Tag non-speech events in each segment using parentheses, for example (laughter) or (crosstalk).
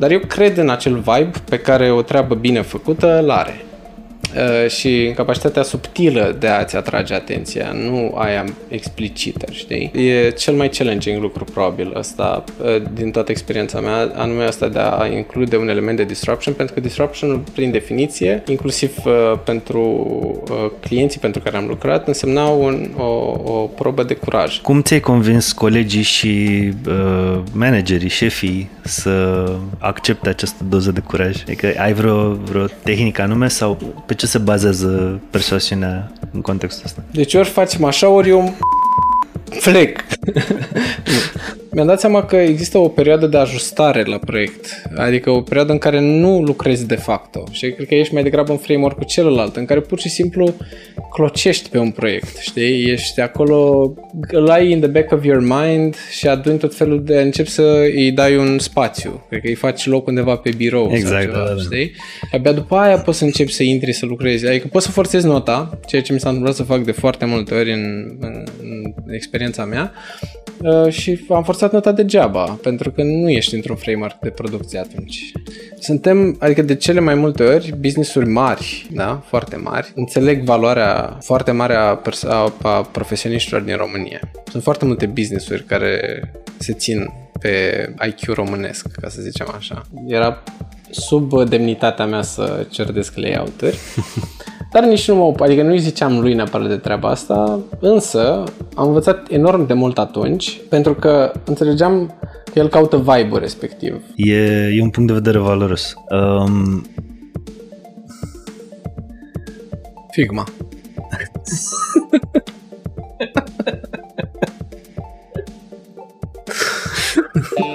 dar eu cred în acel vibe pe care o treabă bine făcută îl are. Uh, și în capacitatea subtilă de a-ți atrage atenția, nu aia explicită, știi? E cel mai challenging lucru probabil ăsta uh, din toată experiența mea, anume asta de a include un element de disruption, pentru că disruption, prin definiție, inclusiv uh, pentru uh, clienții pentru care am lucrat, însemna un, o, o probă de curaj. Cum ți-ai convins colegii și uh, managerii, șefii să accepte această doză de curaj? Adică ai vreo, vreo tehnică anume sau pe ce se bazează persoasiunea în contextul ăsta? Deci ori facem așa, ori eu (laughs) plec. (laughs) Mi-am dat seama că există o perioadă de ajustare la proiect, adică o perioadă în care nu lucrezi de facto și cred că ești mai degrabă în framework-ul celălalt, în care pur și simplu clocești pe un proiect, știi? Ești acolo, îl ai in the back of your mind și aduni tot felul de, încep să îi dai un spațiu, cred că îi faci loc undeva pe birou exact, sau ceva, da, da. știi? Abia după aia poți să începi să intri să lucrezi, adică poți să forțezi nota, ceea ce mi s-a întâmplat să fac de foarte multe ori în, în, în experiența mea, Uh, și am forțat nota degeaba, pentru că nu ești într-un framework de producție atunci. Suntem, adică de cele mai multe ori, business-uri mari, da, foarte mari, înțeleg valoarea foarte mare a, pers- a, a profesioniștilor din România. Sunt foarte multe business-uri care se țin pe IQ românesc, ca să zicem așa. Era sub demnitatea mea să cerdesc layout-uri. (laughs) Dar nici nu mă, adică nu-i ziceam lui neapărat de treaba asta, însă am învățat enorm de mult atunci, pentru că înțelegeam că el caută vibe-ul respectiv. E, e un punct de vedere valoros. Um, Figma. (laughs)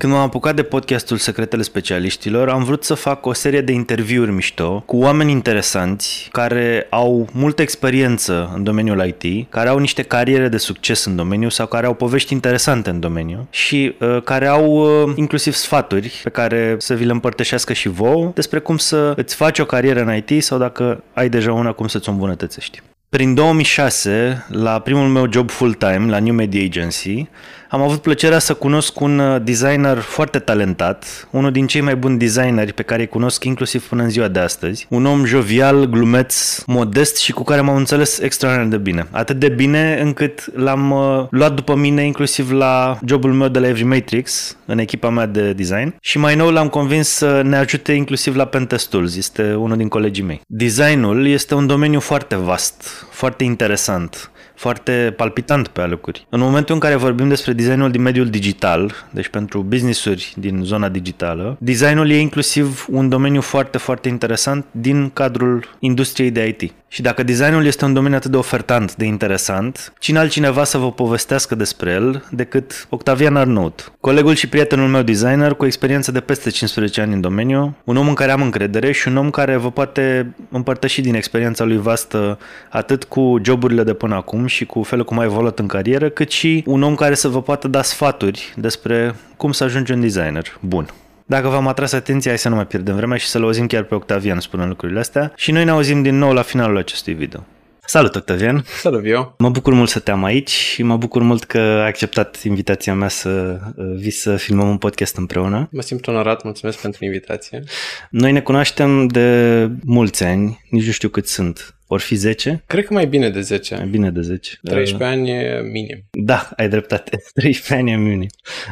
Când m-am apucat de podcastul Secretele Specialiștilor, am vrut să fac o serie de interviuri mișto cu oameni interesanți care au multă experiență în domeniul IT, care au niște cariere de succes în domeniu sau care au povești interesante în domeniu și uh, care au uh, inclusiv sfaturi pe care să vi le împărtășească și vouă despre cum să îți faci o carieră în IT sau dacă ai deja una, cum să-ți o îmbunătățești. Prin 2006, la primul meu job full-time la New Media Agency, am avut plăcerea să cunosc un uh, designer foarte talentat, unul din cei mai buni designeri pe care îi cunosc inclusiv până în ziua de astăzi. Un om jovial, glumeț, modest și cu care m-am înțeles extraordinar de bine. Atât de bine încât l-am uh, luat după mine inclusiv la jobul meu de la Every Matrix, în echipa mea de design și mai nou l-am convins să ne ajute inclusiv la Pentest Tools, este unul din colegii mei. Designul este un domeniu foarte vast, foarte interesant foarte palpitant pe alocuri. În momentul în care vorbim despre designul din mediul digital, deci pentru business-uri din zona digitală, designul e inclusiv un domeniu foarte, foarte interesant din cadrul industriei de IT. Și dacă designul este un domeniu atât de ofertant, de interesant, cine altcineva să vă povestească despre el decât Octavian Arnaut, colegul și prietenul meu designer cu experiență de peste 15 ani în domeniu, un om în care am încredere și un om care vă poate împărtăși din experiența lui vastă atât cu joburile de până acum și cu felul cum a evoluat în carieră, cât și un om care să vă poată da sfaturi despre cum să ajungi un designer bun. Dacă v-am atras atenția, hai să nu mai pierdem vremea și să-l auzim chiar pe Octavian spunând lucrurile astea. Și noi ne auzim din nou la finalul acestui video. Salut, Octavian! Salut, Vio! Mă bucur mult să te am aici și mă bucur mult că ai acceptat invitația mea să uh, vii să filmăm un podcast împreună. Mă simt onorat, mulțumesc pentru invitație. Noi ne cunoaștem de mulți ani, nici nu știu cât sunt. Or fi 10? Cred că mai bine de 10. Mai bine de 10. 13 uh, ani e minim. Da, ai dreptate. (laughs) 13 ani e minim.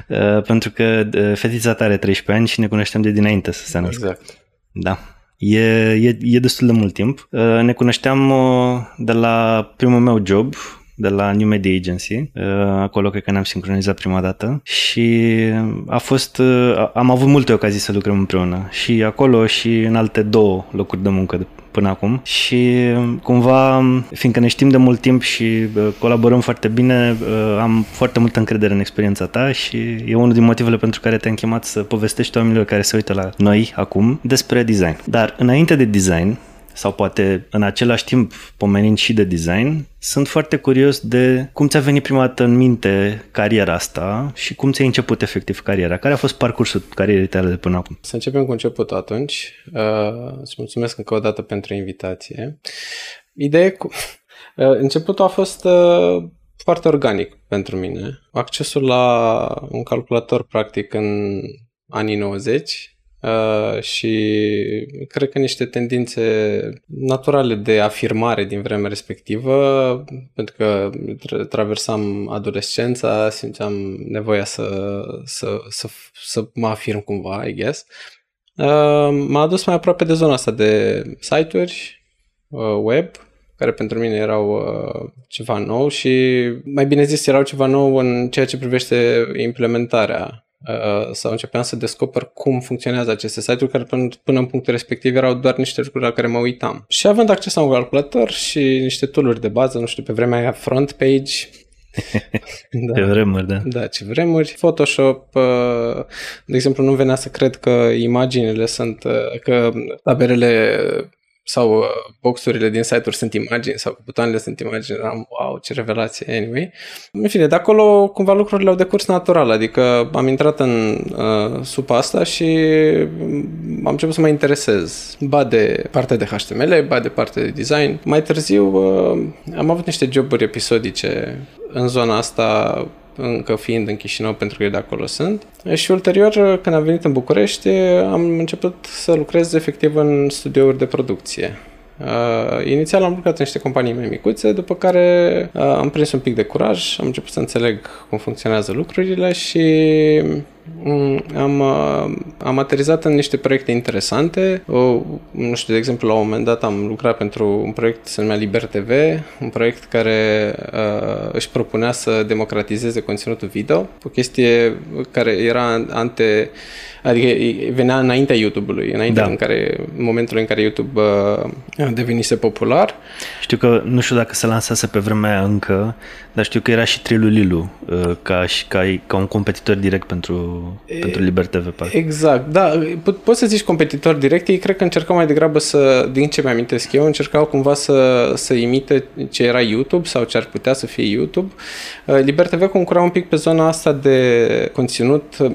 Uh, pentru că uh, fetița ta are 13 ani și ne cunoștem de dinainte să se nască. Exact. Da. E, e, e destul de mult timp. Uh, ne cunoșteam uh, de la primul meu job, de la New Media Agency. Uh, acolo cred că ne-am sincronizat prima dată și a fost, uh, am avut multe ocazii să lucrăm împreună și acolo și în alte două locuri de muncă până acum și cumva, fiindcă ne știm de mult timp și uh, colaborăm foarte bine, am foarte multă încredere în experiența ta și e unul din motivele pentru care te-am chemat să povestești oamenilor care se uită la noi acum despre design. Dar înainte de design, sau poate în același timp pomenind și de design, sunt foarte curios de cum ți-a venit prima dată în minte cariera asta și cum ți-ai început efectiv cariera. Care a fost parcursul carierei tale de până acum? Să începem cu începutul atunci. Uh, îți mulțumesc încă o dată pentru invitație. Ideea cu... (laughs) Uh, începutul a fost uh, foarte organic pentru mine. Accesul la un calculator practic în anii 90 Uh, și cred că niște tendințe naturale de afirmare din vremea respectivă, pentru că tra- traversam adolescența, simțeam nevoia să, să, să, să mă afirm cumva, I guess. Uh, m-a adus mai aproape de zona asta de site-uri, uh, web, care pentru mine erau uh, ceva nou și, mai bine zis, erau ceva nou în ceea ce privește implementarea Uh, sau începeam să descoper cum funcționează aceste site-uri care până, până în punctul respectiv erau doar niște lucruri la care mă uitam. Și având acces la un calculator și niște tooluri de bază, nu știu, pe vremea aia front page, (laughs) da. Pe vremuri, da. Da, ce vremuri. Photoshop, uh, de exemplu, nu venea să cred că imaginile sunt, uh, că taberele sau uh, boxurile din site-uri sunt imagini sau butoanele sunt imagini, eram, wow, ce revelație, anyway. În fine, de acolo cumva lucrurile au decurs natural, adică am intrat în uh, supa asta și mm, am început să mă interesez, ba de partea de HTML, ba de partea de design. Mai târziu uh, am avut niște joburi episodice în zona asta încă fiind în Chișinău pentru că eu de acolo sunt. Și ulterior, când am venit în București, am început să lucrez efectiv în studiouri de producție. Uh, inițial am lucrat în niște companii mai micuțe, după care uh, am prins un pic de curaj, am început să înțeleg cum funcționează lucrurile și um, am, uh, am aterizat în niște proiecte interesante. O, nu știu, de exemplu, la un moment dat am lucrat pentru un proiect se numea Liber TV, un proiect care uh, își propunea să democratizeze conținutul video, o chestie care era ante Adică venea înaintea YouTube-ului, înainte da. în care, în momentul în care YouTube uh, devenise popular. Știu că, nu știu dacă se lansase pe vremea aia încă, dar știu că era și Trilulilu uh, ca, ca, ca un competitor direct pentru, e, pentru Liber TV. Parcă. Exact, da. Po- poți să zici competitor direct, ei cred că încercau mai degrabă să, din ce mi-amintesc eu, încercau cumva să, să imite ce era YouTube sau ce ar putea să fie YouTube. Uh, Liber TV concura un pic pe zona asta de conținut uh,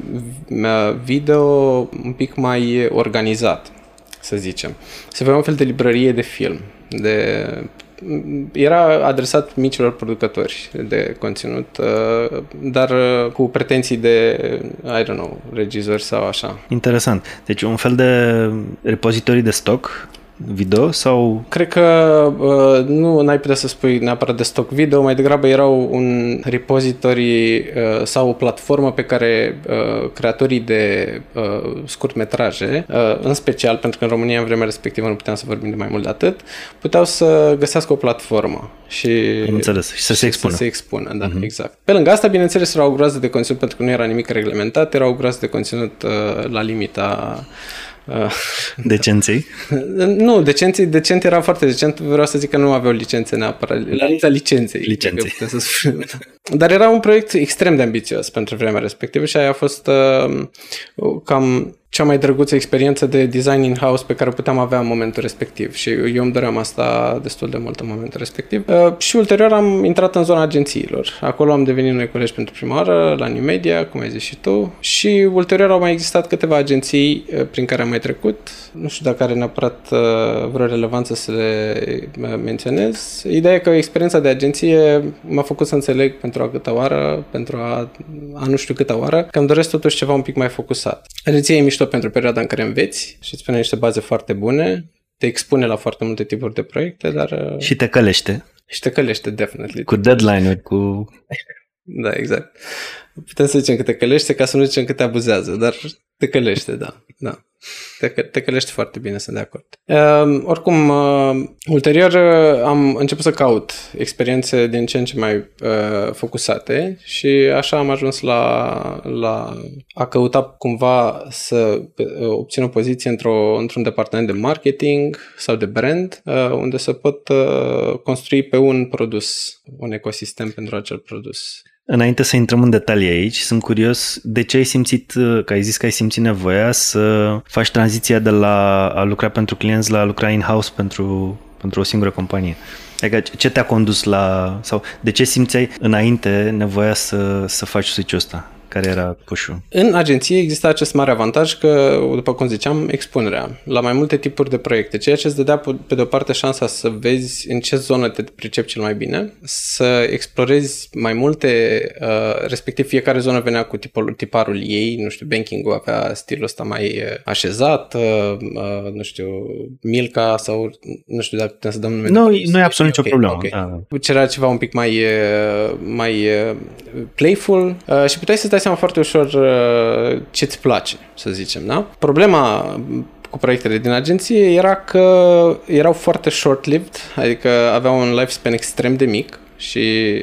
video un pic mai organizat, să zicem. Se vedea un fel de librărie de film, de era adresat micilor producători de conținut, uh, dar uh, cu pretenții de, I don't know, regizori sau așa. Interesant. Deci un fel de repozitorii de stoc video sau... Cred că uh, nu n-ai putea să spui neapărat de stock video, mai degrabă erau un repository uh, sau o platformă pe care uh, creatorii de uh, scurtmetraje, uh, în special pentru că în România în vremea respectivă nu puteam să vorbim de mai mult de atât, puteau să găsească o platformă și... Am înțeles. Și să se expună. Să se expună, da, uh-huh. exact. Pe lângă asta, bineînțeles, erau o groază de conținut pentru că nu era nimic reglementat, erau o groază de conținut uh, la limita Uh, Decenței? (laughs) nu, decenței, decent era foarte decent. Vreau să zic că nu aveau licențe neapărat. La lista licenței. Licenței. Să spun. Dar era un proiect extrem de ambițios pentru vremea respectivă și aia a fost uh, cam cea mai drăguță experiență de design in-house pe care o puteam avea în momentul respectiv și eu îmi doream asta destul de mult în momentul respectiv. Uh, și ulterior am intrat în zona agențiilor. Acolo am devenit noi colegi pentru prima oară, la New Media, cum ai zis și tu, și ulterior au mai existat câteva agenții uh, prin care am mai trecut. Nu știu dacă are neapărat uh, vreo relevanță să le uh, menționez. Ideea e că experiența de agenție m-a făcut să înțeleg pentru a câta oară, pentru a, a nu știu câta oară, că îmi doresc totuși ceva un pic mai focusat. Agenția e mișto mișto pentru perioada în care înveți și îți spune niște baze foarte bune, te expune la foarte multe tipuri de proiecte, dar... Uh, și te călește. Și te călește, definitely. Cu deadline-uri, cu... da, exact. Putem să zicem că te călește ca să nu zicem că te abuzează, dar te călește, da. da. Te, te călește foarte bine, sunt de acord. Uh, oricum, uh, ulterior uh, am început să caut experiențe din ce în ce mai uh, focusate și așa am ajuns la, la a căuta cumva să uh, obțin o poziție într-o, într-un departament de marketing sau de brand, uh, unde să pot uh, construi pe un produs, un ecosistem pentru acel produs. Înainte să intrăm în detalii aici, sunt curios de ce ai simțit, că ai zis că ai simțit nevoia să faci tranziția de la a lucra pentru clienți la a lucra in-house pentru, pentru o singură companie. Adică ce te-a condus la, sau de ce simțeai înainte nevoia să, să faci switch-ul ăsta? Care era push În agenție exista acest mare avantaj că, după cum ziceam, expunerea la mai multe tipuri de proiecte, ceea ce îți dădea pe de o parte șansa să vezi în ce zonă te pricepi cel mai bine, să explorezi mai multe, uh, respectiv fiecare zonă venea cu tipul, tiparul ei, nu știu, banking-ul avea stilul ăsta mai uh, așezat, uh, nu știu, Milka sau nu știu dacă putem să dăm nume. Nu, nu e absolut nicio problemă. Okay. Da. Cerea ceva un pic mai, mai playful și puteai să dai seama foarte ușor uh, ce îți place, să zicem, da? Problema cu proiectele din agenție era că erau foarte short-lived, adică aveau un lifespan extrem de mic și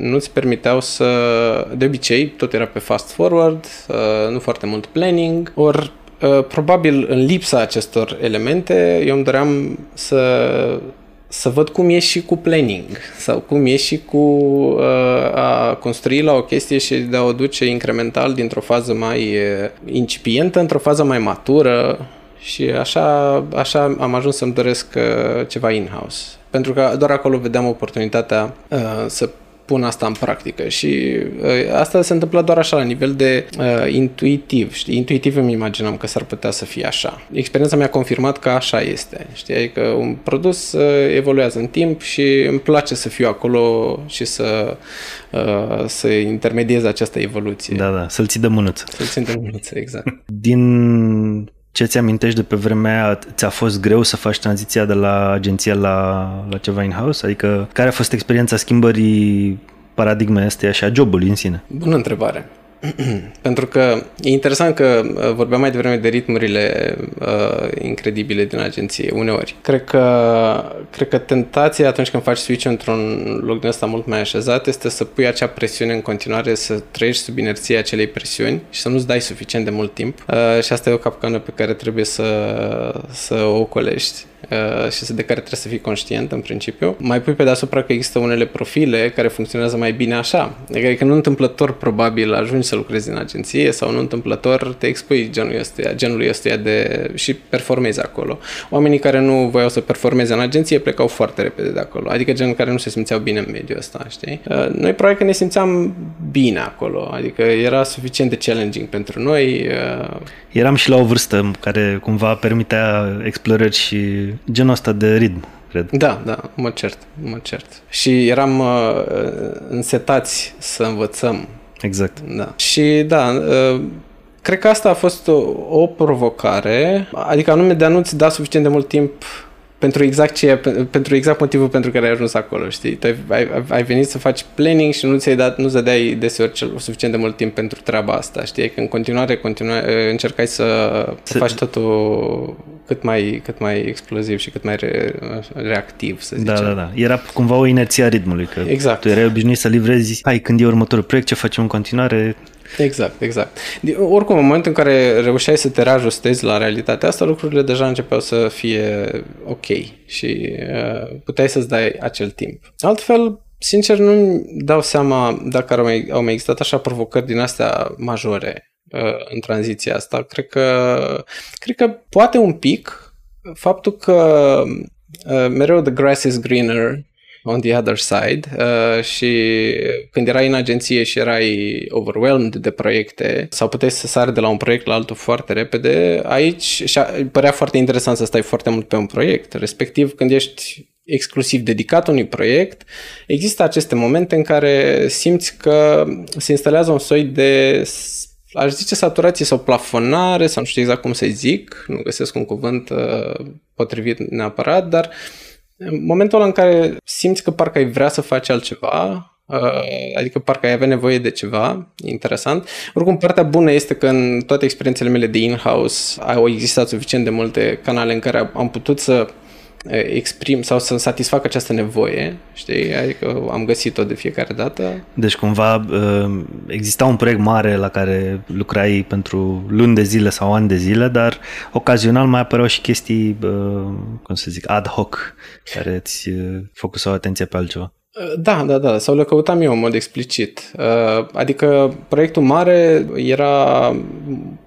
nu-ți permiteau să, de obicei, tot era pe fast forward, uh, nu foarte mult planning, ori uh, probabil în lipsa acestor elemente eu îmi doream să să văd cum e și cu planning sau cum e și cu uh, a construi la o chestie și de a o duce incremental dintr-o fază mai uh, incipientă într-o fază mai matură și așa, așa am ajuns să-mi doresc uh, ceva in-house. Pentru că doar acolo vedeam oportunitatea uh, să pun asta în practică și uh, asta se întâmplă doar așa, la nivel de uh, intuitiv, știi? Intuitiv îmi imaginam că s-ar putea să fie așa. Experiența mi-a confirmat că așa este, știi? Adică un produs uh, evoluează în timp și îmi place să fiu acolo și să, uh, să intermediez această evoluție. Da, da, să-l ții de mânuță. Să-l ții de mânuță, exact. Din ce ți amintești de pe vremea aia? Ți-a fost greu să faci tranziția de la agenție la, la ceva in-house? Adică care a fost experiența schimbării paradigmei astea și a jobului în sine? Bună întrebare. (clears throat) Pentru că e interesant că uh, vorbeam mai devreme de ritmurile uh, incredibile din agenție, uneori. Cred că, cred că tentația atunci când faci switch într-un loc din ăsta mult mai așezat este să pui acea presiune în continuare, să trăiești sub inerția acelei presiuni și să nu-ți dai suficient de mult timp. Uh, și asta e o capcană pe care trebuie să, să o ocolești. Uh, și de care trebuie să fii conștient în principiu. Mai pui pe deasupra că există unele profile care funcționează mai bine așa. Adică nu întâmplător probabil ajungi să lucrezi în agenție sau nu întâmplător te expui genul ăstuia, genului ăstuia de și performezi acolo. Oamenii care nu voiau să performeze în agenție plecau foarte repede de acolo, adică genul care nu se simțeau bine în mediul ăsta, știi? Uh, noi probabil că ne simțeam bine acolo, adică era suficient de challenging pentru noi. Uh, Eram și la o vârstă care cumva permitea explorări și genul ăsta de ritm, cred. Da, da, mă cert, mă cert. Și eram uh, însetați să învățăm. Exact. Da. Și da, uh, cred că asta a fost o, o provocare, adică anume de a nu-ți da suficient de mult timp pentru exact, ce, pentru exact motivul pentru care ai ajuns acolo, știi? Tu ai, ai venit să faci planning și nu ți-ai dat, nu dai deseori cel, suficient de mult timp pentru treaba asta, știi? Că în continuare, continuare încercai să, să faci totul cât mai, cât mai exploziv și cât mai re, reactiv, să da, zicem. Da, da, da. Era cumva o inerție a ritmului, că exact. tu erai obișnuit să livrezi, hai, când e următorul proiect, ce facem în continuare, Exact, exact. Oricum, în momentul în care reușeai să te reajustezi la realitatea asta, lucrurile deja începeau să fie ok și uh, puteai să-ți dai acel timp. Altfel, sincer, nu dau seama dacă au mai, au mai existat așa provocări din astea majore uh, în tranziția asta. Cred că, cred că poate un pic faptul că uh, mereu the grass is greener on the other side uh, și când erai în agenție și erai overwhelmed de proiecte sau puteai să sari de la un proiect la altul foarte repede, aici și părea foarte interesant să stai foarte mult pe un proiect, respectiv când ești exclusiv dedicat unui proiect, există aceste momente în care simți că se instalează un soi de aș zice saturație sau plafonare, sau nu știu exact cum să zic, nu găsesc un cuvânt uh, potrivit neapărat, dar uh, în momentul ăla în care simți că parcă ai vrea să faci altceva, uh, adică parcă ai avea nevoie de ceva interesant. Oricum, partea bună este că în toate experiențele mele de in-house au existat suficient de multe canale în care am putut să exprim sau să satisfac această nevoie, știi? Adică am găsit-o de fiecare dată. Deci cumva exista un proiect mare la care lucrai pentru luni de zile sau ani de zile, dar ocazional mai apăreau și chestii, cum să zic, ad hoc, care îți focusau atenția pe altceva. Da, da, da, sau le căutam eu în mod explicit. Uh, adică proiectul mare era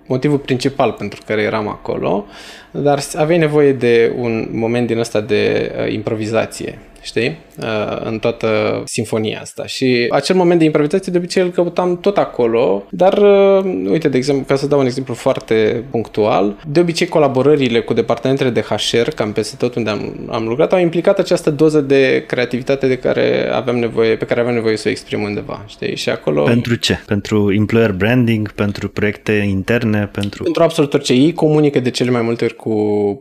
motivul principal pentru care eram acolo, dar aveai nevoie de un moment din ăsta de uh, improvizație știi, uh, în toată sinfonia asta. Și acel moment de improvizație de obicei îl căutam tot acolo, dar, uh, uite, de exemplu, ca să dau un exemplu foarte punctual, de obicei colaborările cu departamentele de HR, cam peste tot unde am, am lucrat, au implicat această doză de creativitate de care aveam nevoie, pe care aveam nevoie să o exprim undeva, știi? Și acolo... Pentru ce? Pentru employer branding, pentru proiecte interne, pentru... Pentru absolut orice. Ei comunică de cele mai multe ori cu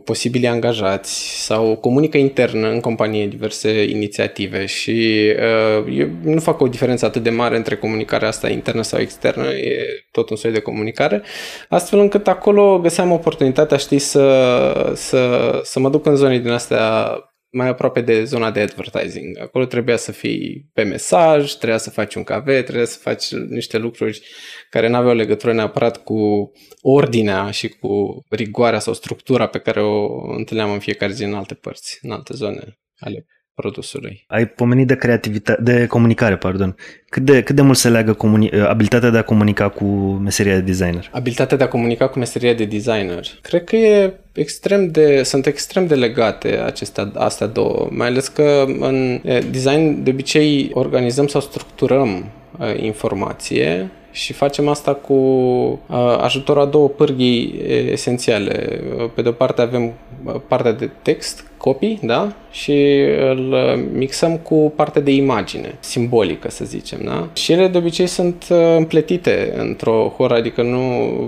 posibili angajați sau comunică intern în companie diverse inițiative și uh, eu nu fac o diferență atât de mare între comunicarea asta internă sau externă, e tot un soi de comunicare, astfel încât acolo găseam oportunitatea, știi, să, să, să mă duc în zone din astea mai aproape de zona de advertising. Acolo trebuia să fii pe mesaj, trebuia să faci un KV, trebuia să faci niște lucruri care nu aveau legătură neapărat cu ordinea și cu rigoarea sau structura pe care o întâlneam în fiecare zi în alte părți, în alte zone ale produsului. Ai pomenit de creativitate, de comunicare, pardon. Cât de, cât de mult se leagă comuni- abilitatea de a comunica cu meseria de designer? Abilitatea de a comunica cu meseria de designer. Cred că e extrem de, sunt extrem de legate acestea, astea două, mai ales că în design de obicei organizăm sau structurăm informație și facem asta cu ajutorul a două pârghii esențiale. Pe de o parte avem partea de text, copii, da? Și îl mixăm cu partea de imagine, simbolică, să zicem, da? Și ele de obicei sunt uh, împletite într-o horă, adică nu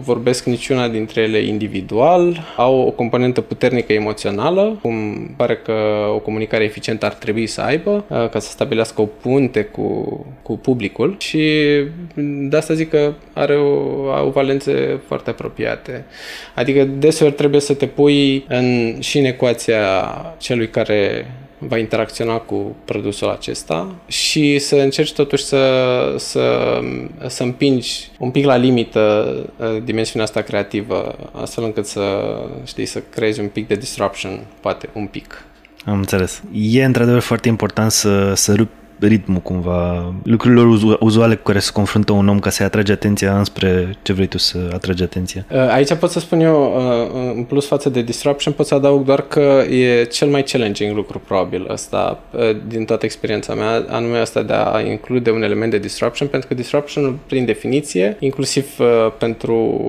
vorbesc niciuna dintre ele individual, au o componentă puternică emoțională, cum pare că o comunicare eficientă ar trebui să aibă, uh, ca să stabilească o punte cu, cu publicul și de asta zic că are o, au valențe foarte apropiate. Adică deseori trebuie să te pui în, și în ecuația celui care va interacționa cu produsul acesta și să încerci totuși să, să, să împingi un pic la limită uh, dimensiunea asta creativă, astfel încât să, știi, să creezi un pic de disruption, poate un pic. Am înțeles. E într-adevăr foarte important să, să rupi ritmul cumva, lucrurilor uzuale cu care se confruntă un om ca să-i atrage atenția înspre ce vrei tu să atragi atenția. Uh, aici pot să spun eu, uh, în plus față de Disruption, pot să adaug doar că e cel mai challenging lucru probabil ăsta uh, din toată experiența mea, anume asta de a include un element de Disruption, pentru că Disruption, prin definiție, inclusiv pentru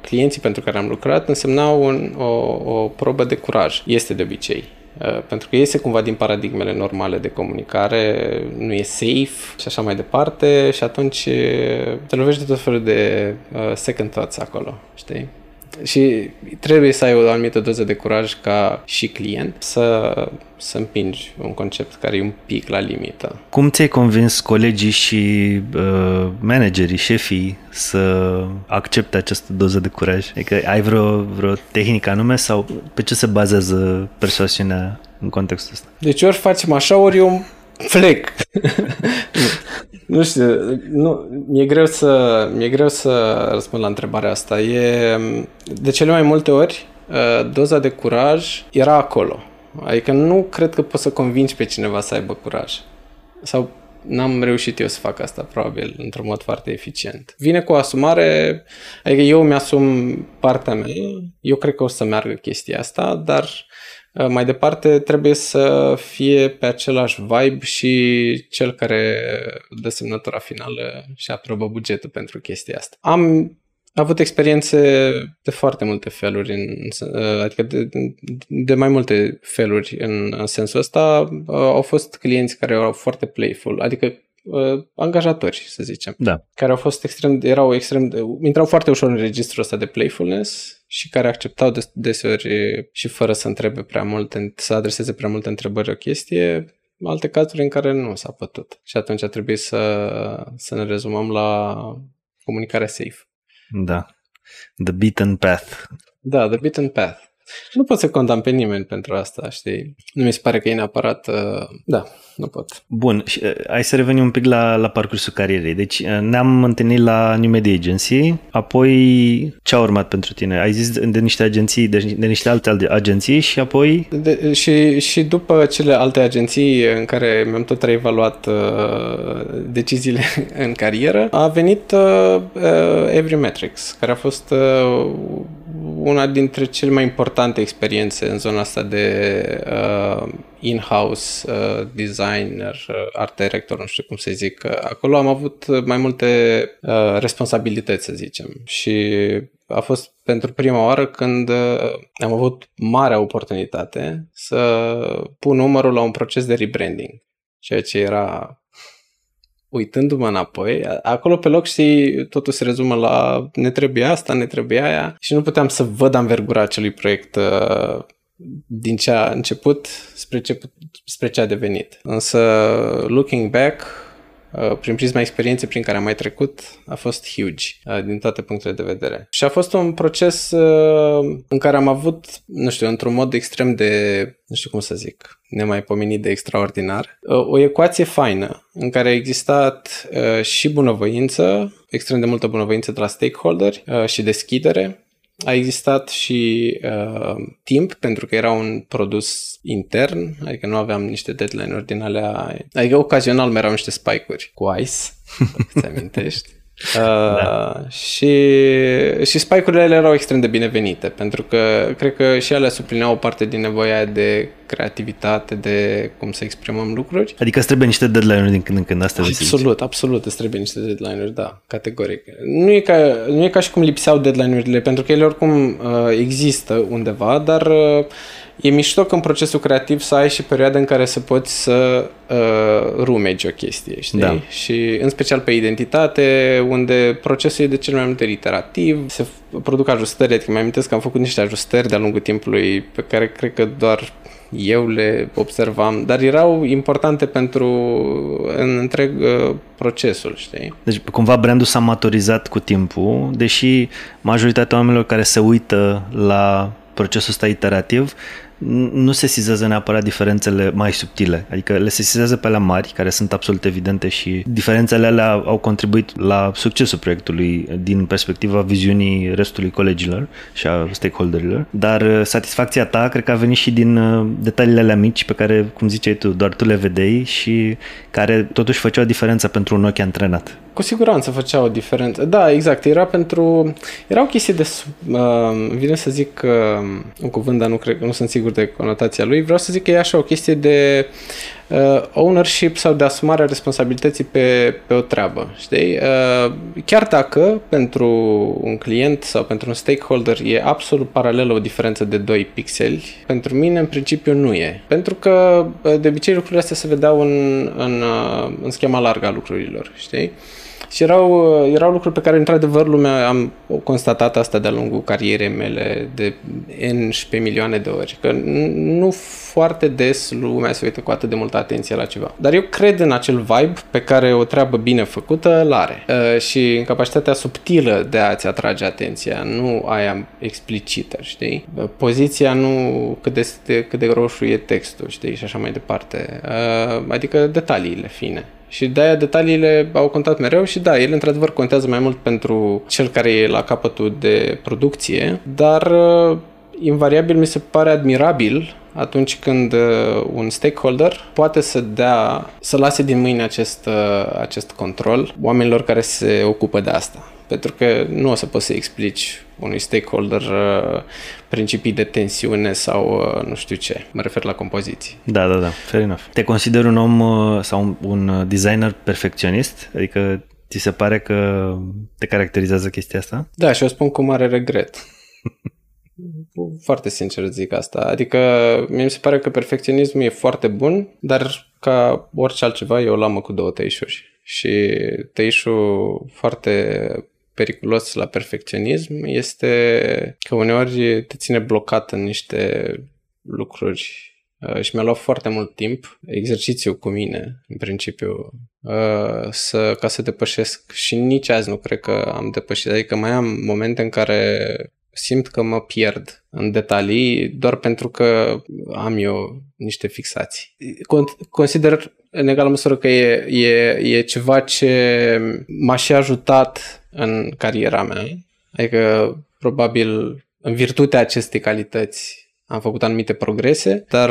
clienții pentru care am lucrat, însemna un, o, o probă de curaj. Este de obicei. Uh, pentru că iese cumva din paradigmele normale de comunicare, nu e safe și așa mai departe și atunci uh, te lovești de tot felul de uh, second thoughts acolo, știi? Și trebuie să ai o anumită doză de curaj ca și client să, să împingi un concept care e un pic la limită. Cum ți-ai convins colegii și uh, managerii, șefii să accepte această doză de curaj? Adică ai vreo, vreo tehnică anume sau pe ce se bazează persoasiunea în contextul ăsta? Deci ori facem așa, ori eu plec. (laughs) nu știu, nu, mi-e, greu să, mi-e greu să răspund la întrebarea asta. E, de cele mai multe ori, uh, doza de curaj era acolo. Adică nu cred că poți să convingi pe cineva să aibă curaj. Sau n-am reușit eu să fac asta, probabil, într-un mod foarte eficient. Vine cu o asumare, adică eu mi-asum partea mea, eu cred că o să meargă chestia asta, dar Uh, mai departe, trebuie să fie pe același vibe și cel care dă semnătura finală și aprobă bugetul pentru chestia asta. Am avut experiențe de foarte multe feluri, în, uh, adică de, de mai multe feluri în, în sensul ăsta. Uh, au fost clienți care erau foarte playful, adică uh, angajatori, să zicem, da. care au fost extrem, erau extrem, intrau foarte ușor în registrul ăsta de playfulness și care acceptau des, deseori și fără să întrebe prea multe, să adreseze prea multe întrebări o chestie, alte cazuri în care nu s-a putut. Și atunci a trebuit să, să ne rezumăm la comunicare safe. Da. The beaten path. Da, the beaten path. Nu pot să condamn pe nimeni pentru asta, știi? Nu mi se pare că e neapărat... Uh, da, nu pot. Bun, și, uh, hai să revenim un pic la, la parcursul carierei. Deci uh, ne-am întâlnit la New Media Agency, apoi ce a urmat pentru tine? Ai zis de, de niște agenții, de, de niște alte agenții și apoi... De, și, și după cele alte agenții în care mi-am tot reevaluat uh, deciziile (laughs) în carieră, a venit uh, uh, Every Metrics, care a fost uh, una dintre cele mai importante experiențe în zona asta de uh, in-house uh, designer, uh, art director, nu știu cum să zic. Acolo am avut mai multe uh, responsabilități, să zicem. Și a fost pentru prima oară când uh, am avut marea oportunitate să pun numărul la un proces de rebranding. Ceea ce era uitându-mă înapoi, acolo pe loc și totul se rezumă la ne trebuie asta, ne trebuie aia și nu puteam să văd anvergura acelui proiect uh, din ce a început spre ce, spre ce a devenit. Însă, looking back, uh, prin prisma experienței prin care am mai trecut, a fost huge uh, din toate punctele de vedere. Și a fost un proces în care am avut, nu știu, într-un mod extrem de, nu știu cum să zic, nemaipomenit de extraordinar. O ecuație faină în care a existat uh, și bunăvoință, extrem de multă bunăvoință de la stakeholder uh, și deschidere. A existat și uh, timp, pentru că era un produs intern, adică nu aveam niște deadline-uri din alea, adică ocazional mai erau niște spike-uri cu ICE, (laughs) dacă ți amintești. Da. Uh, și, și spike-urile erau extrem de binevenite, pentru că cred că și ele suplineau o parte din nevoia de creativitate, de cum să exprimăm lucruri. Adică îți trebuie niște deadline-uri din când în când, asta Absolut, absolut, îți trebuie niște deadline-uri, da, categoric. Nu e, ca, nu e ca și cum lipseau deadline-urile, pentru că ele oricum uh, există undeva, dar uh, e mișto că în procesul creativ să ai și perioade în care să poți să uh, rumegi o chestie, știi? Da. Și în special pe identitate, unde procesul e de cel mai multe iterativ, se produc ajustări, adică mai amintesc că am făcut niște ajustări de-a lungul timpului pe care cred că doar eu le observam, dar erau importante pentru în întreg uh, procesul, știi? Deci cumva brandul s-a maturizat cu timpul, deși majoritatea oamenilor care se uită la procesul ăsta iterativ nu se sizează neapărat diferențele mai subtile, adică le se sizează pe la mari, care sunt absolut evidente și diferențele alea au contribuit la succesul proiectului din perspectiva viziunii restului colegilor și a stakeholderilor, dar uh, satisfacția ta cred că a venit și din uh, detaliile alea mici pe care, cum ziceai tu, doar tu le vedeai și care totuși făceau diferență pentru un ochi antrenat. Cu siguranță făcea o diferență. Da, exact. Era pentru... Era o chestie de... Uh, vine să zic uh, un cuvânt, dar nu, cred, nu sunt sigur de conotația lui. Vreau să zic că e așa o chestie de uh, ownership sau de asumarea responsabilității pe, pe o treabă. Știi? Uh, chiar dacă pentru un client sau pentru un stakeholder e absolut paralelă o diferență de 2 pixeli, pentru mine în principiu nu e. Pentru că uh, de obicei lucrurile astea se vedeau în, în, uh, în schema largă a lucrurilor. Știi? Și erau, erau lucruri pe care, într-adevăr, lumea am constatat asta de-a lungul carierei mele de N și pe milioane de ori. Că nu foarte des lumea se uită cu atât de multă atenție la ceva. Dar eu cred în acel vibe pe care o treabă bine făcută îl are. Uh, și în capacitatea subtilă de a-ți atrage atenția, nu aia explicită, știi? Poziția nu cât de, cât de roșu e textul, știi? Și așa mai departe. Uh, adică detaliile fine. Și de-aia detaliile au contat mereu și da, ele într-adevăr contează mai mult pentru cel care e la capătul de producție, dar uh, invariabil mi se pare admirabil atunci când uh, un stakeholder poate să dea, să lase din mâini acest, uh, acest control oamenilor care se ocupă de asta. Pentru că nu o să poți să explici unui stakeholder uh, principii de tensiune sau uh, nu știu ce. Mă refer la compoziții. Da, da, da. Fair enough. Te consider un om uh, sau un, un designer perfecționist? Adică ți se pare că te caracterizează chestia asta? Da, și o spun cu mare regret. (laughs) foarte sincer zic asta. Adică mi se pare că perfecționismul e foarte bun, dar ca orice altceva e o lamă cu două tăișuri. Și tăișul foarte periculos la perfecționism este că uneori te ține blocat în niște lucruri uh, și mi-a luat foarte mult timp, exercițiu cu mine, în principiu, uh, să, ca să depășesc și nici azi nu cred că am depășit, adică mai am momente în care simt că mă pierd în detalii doar pentru că am eu niște fixații. Consider în egală măsură că e, e, e ceva ce m-aș și ajutat în cariera mea. Adică, probabil, în virtutea acestei calități am făcut anumite progrese, dar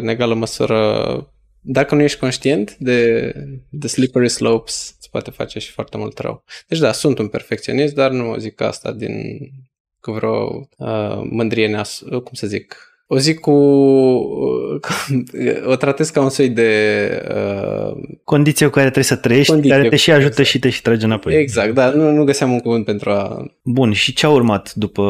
în egală măsură, dacă nu ești conștient de, de slippery slopes, îți poate face și foarte mult rău. Deci da, sunt un perfecționist, dar nu zic asta din cu vreo uh, mândrie neas, cum să zic, o zic cu... o tratez ca un soi de... Uh, Condiție cu care trebuie să trăiești, care te și ajută exact. și te și trage înapoi. Exact, da, nu, nu găseam un cuvânt pentru a... Bun, și ce a urmat după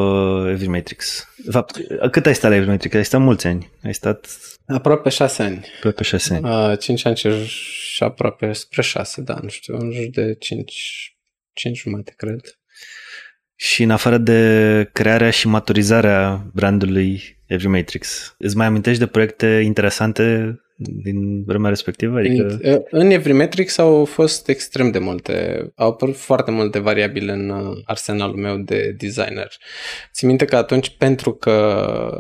Evil Matrix? De fapt, cât ai stat la Evil Matrix? Ai stat mulți ani. Ai stat... Aproape șase ani. Aproape șase ani. Uh, cinci ani și aproape spre șase, da, nu știu, în jur de cinci, cinci jumate, cred. Și în afară de crearea și maturizarea brandului Every Matrix, îți mai amintești de proiecte interesante din vremea respectivă? Adică... În Every Matrix au fost extrem de multe, au apărut foarte multe variabile în uh, arsenalul meu de designer. Țin minte că atunci, pentru că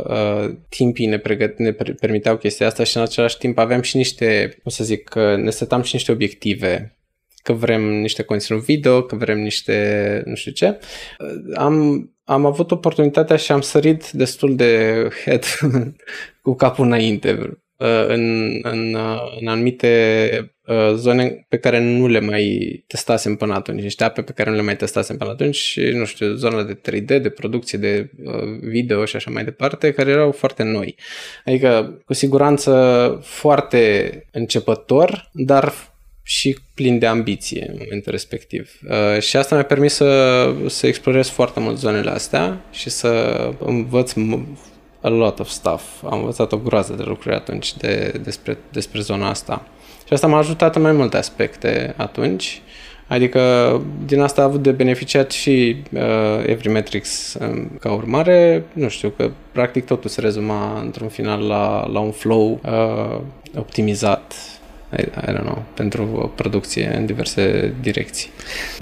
uh, timpii ne, pregăt, ne permiteau chestia asta și în același timp aveam și niște, cum să zic, ne setam și niște obiective că vrem niște conținut video, că vrem niște nu știu ce. Am, am avut oportunitatea și am sărit destul de head (laughs) cu capul înainte uh, în, în, uh, în anumite uh, zone pe care nu le mai testasem până atunci, niște ape pe care nu le mai testasem până atunci și, nu știu, zona de 3D, de producție de video și așa mai departe, care erau foarte noi. Adică, cu siguranță, foarte începător, dar și plin de ambiție în momentul respectiv. Uh, și asta mi-a permis să, să explorez foarte mult zonele astea și să învăț a lot of stuff. Am învățat o groază de lucruri atunci de, despre, despre zona asta. Și asta m-a ajutat în mai multe aspecte atunci. Adică din asta a avut de beneficiat și uh, Everymetrics um, ca urmare. Nu știu, că practic totul se rezuma într-un final la, la un flow uh, optimizat I, I don't know, pentru o producție în diverse direcții.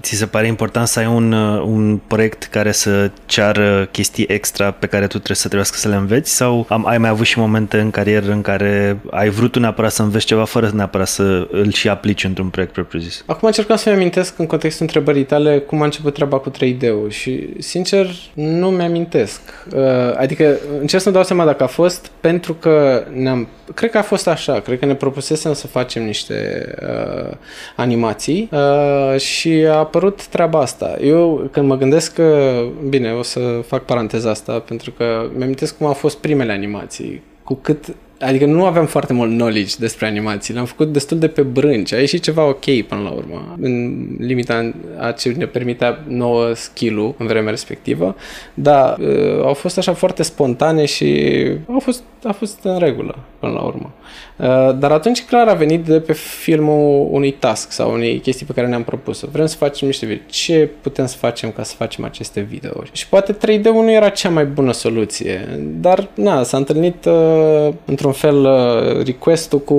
Ți se pare important să ai un, uh, un proiect care să ceară chestii extra pe care tu trebuie să trebuiască să le înveți sau am, ai mai avut și momente în carieră în care ai vrut neapărat să înveți ceva fără neapărat să îl și aplici într-un proiect propriu-zis? Acum încercam să-mi amintesc în contextul întrebării tale cum a început treaba cu 3D-ul și sincer nu mi-amintesc. Uh, adică încerc să-mi dau seama dacă a fost pentru că ne-am... Cred că a fost așa, cred că ne propusesem să facem niște uh, animații uh, și a apărut treaba asta. Eu când mă gândesc că, bine, o să fac paranteza asta pentru că mi-am cum au fost primele animații, cu cât Adică nu aveam foarte mult knowledge despre animații, le-am făcut destul de pe brânci. A ieșit ceva ok până la urmă, în limita a ce ne permitea nouă skill în vremea respectivă, dar uh, au fost așa foarte spontane și au fost, a fost în regulă până la urmă. Uh, dar atunci clar a venit de pe filmul unui task sau unei chestii pe care ne-am propus Vrem să facem niște video. Ce putem să facem ca să facem aceste videouri? Și poate 3D nu era cea mai bună soluție, dar na, s-a întâlnit uh, într-un fel uh, request-ul cu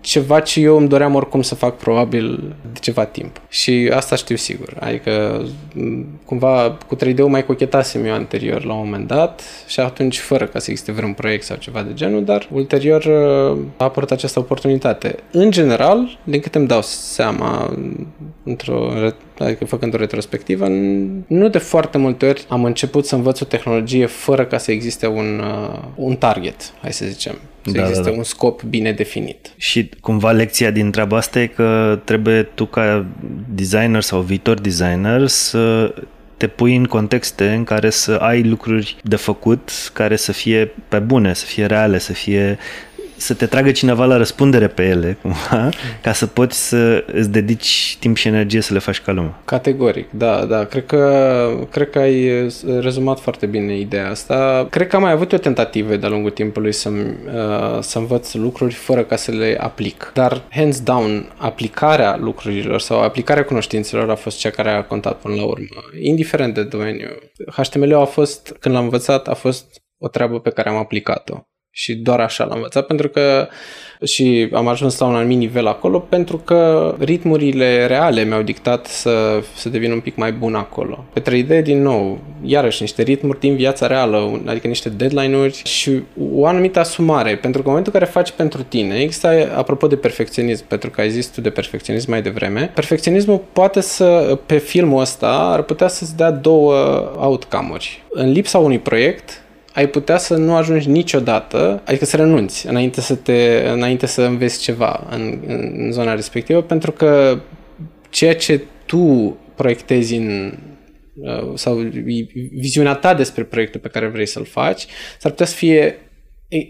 ceva ce eu îmi doream oricum să fac probabil de ceva timp. Și asta știu sigur. Adică cumva cu 3D-ul mai cochetasem eu anterior la un moment dat și atunci fără ca să existe vreun proiect sau ceva de genul, dar ulterior uh, a apărut această oportunitate. În general, din câte îmi dau seama, într-o, adică făcând o retrospectivă, nu de foarte multe ori am început să învăț o tehnologie fără ca să existe un, uh, un target, hai să zicem. Să da, existe da, da. un scop bine definit. Și cumva lecția din treaba asta e că trebuie tu ca designer sau viitor designer să te pui în contexte în care să ai lucruri de făcut care să fie pe bune, să fie reale, să fie să te tragă cineva la răspundere pe ele, cumva, ca să poți să îți dedici timp și energie să le faci ca lume. Categoric, da, da. Cred că, cred că ai rezumat foarte bine ideea asta. Cred că am mai avut o tentative de-a lungul timpului să, uh, să învăț lucruri fără ca să le aplic. Dar, hands down, aplicarea lucrurilor sau aplicarea cunoștințelor a fost cea care a contat până la urmă, indiferent de domeniu. HTML-ul a fost, când l-am învățat, a fost o treabă pe care am aplicat-o Și doar așa l-am învățat pentru că și am ajuns la un anumit nivel acolo pentru că ritmurile reale mi-au dictat să, să devin un pic mai bun acolo. Pe 3D, din nou, iarăși niște ritmuri din viața reală, adică niște deadline-uri și o anumită asumare, pentru că în momentul în care faci pentru tine, există, apropo de perfecționism, pentru că ai zis tu de perfecționism mai devreme, perfecționismul poate să, pe filmul ăsta, ar putea să-ți dea două outcome-uri. În lipsa unui proiect, ai putea să nu ajungi niciodată, adică să renunți înainte să, te, înainte să înveți ceva în, în zona respectivă, pentru că ceea ce tu proiectezi în uh, sau viziunea ta despre proiectul pe care vrei să-l faci, s-ar putea să fie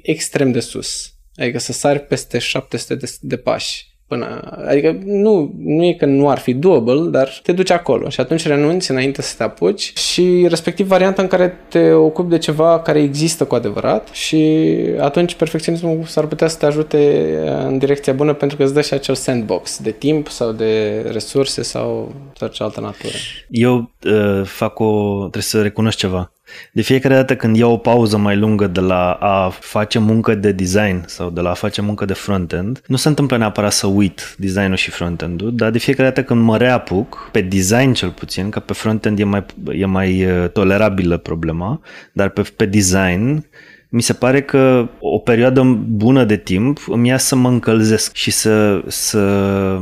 extrem de sus. Adică să sari peste 700 de, de pași Până, adică nu, nu e că nu ar fi doable, dar te duci acolo și atunci renunți înainte să te apuci și respectiv varianta în care te ocupi de ceva care există cu adevărat și atunci perfecționismul s-ar putea să te ajute în direcția bună pentru că îți dă și acel sandbox de timp sau de resurse sau orice altă natură. Eu uh, fac o... trebuie să recunosc ceva. De fiecare dată când iau o pauză mai lungă de la a face muncă de design sau de la a face muncă de frontend, nu se întâmplă neapărat să uit designul și frontend-ul, dar de fiecare dată când mă reapuc, pe design cel puțin, că pe frontend e mai, e mai uh, tolerabilă problema, dar pe, pe design mi se pare că o perioadă bună de timp îmi ia să mă încălzesc și să, să,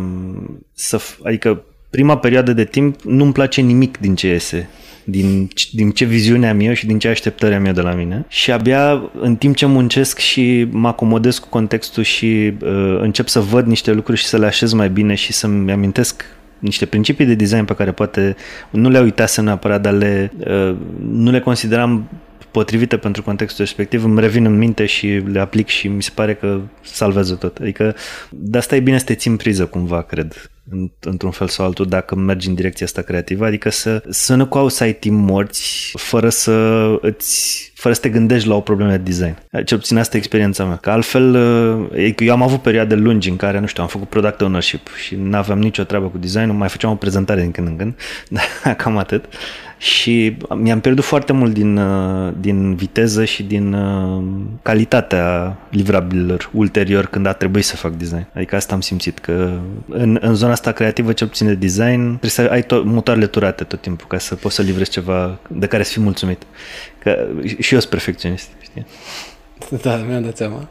să adică prima perioadă de timp nu-mi place nimic din ce iese din, din ce viziune am eu și din ce așteptări am eu de la mine. Și abia în timp ce muncesc și mă acomodez cu contextul și uh, încep să văd niște lucruri și să le așez mai bine și să-mi amintesc niște principii de design pe care poate nu le uitasem neapărat, dar le, uh, nu le consideram potrivite pentru contextul respectiv, îmi revin în minte și le aplic și mi se pare că salvează tot. Adică de asta e bine să te țin priză cumva, cred într-un fel sau altul dacă mergi în direcția asta creativă, adică să, să nu cauți să ai timp morți fără să îți fără să te gândești la o problemă de design. Cel puțin asta e experiența mea. Că altfel, eu am avut perioade lungi în care, nu știu, am făcut product ownership și nu aveam nicio treabă cu designul, mai făceam o prezentare din când în când, (laughs) dar cam atât. Și mi-am pierdut foarte mult din, din viteză și din calitatea livrabililor ulterior când a trebuit să fac design. Adică asta am simțit, că în, în zona asta creativă, cel puțin de design, trebuie să ai to- motoarele turate tot timpul ca să poți să livrezi ceva de care să fii mulțumit. Că și eu sunt perfecționist, știi? Da, mi-am dat seama.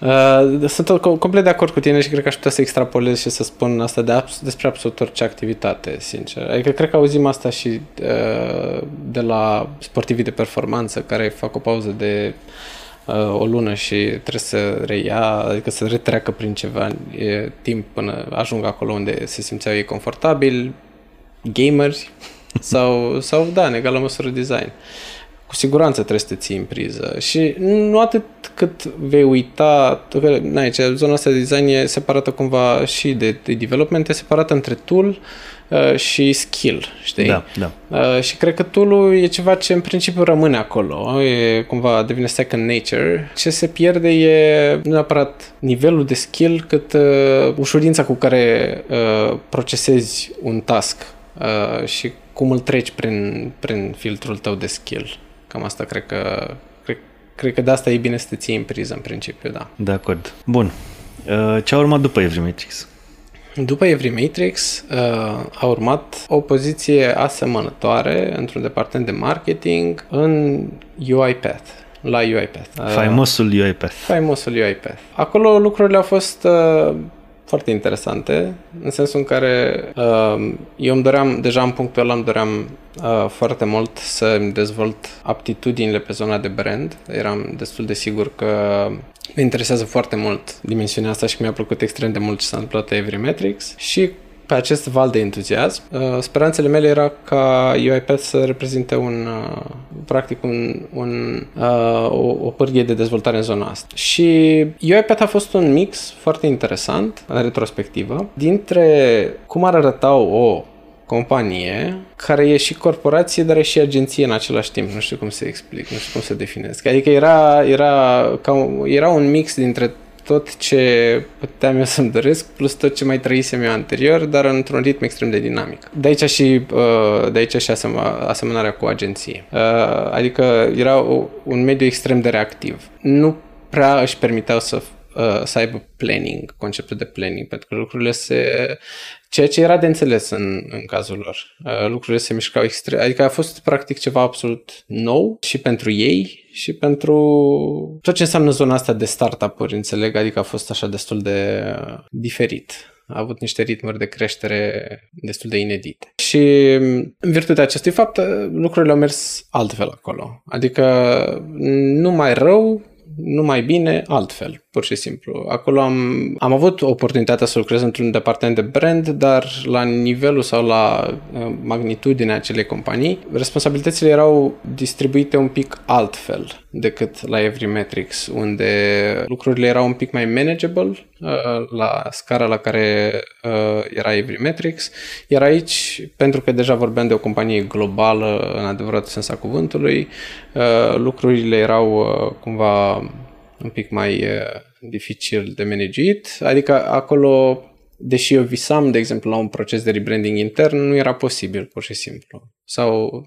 Uh, sunt complet de acord cu tine și cred că aș putea să extrapolez și să spun asta de abs- despre absolut orice activitate, sincer. Adică cred că auzim asta și uh, de la sportivii de performanță care fac o pauză de uh, o lună și trebuie să reia, adică să retreacă prin ceva e timp până ajung acolo unde se simțeau ei confortabil, gameri sau, sau da, în egală măsură design. Cu siguranță trebuie să te ții în priză și nu atât cât vei uita, că, na, zona asta de design e separată cumva și de, de development, e separată între tool uh, și skill, știi? Da, da. Uh, și cred că tool e ceva ce în principiu rămâne acolo, e cumva devine second nature. Ce se pierde e nu neapărat nivelul de skill, cât uh, ușurința cu care uh, procesezi un task uh, și cum îl treci prin, prin filtrul tău de skill. Cam asta cred că cred, cred că de asta e bine să te ții în priză în principiu, da. De acord. Bun. Uh, ce a urmat după Every Matrix? După Every Matrix uh, a urmat o poziție asemănătoare într-un departament de marketing în UiPath, la UiPath. Uh, faimosul UiPath. Faimosul UiPath. Acolo lucrurile au fost uh, foarte interesante, în sensul în care uh, eu îmi doream, deja în punctul ăla îmi doream uh, foarte mult să îmi dezvolt aptitudinile pe zona de brand. Eram destul de sigur că mă interesează foarte mult dimensiunea asta și mi-a plăcut extrem de mult ce s-a întâmplat la Everymetrics și pe acest val de entuziasm. Uh, speranțele mele era ca UiPath să reprezinte un, uh, practic un, un, uh, o, o pârghie de dezvoltare în zona asta. Și UiPath a fost un mix foarte interesant, în retrospectivă, dintre cum ar arăta o companie care e și corporație, dar e și agenție în același timp. Nu știu cum să explic, nu știu cum să definesc. Adică era, era, ca un, era un mix dintre tot ce puteam eu să-mi doresc, plus tot ce mai trăisem eu anterior, dar într-un ritm extrem de dinamic. De aici și, uh, de aici și asemănarea cu agenție. Uh, adică era un mediu extrem de reactiv. Nu prea își permiteau să uh, să aibă planning, conceptul de planning, pentru că lucrurile se... Ceea ce era de înțeles în, în cazul lor. Uh, lucrurile se mișcau extrem... Adică a fost practic ceva absolut nou și pentru ei și pentru tot ce înseamnă zona asta de startup-uri, înțeleg, adică a fost așa destul de uh, diferit a avut niște ritmuri de creștere destul de inedite. Și în virtutea acestui fapt, lucrurile au mers altfel acolo. Adică nu mai rău, nu mai bine, altfel, pur și simplu. Acolo am, am avut oportunitatea să lucrez într-un departament de brand, dar la nivelul sau la uh, magnitudinea acelei companii, responsabilitățile erau distribuite un pic altfel decât la Everymetrics, unde lucrurile erau un pic mai manageable uh, la scara la care uh, era Everymetrics, iar aici, pentru că deja vorbeam de o companie globală în adevăratul sens a cuvântului, lucrurile erau cumva un pic mai uh, dificil de managit. Adică acolo, deși eu visam, de exemplu, la un proces de rebranding intern, nu era posibil, pur și simplu. Sau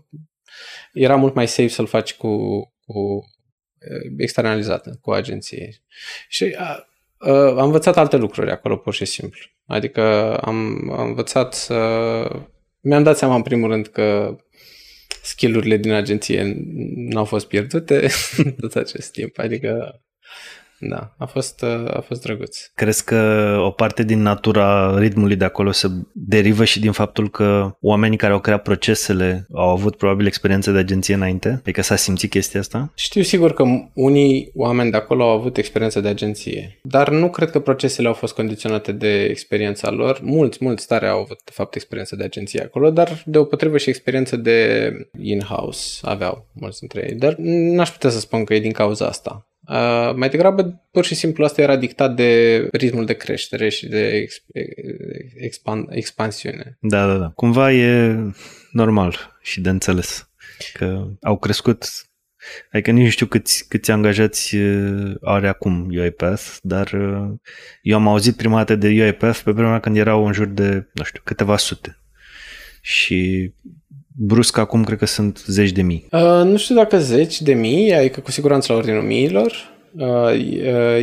era mult mai safe să-l faci cu, cu uh, externalizată, cu agenție. Și uh, uh, am învățat alte lucruri acolo, pur și simplu. Adică am, am învățat să... Mi-am dat seama, în primul rând, că skillurile din agenție n-au fost pierdute (laughs) tot acest timp. Adică da, a fost, a fost drăguț. Crezi că o parte din natura ritmului de acolo se derivă și din faptul că oamenii care au creat procesele au avut probabil experiențe de agenție înainte? Adică s-a simțit chestia asta? Știu sigur că unii oameni de acolo au avut experiență de agenție, dar nu cred că procesele au fost condiționate de experiența lor. Mulți, mulți tare au avut de fapt experiență de agenție acolo, dar de o potrivă și experiență de in-house aveau mulți dintre ei. Dar n-aș putea să spun că e din cauza asta. Uh, mai degrabă, pur și simplu, asta era dictat de ritmul de creștere și de expan- expansiune. Da, da, da. Cumva e normal și de înțeles că au crescut Adică nici nu știu câți, câți angajați uh, are acum UiPath, dar uh, eu am auzit prima dată de UiPath pe vremea când erau în jur de, nu știu, câteva sute. Și brusc acum cred că sunt zeci de mii. Uh, nu știu dacă zeci de mii, adică cu siguranță la ordinul miilor. Uh, uh,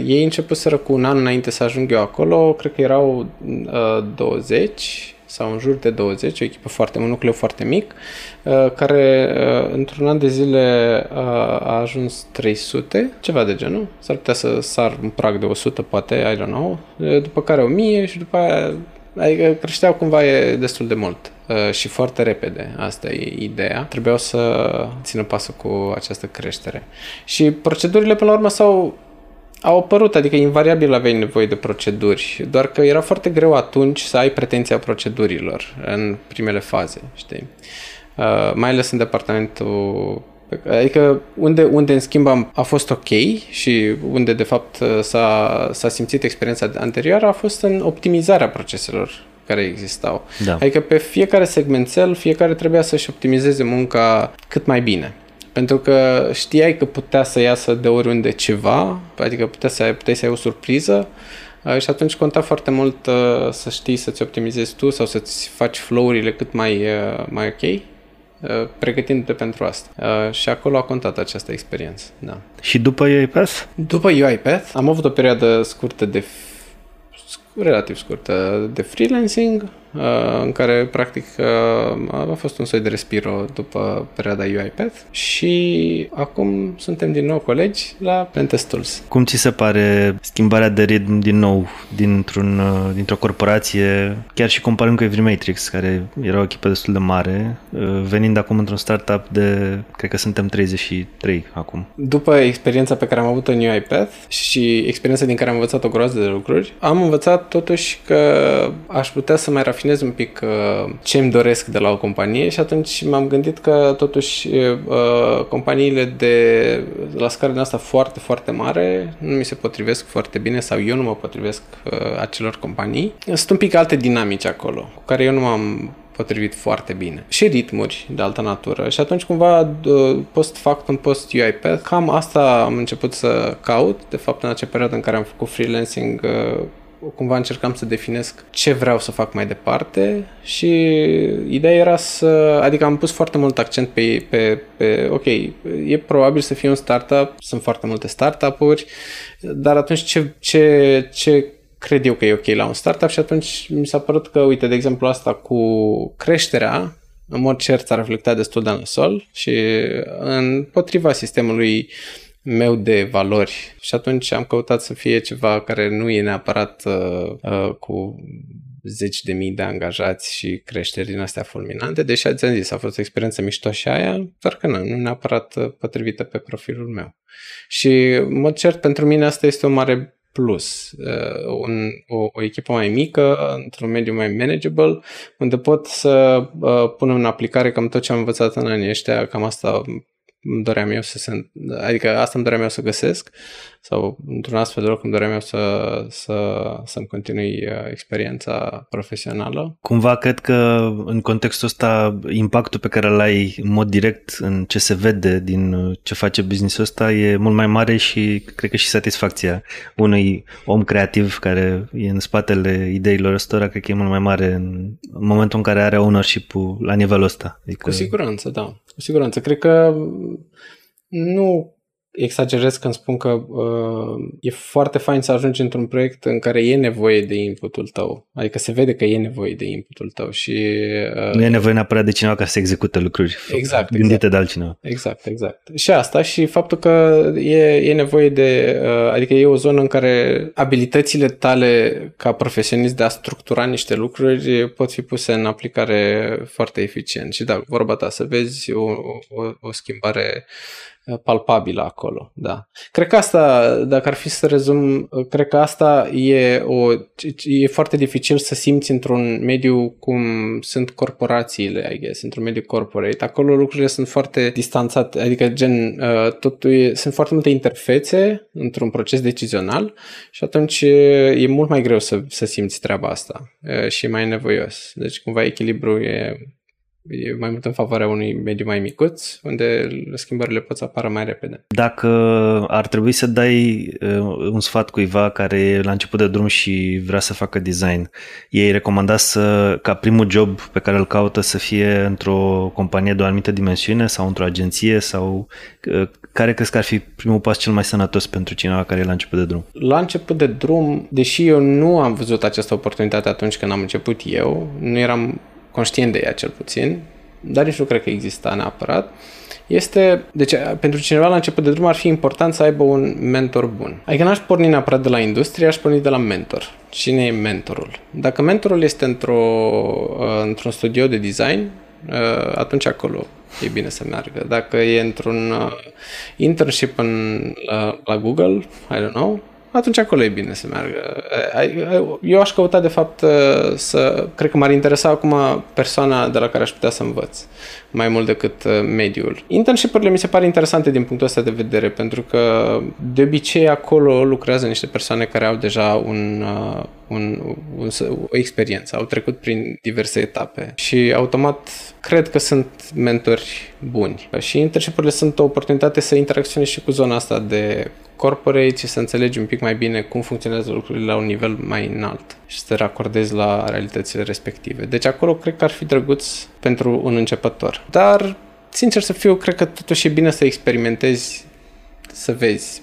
ei începuseră cu un an înainte să ajung eu acolo, cred că erau uh, 20 sau în jur de 20, o echipă foarte, un nucleu foarte mic, uh, care uh, într-un an de zile uh, a ajuns 300, ceva de genul. S-ar putea să sar un prag de 100, poate, I don't know, după care 1000 și după aia Adică creșteau cumva e destul de mult uh, și foarte repede. Asta e ideea. Trebuiau să țină pasul cu această creștere. Și procedurile, până la urmă, s-au au apărut, adică invariabil aveai nevoie de proceduri, doar că era foarte greu atunci să ai pretenția procedurilor în primele faze, știi? Uh, mai ales în departamentul Adică unde, unde în schimb am, a fost ok și unde de fapt s-a, s-a simțit experiența anterioară a fost în optimizarea proceselor care existau. Da. Adică pe fiecare segmentel, fiecare trebuia să-și optimizeze munca cât mai bine. Pentru că știai că putea să iasă de oriunde ceva, adică putea să ai, puteai să ai o surpriză uh, și atunci conta foarte mult uh, să știi să-ți optimizezi tu sau să-ți faci flow-urile cât mai, uh, mai ok Uh, pregătindu-te pentru asta. Uh, și acolo a contat această experiență. Da. Și după UiPath? După UiPath am avut o perioadă scurtă de relativ scurtă de freelancing. Uh, în care practic uh, a fost un soi de respiro după perioada UiPath și acum suntem din nou colegi la Pentest Tools. Cum ți se pare schimbarea de ritm din nou dintr-un, uh, dintr-o corporație, chiar și comparând cu Everymatrix, care era o echipă destul de mare, venind acum într-un startup de, cred că suntem 33 acum. După experiența pe care am avut-o în UiPath și experiența din care am învățat o groază de lucruri, am învățat totuși că aș putea să mai rafinez rafinez un pic uh, ce îmi doresc de la o companie și atunci m-am gândit că totuși uh, companiile de la scară din asta foarte, foarte mare nu mi se potrivesc foarte bine sau eu nu mă potrivesc uh, acelor companii. Sunt un pic alte dinamici acolo cu care eu nu m-am potrivit foarte bine. Și ritmuri de altă natură. Și atunci cumva post factum, post UiPath, cam asta am început să caut. De fapt, în acea perioadă în care am făcut freelancing, cumva încercam să definesc ce vreau să fac mai departe și ideea era să, adică am pus foarte mult accent pe, pe, pe ok, e probabil să fie un startup, sunt foarte multe startup-uri, dar atunci ce, ce, ce cred eu că e ok la un startup? Și atunci mi s-a părut că, uite, de exemplu asta cu creșterea, în mod cert a reflectat destul de nasol și împotriva sistemului meu de valori și atunci am căutat să fie ceva care nu e neapărat uh, uh, cu zeci de mii de angajați și creșteri din astea fulminante, deși ți-am zis, a fost o experiență mișto și aia, doar că nu, nu neapărat uh, potrivită pe profilul meu. Și, în mod cert, pentru mine asta este o mare plus, uh, un, o, o echipă mai mică, într-un mediu mai manageable, unde pot să uh, pun în aplicare cam tot ce am învățat în anii ăștia, cam asta îmi doream eu să se... Adică asta îmi doream eu să găsesc sau într-un astfel de loc îmi doream eu să, să, să-mi continui uh, experiența profesională. Cumva cred că în contextul ăsta impactul pe care îl ai în mod direct în ce se vede din ce face businessul ăsta e mult mai mare și cred că și satisfacția unui om creativ care e în spatele ideilor ăstora, cred că e mult mai mare în, în momentul în care are ownership-ul la nivelul ăsta. Adică... Cu siguranță, da. Cu siguranță. Cred că nu exagerez când spun că uh, e foarte fain să ajungi într-un proiect în care e nevoie de inputul tău. Adică se vede că e nevoie de inputul tău și... Uh, nu e nevoie neapărat de cineva ca să execute lucruri exact, gândite exact. de altcineva. Exact, exact. Și asta și faptul că e, e nevoie de... Uh, adică e o zonă în care abilitățile tale ca profesionist de a structura niște lucruri pot fi puse în aplicare foarte eficient. Și da, vorba ta, să vezi o, o, o schimbare palpabilă acolo, da. Cred că asta, dacă ar fi să rezum, cred că asta e, o, e foarte dificil să simți într-un mediu cum sunt corporațiile, I guess, într-un mediu corporate. Acolo lucrurile sunt foarte distanțate, adică gen, uh, totul e, sunt foarte multe interfețe într-un proces decizional și atunci e mult mai greu să, să simți treaba asta și e mai nevoios. Deci cumva echilibru e e mai mult în favoarea unui mediu mai micuț, unde schimbările pot să apară mai repede. Dacă ar trebui să dai uh, un sfat cuiva care e la început de drum și vrea să facă design, ei recomanda să, ca primul job pe care îl caută să fie într-o companie de o anumită dimensiune sau într-o agenție sau uh, care crezi că ar fi primul pas cel mai sănătos pentru cineva care e la început de drum? La început de drum, deși eu nu am văzut această oportunitate atunci când am început eu, nu eram conștient de ea cel puțin, dar nici nu cred că exista neapărat, este, deci pentru cineva la început de drum ar fi important să aibă un mentor bun. Adică n-aș porni neapărat de la industrie, aș porni de la mentor. Cine e mentorul? Dacă mentorul este într-o, uh, într-un studio de design, uh, atunci acolo e bine să meargă. Dacă e într-un uh, internship în, la, la Google, I don't know, atunci acolo e bine să meargă. Eu aș căuta, de fapt, să... Cred că m-ar interesa acum persoana de la care aș putea să învăț, mai mult decât mediul. Internship-urile mi se pare interesante din punctul ăsta de vedere, pentru că de obicei acolo lucrează niște persoane care au deja un, un, un, o experiență, au trecut prin diverse etape și automat cred că sunt mentori buni. Și internship-urile sunt o oportunitate să interacționezi și cu zona asta de corporate și să înțelegi un pic mai bine cum funcționează lucrurile la un nivel mai înalt și să te racordezi la realitățile respective. Deci acolo cred că ar fi drăguț pentru un începător. Dar, sincer să fiu, cred că totuși e bine să experimentezi, să vezi,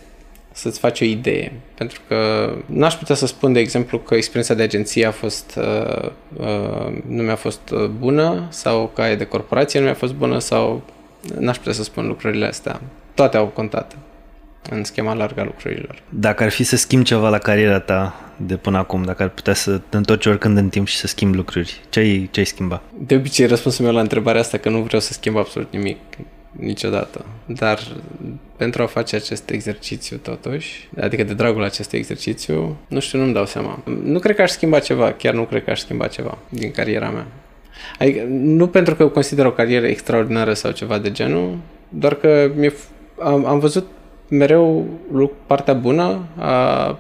să-ți faci o idee. Pentru că n-aș putea să spun, de exemplu, că experiența de agenție a fost, uh, uh, nu mi-a fost uh, bună sau că aia de corporație nu mi-a fost bună sau n-aș putea să spun lucrurile astea. Toate au contat în schema largă a lucrurilor. Dacă ar fi să schimbi ceva la cariera ta de până acum, dacă ar putea să te întorci oricând în timp și să schimbi lucruri, ce ai, ce ai schimba? De obicei, răspunsul meu la întrebarea asta că nu vreau să schimb absolut nimic niciodată. Dar pentru a face acest exercițiu totuși, adică de dragul acestui exercițiu, nu știu, nu-mi dau seama. Nu cred că aș schimba ceva, chiar nu cred că aș schimba ceva din cariera mea. Adică, nu pentru că eu consider o carieră extraordinară sau ceva de genul, doar că mi am, am văzut mereu partea bună a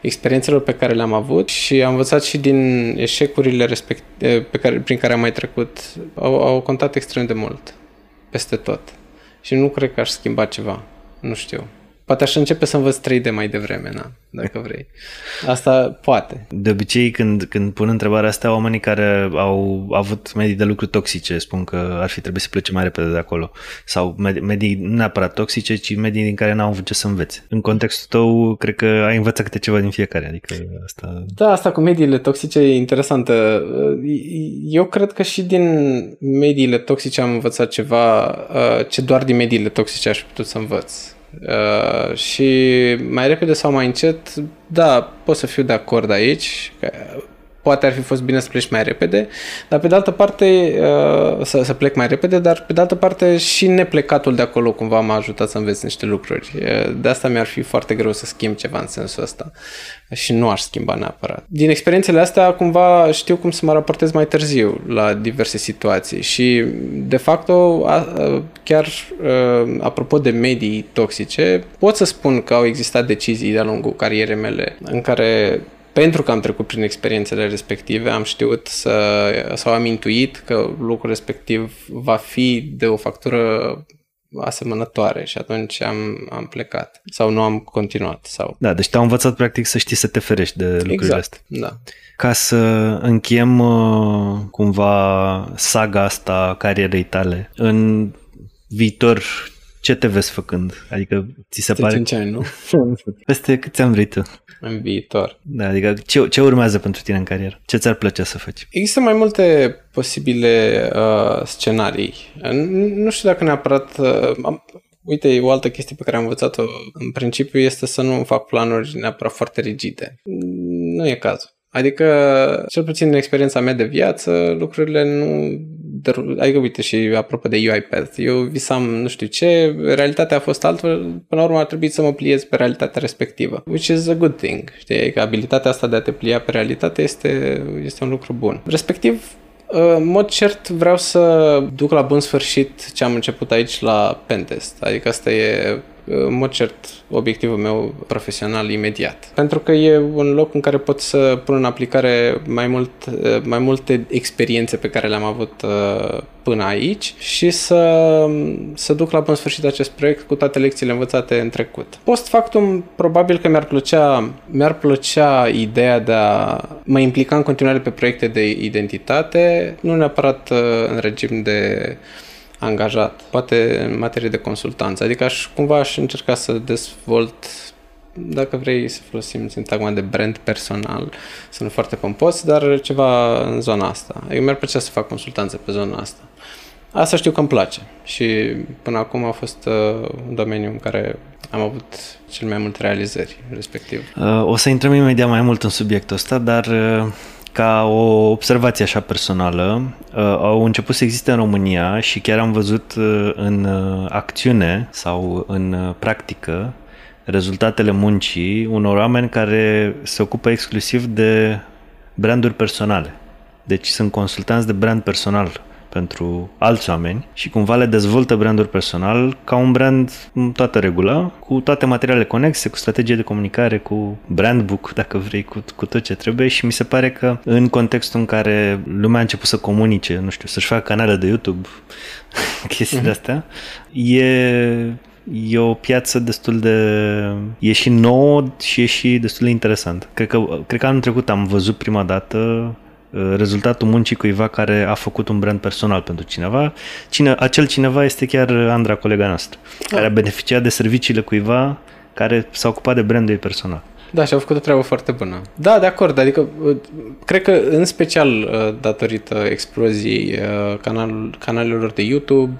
experiențelor pe care le-am avut și am învățat și din eșecurile respect, pe care, prin care am mai trecut. Au, au contat extrem de mult, peste tot. Și nu cred că aș schimba ceva. Nu știu. Poate aș începe să învăț 3D mai devreme, na, dacă vrei. Asta poate. De obicei, când, când pun întrebarea asta, oamenii care au avut medii de lucru toxice spun că ar fi trebuit să plece mai repede de acolo. Sau medii nu neapărat toxice, ci medii din care n-au avut ce să învețe. În contextul tău, cred că ai învățat câte ceva din fiecare. Adică asta... Da, asta cu mediile toxice e interesantă. Eu cred că și din mediile toxice am învățat ceva uh, ce doar din mediile toxice aș putut să învăț. Uh, și mai repede sau mai încet, da, pot să fiu de acord aici. Poate ar fi fost bine să pleci mai repede, dar pe de altă parte, uh, să, să plec mai repede, dar pe de altă parte și neplecatul de acolo cumva m-a ajutat să înveț niște lucruri. Uh, de asta mi-ar fi foarte greu să schimb ceva în sensul ăsta și nu aș schimba neapărat. Din experiențele astea, cumva știu cum să mă raportez mai târziu la diverse situații și, de fapt, chiar apropo de medii toxice, pot să spun că au existat decizii de-a lungul carierei mele în care pentru că am trecut prin experiențele respective, am știut să, sau am intuit că lucrul respectiv va fi de o factură asemănătoare și atunci am, am plecat sau nu am continuat. Sau... Da, deci te-au învățat practic să știi să te ferești de lucrurile exact, astea. da. Ca să încheiem uh, cumva saga asta carierei tale, în viitor ce te vezi făcând? Adică ți se pare... 5 ani, nu? (laughs) Peste câți am vrei tu? În viitor. Da, adică ce, ce urmează pentru tine în carieră? Ce ți-ar plăcea să faci? Există mai multe posibile uh, scenarii. Nu știu dacă neapărat... Uh, Uite, o altă chestie pe care am învățat-o în principiu este să nu fac planuri neapărat foarte rigide. Nu e cazul. Adică, cel puțin în experiența mea de viață, lucrurile nu... Adică, uite, și apropo de UiPath, eu visam nu știu ce, realitatea a fost altfel, până la urmă a trebuit să mă pliez pe realitatea respectivă, which is a good thing, știi, că abilitatea asta de a te plia pe realitate este, este un lucru bun. Respectiv, în mod cert vreau să duc la bun sfârșit ce am început aici la Pentest. Adică asta e în mod cert, obiectivul meu profesional imediat. Pentru că e un loc în care pot să pun în aplicare mai, mult, mai multe experiențe pe care le-am avut uh, până aici și să, să duc la bun sfârșit acest proiect cu toate lecțiile învățate în trecut. Post factum, probabil că mi-ar plăcea, mi-ar plăcea ideea de a mă implica în continuare pe proiecte de identitate, nu neapărat uh, în regim de angajat, poate în materie de consultanță. Adică aș, cumva aș încerca să dezvolt dacă vrei să folosim sintagma de brand personal, sunt foarte pompos, dar ceva în zona asta. Eu mi-ar plăcea să fac consultanță pe zona asta. Asta știu că îmi place și până acum a fost uh, un domeniu în care am avut cel mai multe realizări, respectiv. Uh, o să intrăm imediat mai mult în subiectul ăsta, dar uh, ca o observație așa personală, uh, au început să existe în România și chiar am văzut uh, în uh, acțiune sau în practică rezultatele muncii unor oameni care se ocupă exclusiv de branduri personale. Deci sunt consultanți de brand personal pentru alți oameni și cumva le dezvoltă brandul personal ca un brand în toată regulă, cu toate materialele conexe, cu strategie de comunicare, cu brand book, dacă vrei, cu, cu tot ce trebuie și mi se pare că în contextul în care lumea a început să comunice, nu știu, să-și facă canale de YouTube, (laughs) chestiile mhm. astea, e e o piață destul de... e și nouă și e și destul de interesant. Cred că, cred că anul trecut am văzut prima dată Uh, rezultatul muncii cuiva care a făcut un brand personal pentru cineva. Cine, acel cineva este chiar Andra, colega noastră, ah. care a beneficiat de serviciile cuiva care s-a ocupat de brandul ei personal. Da, și au făcut o treabă foarte bună. Da, de acord, adică uh, cred că în special uh, datorită exploziei canal, canalelor de YouTube,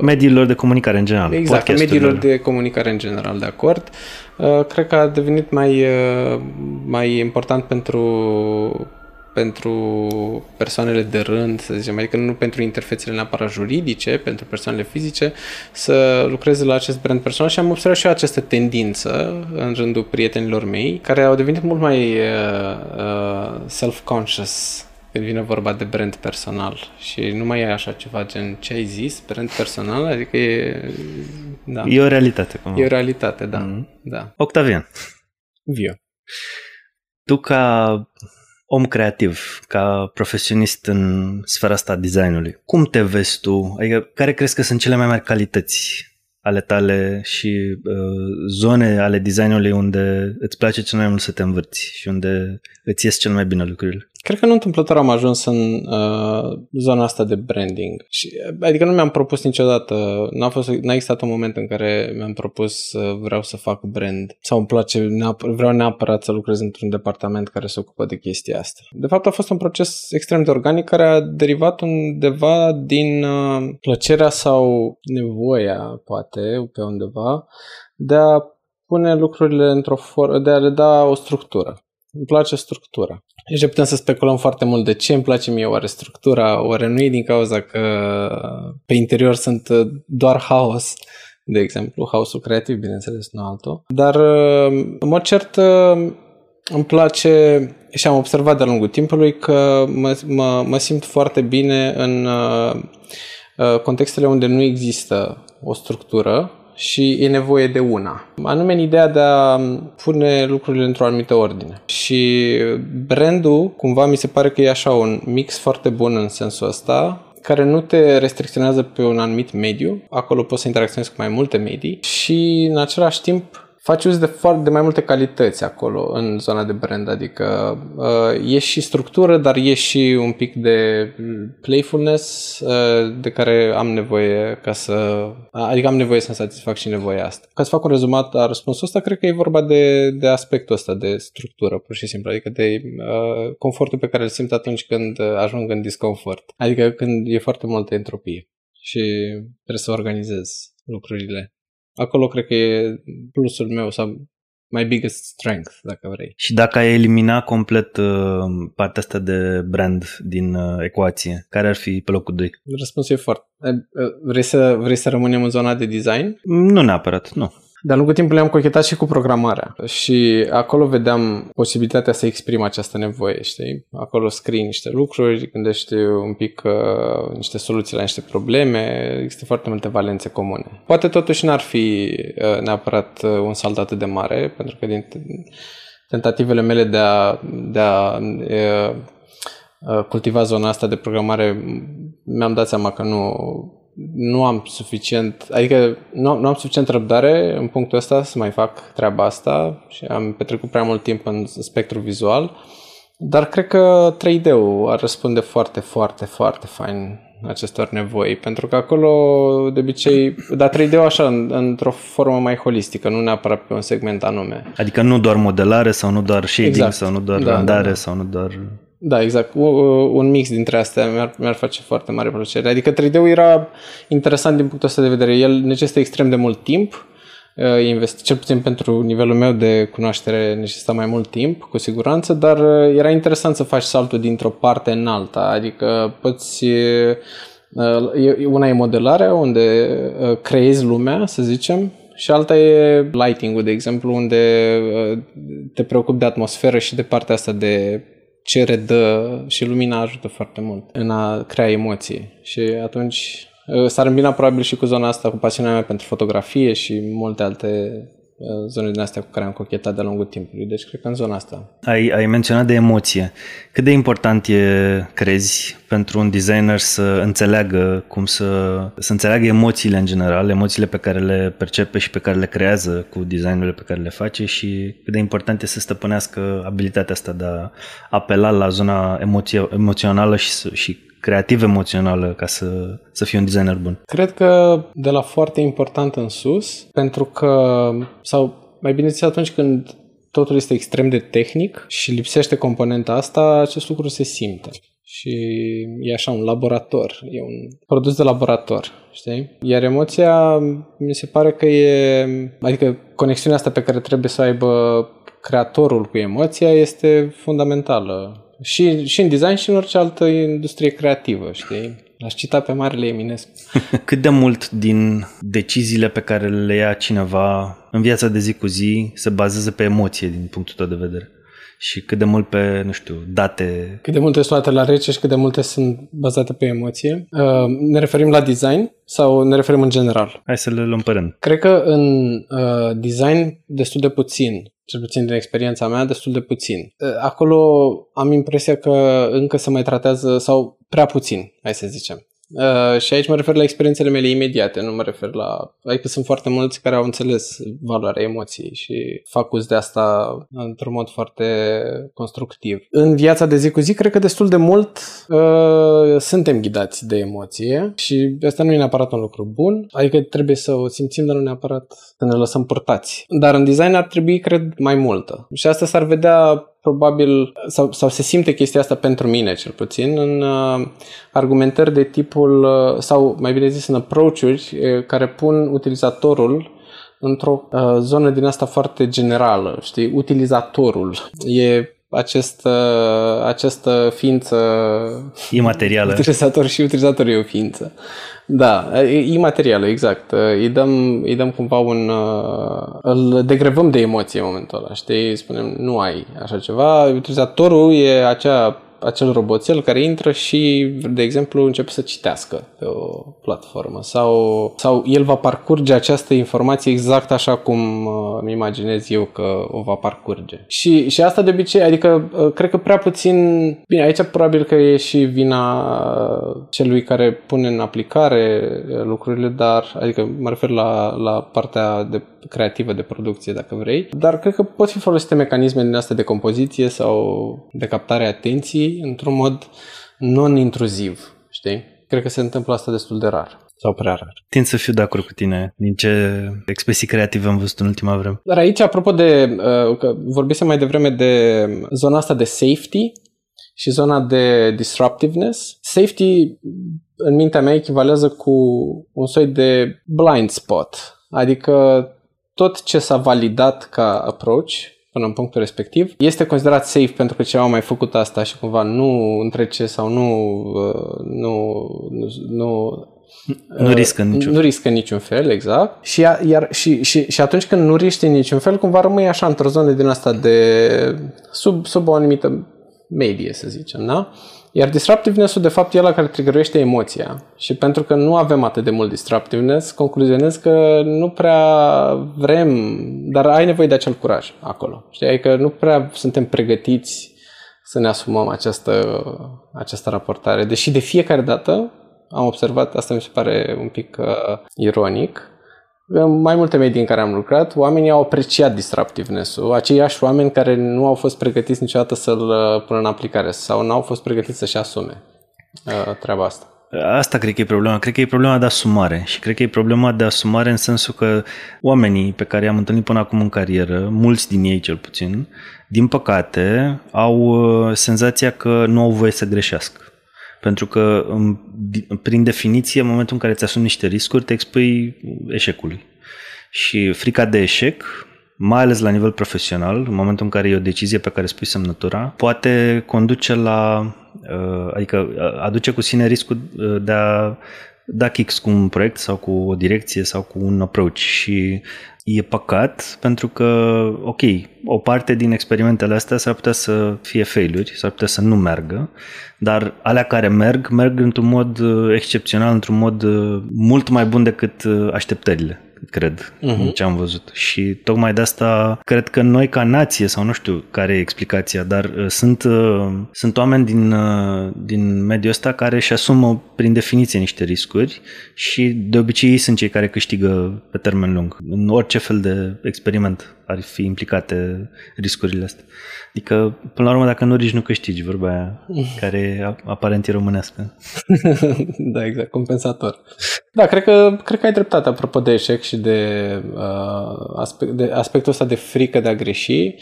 mediilor de comunicare în general. Exact, mediilor de comunicare în general, de acord. Cred că a devenit mai, mai important pentru pentru persoanele de rând, să zicem, adică nu pentru interfețele neapărat juridice, pentru persoanele fizice, să lucreze la acest brand personal și am observat și eu această tendință în rândul prietenilor mei, care au devenit mult mai uh, uh, self-conscious când vine vorba de brand personal și nu mai e așa ceva gen ce ai zis, brand personal, adică e... Da. E o realitate. Cum? E o realitate, da. Mm-hmm. da. Octavian. Vio. Tu ca om creativ, ca profesionist în sfera asta a designului, cum te vezi tu? Adică care crezi că sunt cele mai mari calități ale tale și uh, zone ale designului unde îți place cel mai mult să te învârți și unde îți ies cel mai bine lucrurile? Cred că nu întâmplător am ajuns în uh, zona asta de branding. Și, adică nu mi-am propus niciodată, n-a, fost, n-a existat un moment în care mi-am propus să vreau să fac brand sau îmi place, neapăr, vreau neapărat să lucrez într-un departament care se ocupă de chestia asta. De fapt a fost un proces extrem de organic care a derivat undeva din uh, plăcerea sau nevoia, poate, pe undeva, de a pune lucrurile într-o formă, de a le da o structură. Îmi place structura. Deci putem să speculăm foarte mult de ce îmi place mie oare structura, oare nu e din cauza că pe interior sunt doar haos, de exemplu, haosul creativ, bineînțeles, nu altul. Dar, în mod cert, îmi place și am observat de-a lungul timpului că mă, mă, mă simt foarte bine în uh, contextele unde nu există o structură și e nevoie de una. Anume în ideea de a pune lucrurile într-o anumită ordine. Și brandul, cumva, mi se pare că e așa un mix foarte bun în sensul ăsta, care nu te restricționează pe un anumit mediu, acolo poți să interacționezi cu mai multe medii și în același timp faci uz de, foarte, de mai multe calități acolo în zona de brand, adică uh, e și structură, dar e și un pic de playfulness uh, de care am nevoie ca să, adică am nevoie să-mi satisfac și nevoia asta. Ca să fac un rezumat a răspunsul ăsta, cred că e vorba de, de aspectul ăsta de structură, pur și simplu, adică de uh, confortul pe care îl simt atunci când ajung în disconfort, adică când e foarte multă entropie și trebuie să organizez lucrurile. Acolo cred că e plusul meu sau my biggest strength, dacă vrei. Și dacă ai elimina complet uh, partea asta de brand din uh, ecuație, care ar fi pe locul 2? Răspunsul e foarte... Uh, vrei să, vrei să rămânem în zona de design? Nu neapărat, nu. De-a lungul timpului am cochetat și cu programarea și acolo vedeam posibilitatea să exprim această nevoie, știi? Acolo scrii niște lucruri, gândești un pic uh, niște soluții la niște probleme, există foarte multe valențe comune. Poate totuși n-ar fi uh, neapărat uh, un salt atât de mare, pentru că din tentativele mele de a, de a uh, cultiva zona asta de programare mi-am dat seama că nu nu am suficient, adică nu, nu am suficient răbdare în punctul ăsta să mai fac treaba asta și am petrecut prea mult timp în spectru vizual, dar cred că 3D-ul ar răspunde foarte, foarte, foarte fain acestor nevoi, pentru că acolo de obicei, dar 3D-ul așa într-o formă mai holistică, nu neapărat pe un segment anume. Adică nu doar modelare sau nu doar shading exact. sau nu doar da, randare da, da. sau nu doar da, exact. Un mix dintre astea mi-ar, mi-ar face foarte mare plăcere. Adică 3D-ul era interesant din punctul ăsta de vedere. El necesită extrem de mult timp. Uh, investi, cel puțin pentru nivelul meu de cunoaștere necesita mai mult timp, cu siguranță, dar uh, era interesant să faci saltul dintr-o parte în alta. Adică poți... Uh, una e modelarea, unde creezi lumea, să zicem, și alta e lighting-ul, de exemplu, unde te preocupi de atmosferă și de partea asta de ce redă și lumina ajută foarte mult în a crea emoții. Și atunci ă, s-ar îmbina probabil și cu zona asta, cu pasiunea mea pentru fotografie și multe alte ă, zone din astea cu care am cochetat de-a lungul timpului. Deci cred că în zona asta. Ai, ai menționat de emoție. Cât de important e, crezi, pentru un designer să înțeleagă cum să, să înțeleagă emoțiile în general, emoțiile pe care le percepe și pe care le creează cu designurile pe care le face și cât de important e să stăpânească abilitatea asta de a apela la zona emoție, emoțională și, și creativ emoțională ca să, să fie un designer bun? Cred că de la foarte important în sus, pentru că, sau mai bine zis atunci când totul este extrem de tehnic și lipsește componenta asta, acest lucru se simte și e așa un laborator, e un produs de laborator, știi? Iar emoția mi se pare că e, adică conexiunea asta pe care trebuie să aibă creatorul cu emoția este fundamentală. Și, și în design și în orice altă industrie creativă, știi? Aș cita pe Marele Eminescu. (laughs) Cât de mult din deciziile pe care le ia cineva în viața de zi cu zi se bazează pe emoție din punctul tău de vedere? Și cât de mult pe, nu știu, date. Cât de multe sunt luate la rece și cât de multe sunt bazate pe emoție. Uh, ne referim la design sau ne referim în general? Hai să le luăm pe rând. Cred că în uh, design destul de puțin, cel puțin din experiența mea, destul de puțin. Uh, acolo am impresia că încă se mai tratează, sau prea puțin, hai să zicem. Uh, și aici mă refer la experiențele mele imediate, nu mă refer la... Adică sunt foarte mulți care au înțeles valoarea emoției și fac uz de asta într-un mod foarte constructiv. În viața de zi cu zi, cred că destul de mult uh, suntem ghidați de emoție și asta nu e neapărat un lucru bun, adică trebuie să o simțim, dar nu neapărat să ne lăsăm purtați. Dar în design ar trebui, cred, mai multă. Și asta s-ar vedea probabil, sau, sau se simte chestia asta pentru mine cel puțin, în uh, argumentări de tipul, uh, sau mai bine zis în approach-uri uh, care pun utilizatorul într-o uh, zonă din asta foarte generală, știi, utilizatorul. E acest, uh, această ființă imaterială. Utilizator și utilizator e o ființă. Da, imaterială, exact. Îi dăm, îi dăm cumva un... Uh, îl degrevăm de emoție în momentul ăla, știi? Spunem, nu ai așa ceva. Utilizatorul e acea acel roboțel care intră și, de exemplu, începe să citească pe o platformă sau, sau el va parcurge această informație exact așa cum uh, îmi imaginez eu că o va parcurge. Și, și asta de obicei, adică uh, cred că prea puțin, bine, aici probabil că e și vina celui care pune în aplicare uh, lucrurile, dar, adică mă refer la, la partea de creativă de producție, dacă vrei, dar cred că pot fi folosite mecanisme din astea de compoziție sau de captare atenției într-un mod non-intruziv, știi? Cred că se întâmplă asta destul de rar. Sau prea rar. Tind să fiu de acord cu tine. Din ce expresii creative am văzut în ultima vreme. Dar aici, apropo de, uh, că vorbisem mai devreme de zona asta de safety și zona de disruptiveness. Safety, în mintea mea, echivalează cu un soi de blind spot. Adică tot ce s-a validat ca approach până în punctul respectiv, este considerat safe pentru că cineva a mai făcut asta și cumva nu întrece sau nu, uh, nu, nu, nu nu uh, riscă niciun Nu riscă niciun fel, exact. Și, iar, și, și, și atunci când nu riști niciun fel, cumva rămâi așa într-o zonă din asta de sub, sub o anumită medie, să zicem, da? Iar disruptiveness-ul, de fapt, e la care trigărește emoția. Și pentru că nu avem atât de mult disruptiveness, concluzionez că nu prea vrem, dar ai nevoie de acel curaj acolo. Știi? Adică nu prea suntem pregătiți să ne asumăm această, această raportare. Deși de fiecare dată am observat, asta mi se pare un pic uh, ironic, în mai multe medii în care am lucrat, oamenii au apreciat disruptiveness-ul, aceiași oameni care nu au fost pregătiți niciodată să-l uh, pună în aplicare sau nu au fost pregătiți să-și asume uh, treaba asta. Asta cred că e problema. Cred că e problema de asumare și cred că e problema de asumare în sensul că oamenii pe care i-am întâlnit până acum în carieră, mulți din ei cel puțin, din păcate, au uh, senzația că nu au voie să greșească. Pentru că, prin definiție, în momentul în care îți asumi niște riscuri, te expui eșecului. Și frica de eșec, mai ales la nivel profesional, în momentul în care e o decizie pe care spui semnătura, poate conduce la, uh, adică uh, aduce cu sine riscul uh, de a da kicks cu un proiect sau cu o direcție sau cu un approach și e păcat pentru că, ok, o parte din experimentele astea s-ar putea să fie failuri, s-ar putea să nu meargă, dar alea care merg, merg într-un mod uh, excepțional, într-un mod uh, mult mai bun decât uh, așteptările cred, uh-huh. ce am văzut. Și tocmai de asta cred că noi ca nație, sau nu știu care e explicația, dar uh, sunt, uh, sunt oameni din, uh, din mediul ăsta care își asumă prin definiție niște riscuri și de obicei ei sunt cei care câștigă pe termen lung. În orice fel de experiment ar fi implicate riscurile astea. Adică, până la urmă, dacă nu rici, nu câștigi, vorba aia, (laughs) care aparent e românească. (laughs) da, exact, compensator. Da, cred că, cred că ai dreptate apropo de eșec și de, uh, aspect, de aspectul ăsta de frică de a greși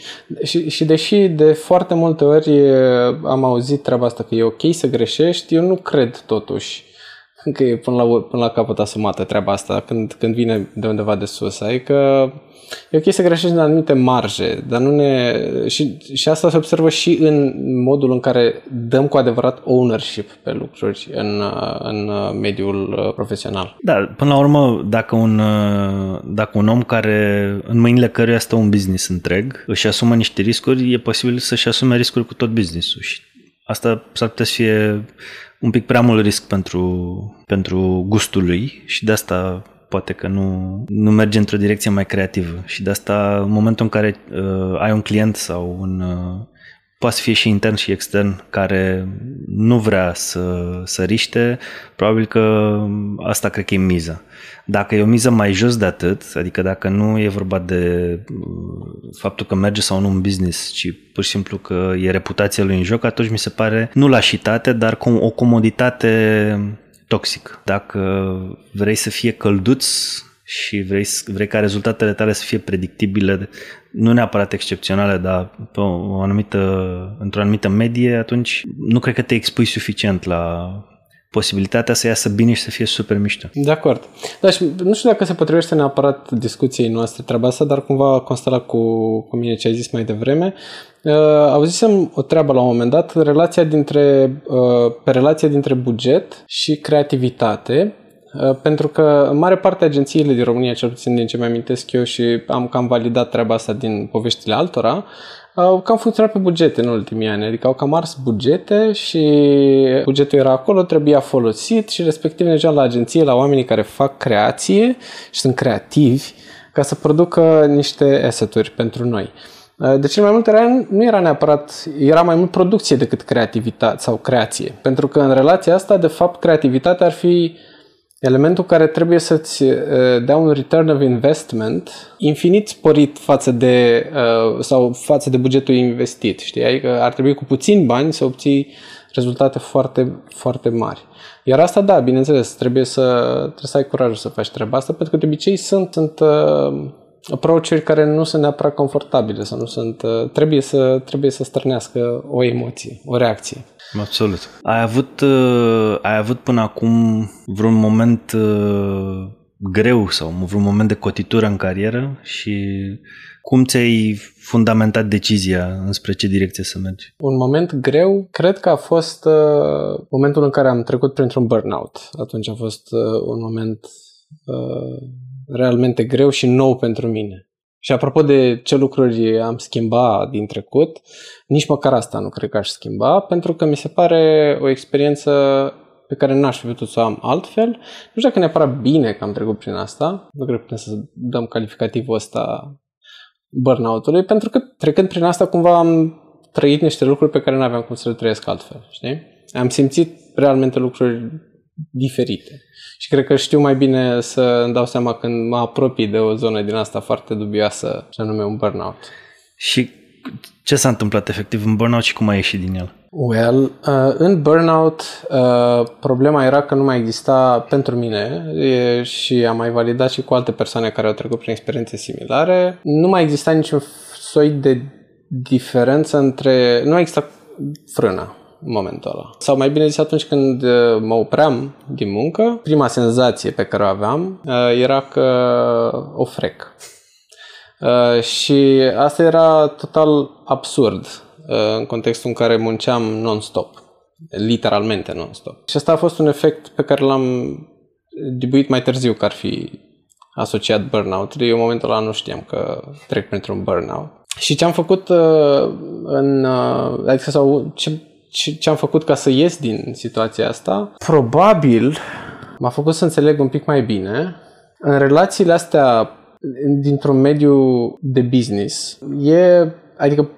și, și deși de foarte multe ori am auzit treaba asta că e ok să greșești, eu nu cred totuși că e până la, până la capăt asumată treaba asta când, când vine de undeva de sus. Adică E ok să greșești în anumite marje, dar nu ne... Și, și asta se observă și în modul în care dăm cu adevărat ownership pe lucruri în, în mediul profesional. Da, până la urmă, dacă un, dacă un om care în mâinile căruia stă un business întreg își asumă niște riscuri, e posibil să-și asume riscuri cu tot businessul și asta s-ar putea să fie un pic prea mult risc pentru, pentru gustul lui și de asta poate că nu, nu merge într-o direcție mai creativă și de asta în momentul în care uh, ai un client sau un uh, poate să fie și intern și extern, care nu vrea să, să riște, probabil că asta cred că e miza. Dacă e o miză mai jos de atât, adică dacă nu e vorba de uh, faptul că merge sau nu un business, ci pur și simplu că e reputația lui în joc, atunci mi se pare nu lașitate, dar cum o comoditate toxic. Dacă vrei să fie călduț și vrei, vrei ca rezultatele tale să fie predictibile, nu neapărat excepționale, dar pe o anumită, într-o anumită medie, atunci nu cred că te expui suficient la posibilitatea să iasă bine și să fie super mișto. De acord. Dar și nu știu dacă se potrivește neapărat discuției noastre treaba asta, dar cumva constela cu, cu mine ce ai zis mai devreme. Uh, auzisem o treabă la un moment dat, relația dintre, uh, pe relația dintre buget și creativitate, uh, pentru că în mare parte agențiile din România, cel puțin din ce mi amintesc eu și am cam validat treaba asta din poveștile altora, au cam funcționat pe bugete în ultimii ani, adică au cam ars bugete și bugetul era acolo, trebuia folosit și respectiv mergeam la agenție, la oamenii care fac creație și sunt creativi ca să producă niște asset pentru noi. De cel mai multe ori nu era neapărat, era mai mult producție decât creativitate sau creație. Pentru că în relația asta, de fapt, creativitatea ar fi elementul care trebuie să-ți uh, dea un return of investment infinit sporit față de, uh, sau față de bugetul investit. Știi? Adică ar trebui cu puțin bani să obții rezultate foarte, foarte mari. Iar asta, da, bineînțeles, trebuie să, trebuie să ai curajul să faci treaba asta, pentru că de obicei sunt, sunt uh, approach care nu sunt neapărat confortabile sau nu sunt, uh, trebuie să, trebuie să strânească o emoție, o reacție. Absolut. Ai avut, uh, ai avut până acum vreun moment uh, greu sau vreun moment de cotitură în carieră și cum ți-ai fundamentat decizia înspre ce direcție să mergi? Un moment greu, cred că a fost uh, momentul în care am trecut printr-un burnout. Atunci a fost uh, un moment uh, realmente greu și nou pentru mine. Și apropo de ce lucruri am schimbat din trecut, nici măcar asta nu cred că aș schimba, pentru că mi se pare o experiență pe care n-aș fi putut să o am altfel. Nu știu dacă neapărat bine că am trecut prin asta, nu cred că putem să dăm calificativul ăsta burnout-ului, pentru că trecând prin asta cumva am trăit niște lucruri pe care nu aveam cum să le trăiesc altfel, știi? Am simțit realmente lucruri diferite. Și cred că știu mai bine să îmi dau seama când mă apropii de o zonă din asta foarte dubioasă, ce anume un burnout. Și ce s-a întâmplat efectiv în burnout și cum ai ieșit din el? Well, uh, în burnout uh, problema era că nu mai exista pentru mine e, și am mai validat și cu alte persoane care au trecut prin experiențe similare, nu mai exista niciun soi de diferență între... Nu mai exista frână în momentul ăla. Sau mai bine zis, atunci când uh, mă opream din muncă, prima senzație pe care o aveam uh, era că o frec. (laughs) Uh, și asta era total absurd în contextul în care munceam non-stop. Literalmente non-stop. Și asta a fost un efect pe care l-am dibuit mai târziu că ar fi asociat burnout. Eu în momentul ăla nu știam că trec printr-un burnout. Și ce am făcut în, adică sau ce ce am făcut ca să ies din situația asta, probabil m-a făcut să înțeleg un pic mai bine. În relațiile astea dintr-un mediu de business, e, adică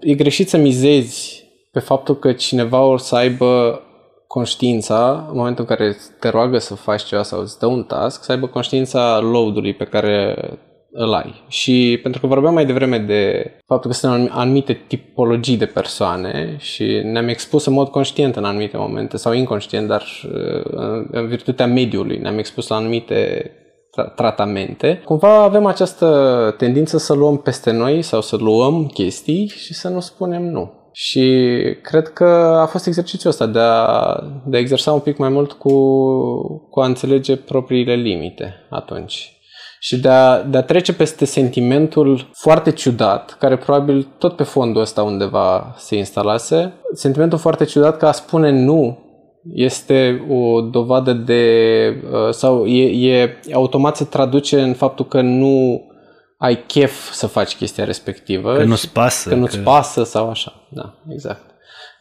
e greșit să mizezi pe faptul că cineva o să aibă conștiința, în momentul în care te roagă să faci ceva sau îți dă un task, să aibă conștiința load-ului pe care îl ai. Și pentru că vorbeam mai devreme de faptul că sunt anumite tipologii de persoane și ne-am expus în mod conștient în anumite momente sau inconștient, dar uh, în virtutea mediului ne-am expus la anumite tra- tratamente, cumva avem această tendință să luăm peste noi sau să luăm chestii și să nu spunem nu. Și cred că a fost exercițiul ăsta de a, de a exersa un pic mai mult cu, cu a înțelege propriile limite atunci și de a, de a trece peste sentimentul foarte ciudat, care probabil tot pe fondul ăsta undeva se instalase, sentimentul foarte ciudat că a spune nu este o dovadă de, uh, sau e, e automat se traduce în faptul că nu ai chef să faci chestia respectivă. Că nu-ți pasă. Că nu-ți că... pasă sau așa. Da, exact.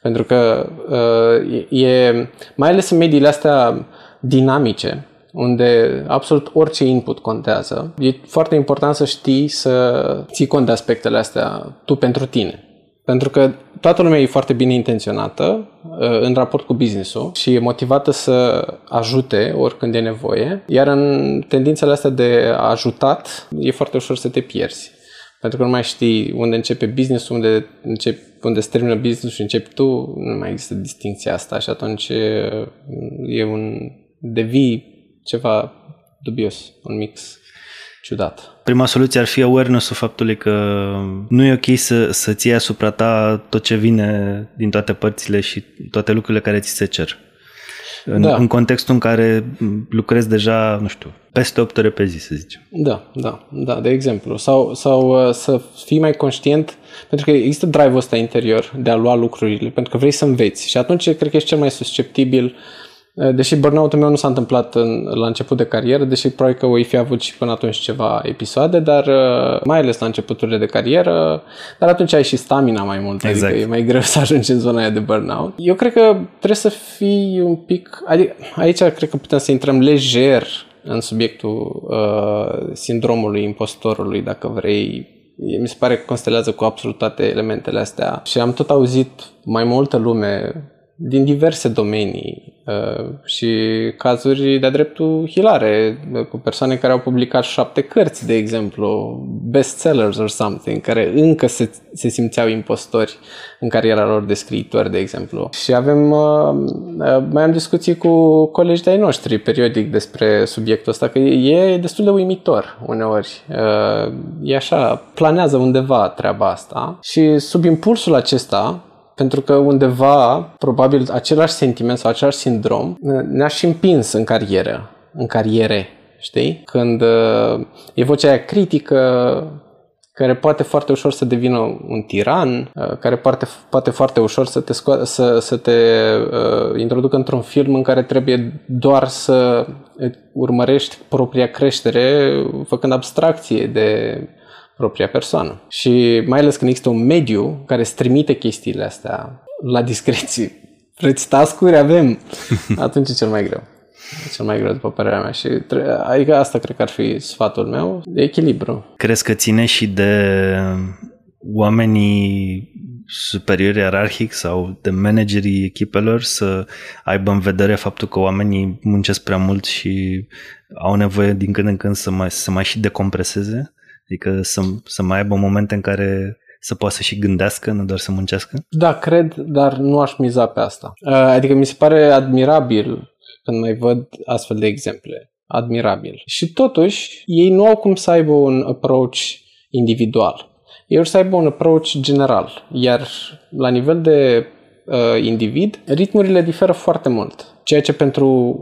Pentru că uh, e, mai ales în mediile astea dinamice, unde absolut orice input contează. E foarte important să știi să ții cont de aspectele astea tu pentru tine. Pentru că toată lumea e foarte bine intenționată uh, în raport cu business-ul și e motivată să ajute oricând e nevoie, iar în tendințele astea de ajutat e foarte ușor să te pierzi. Pentru că nu mai știi unde începe business unde, începe, unde se termină business și începi tu, nu mai există distinția asta și atunci e un devii ceva dubios, un mix ciudat. Prima soluție ar fi awareness-ul faptului că nu e ok să, să-ți iei asupra ta tot ce vine din toate părțile și toate lucrurile care ți se cer. În, da. în contextul în care lucrezi deja, nu știu, peste 8 ore pe zi, să zicem. Da, da, da, de exemplu. Sau, sau uh, să fii mai conștient, pentru că există drive-ul ăsta interior de a lua lucrurile, pentru că vrei să înveți. Și atunci cred că ești cel mai susceptibil uh, Eh, deși burnout-ul meu nu s-a întâmplat în, la început de carieră, deși probabil că voi fi avut și până atunci ceva episoade, dar eh, mai ales la începuturile de carieră, dar atunci ai și stamina mai mult, exact. adică e mai greu (laughs) să ajungi în zona aia de burnout. Eu cred că trebuie să fii un pic, adică aici cred că putem să intrăm lejer în subiectul uh, sindromului impostorului, dacă vrei, mi se pare că constelează cu absolut toate elementele astea și am tot auzit mai multă lume din diverse domenii uh, și cazuri de-a dreptul hilare, uh, cu persoane care au publicat șapte cărți, de exemplu, bestsellers or something, care încă se, se simțeau impostori în cariera lor de scriitori, de exemplu. Și avem, uh, mai am discuții cu colegi de-ai noștri periodic despre subiectul ăsta, că e destul de uimitor uneori. E așa, planează undeva treaba asta și sub impulsul acesta, pentru că undeva, probabil, același sentiment sau același sindrom ne-a și împins în carieră, în cariere, știi? Când uh, e vocea aia critică, care poate foarte ușor să devină un tiran, uh, care poate, poate foarte ușor să te, sco- să, să te uh, introducă într-un film în care trebuie doar să urmărești propria creștere făcând abstracție de propria persoană. Și mai ales când există un mediu care îți trimite chestiile astea la discreție. Vreți tascuri? Avem. (laughs) Atunci e cel mai greu. E cel mai greu, după părerea mea. Și adică asta cred că ar fi sfatul meu, de echilibru. Crezi că ține și de oamenii superiori ierarhic sau de managerii echipelor să aibă în vedere faptul că oamenii muncesc prea mult și au nevoie din când în când să mai, să mai și decompreseze? Adică să, să mai aibă momente în care să poată să și gândească, nu doar să muncească? Da, cred, dar nu aș miza pe asta. Uh, adică mi se pare admirabil când mai văd astfel de exemple. Admirabil. Și totuși, ei nu au cum să aibă un approach individual. Ei or să aibă un approach general. Iar la nivel de uh, individ, ritmurile diferă foarte mult. Ceea ce pentru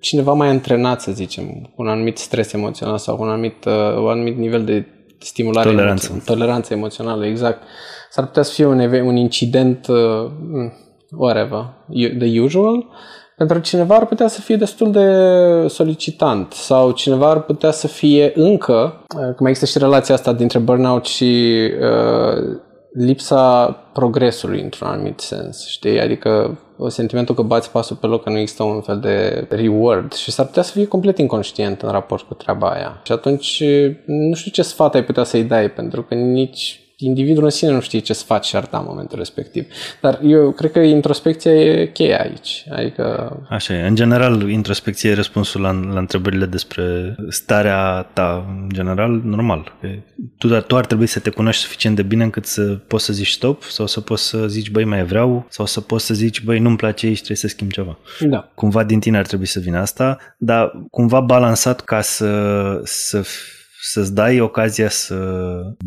cineva mai antrenat, să zicem, cu un anumit stres emoțional sau cu un anumit, uh, un anumit nivel de stimulare toleranță. Emoțională, toleranță emoțională, exact. S-ar putea să fie un, un incident uh, whatever, the usual, pentru cineva ar putea să fie destul de solicitant sau cineva ar putea să fie încă, uh, că mai există și relația asta dintre burnout și uh, lipsa progresului într-un anumit sens, știi? Adică sentimentul că bați pasul pe loc, că nu există un fel de reward și s-ar putea să fie complet inconștient în raport cu treaba aia. Și atunci nu știu ce sfat ai putea să-i dai, pentru că nici individul în sine nu știe ce să faci și ar da în momentul respectiv. Dar eu cred că introspecția e cheia aici. Adică... Așa e. În general, introspecția e răspunsul la, la întrebările despre starea ta, în general, normal. Tu, tu ar trebui să te cunoști suficient de bine încât să poți să zici stop sau să poți să zici, băi, mai vreau sau să poți să zici, băi, nu-mi place aici, trebuie să schimb ceva. Da. Cumva din tine ar trebui să vină asta, dar cumva balansat ca să, să să-ți dai ocazia să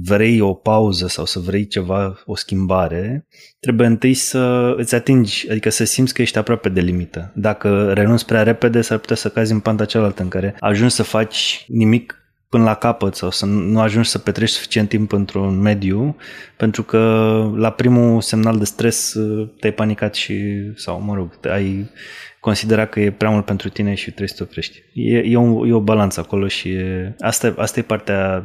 vrei o pauză sau să vrei ceva, o schimbare, trebuie întâi să îți atingi, adică să simți că ești aproape de limită. Dacă renunți prea repede, s-ar putea să cazi în panta cealaltă în care ajungi să faci nimic până la capăt sau să nu ajungi să petreci suficient timp într-un mediu pentru că la primul semnal de stres te-ai panicat și sau mă rog, ai considera că e prea mult pentru tine și trebuie să te oprești. E, e, o, e o balanță acolo și e, asta, asta e partea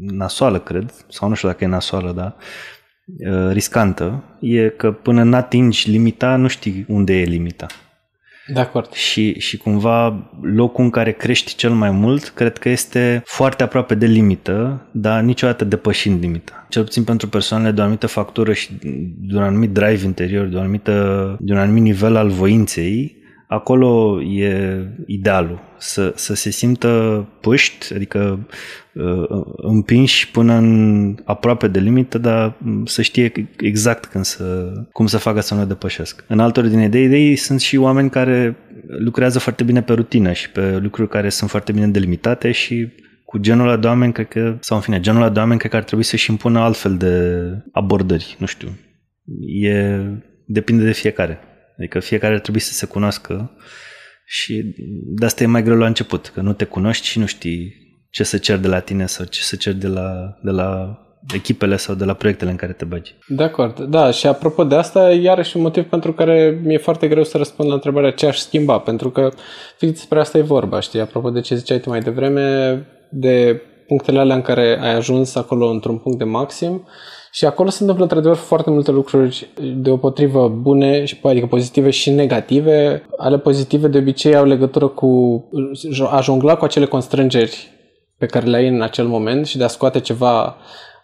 nasoală, cred, sau nu știu dacă e nasoală, dar riscantă, e că până n-atingi limita, nu știi unde e limita. De acord. Și, și cumva locul în care crești cel mai mult, cred că este foarte aproape de limită, dar niciodată depășind limita. Cel puțin pentru persoanele de o anumită factură și de un anumit drive interior, de, o anumită, de un anumit nivel al voinței, acolo e idealul, să, să se simtă puști, adică uh, împinși până în aproape de limită, dar să știe exact când să, cum să facă să nu depășesc. În altă ordine de idei sunt și oameni care lucrează foarte bine pe rutină și pe lucruri care sunt foarte bine delimitate și cu genul ăla de oameni, cred că, sau în fine, genul ăla de oameni cred că ar trebui să-și impună altfel de abordări, nu știu. E, depinde de fiecare. Adică fiecare ar trebui să se cunoască și de asta e mai greu la început, că nu te cunoști și nu știi ce să cer de la tine sau ce să cer de la, de la echipele sau de la proiectele în care te bagi. De acord, da, și apropo de asta, iarăși un motiv pentru care mi-e foarte greu să răspund la întrebarea ce aș schimba, pentru că fix despre asta e vorba, știi, apropo de ce ziceai tu mai devreme, de punctele alea în care ai ajuns acolo într-un punct de maxim și acolo se întâmplă într-adevăr foarte multe lucruri deopotrivă bune, adică pozitive și negative. Ale pozitive de obicei au legătură cu a jongla cu acele constrângeri pe care le ai în acel moment și de a scoate ceva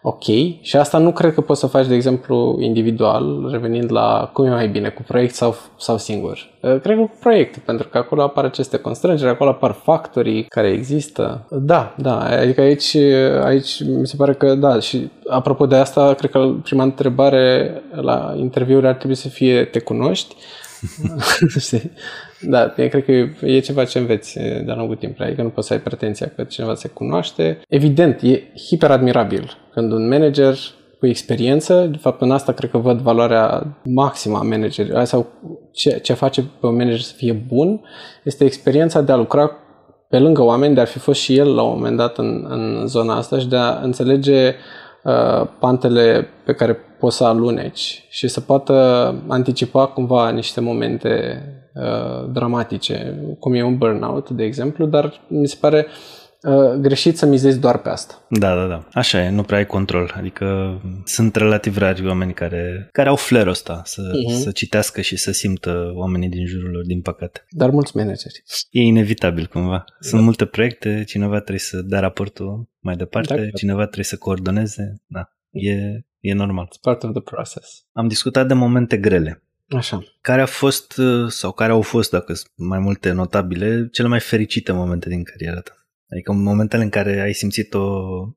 ok și asta nu cred că poți să faci, de exemplu, individual, revenind la cum e mai bine, cu proiect sau, sau singur. Uh, cred că cu proiect, pentru că acolo apar aceste constrângeri, acolo apar factorii care există. Da, da, adică aici, aici mi se pare că da, și apropo de asta, cred că prima întrebare la interviuri ar trebui să fie te cunoști? (laughs) (laughs) Da, eu cred că e ceva ce înveți de-a lungul timpului, adică nu poți să ai pretenția că cineva se cunoaște. Evident, e hiper admirabil când un manager cu experiență, de fapt în asta cred că văd valoarea maximă a managerului, sau ce, ce face pe un manager să fie bun, este experiența de a lucra pe lângă oameni, de a fi fost și el la un moment dat în, în zona asta și de a înțelege uh, pantele pe care poți să aluneci și să poată anticipa cumva niște momente uh, dramatice, cum e un burnout, de exemplu, dar mi se pare uh, greșit să mizezi doar pe asta. Da, da, da. Așa e, nu prea ai control. Adică sunt relativ rari oameni care, care au flair ăsta să, uh-huh. să citească și să simtă oamenii din jurul lor, din păcate. Dar mulți manageri. E inevitabil cumva. Sunt da. multe proiecte, cineva trebuie să dea raportul mai departe, da, cineva trebuie să coordoneze. Da, e, e normal. It's part of the process. Am discutat de momente grele. Așa. Care a fost, uh, sau care au fost, dacă sunt mai multe notabile, cele mai fericite momente din cariera ta? Adică momentele în care ai simțit o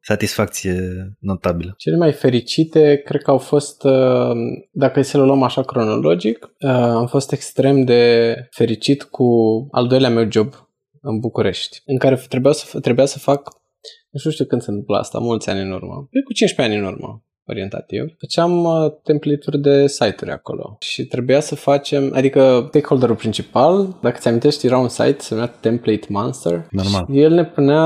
satisfacție notabilă. Cele mai fericite cred că au fost, uh, dacă să le luăm așa cronologic, uh, am fost extrem de fericit cu al doilea meu job în București, în care trebuia să, trebuia să fac, nu știu când se întâmplă asta, mulți ani în urmă, cu 15 ani în urmă, orientativ, făceam uh, template-uri de site-uri acolo și trebuia să facem, adică stakeholderul principal, dacă ți amintești, era un site, se numea Template Monster. Normal. Și el ne punea,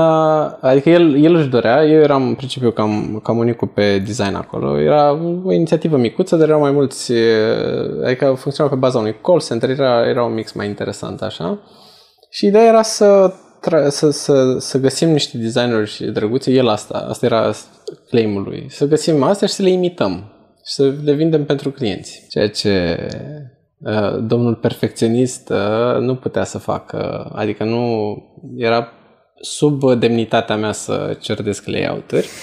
adică el, el își dorea, eu eram în principiu cam, cam unicul pe design acolo, era o inițiativă micuță, dar erau mai mulți, adică funcționa pe baza unui call center, era, era un mix mai interesant așa. Și ideea era să să, să, să găsim niște designeri drăguțe, el asta, asta era claim-ul lui, să găsim astea și să le imităm și să le vindem pentru clienți. Ceea ce uh, domnul perfecționist uh, nu putea să facă, adică nu era sub demnitatea mea să cerdesc layout-uri. (laughs)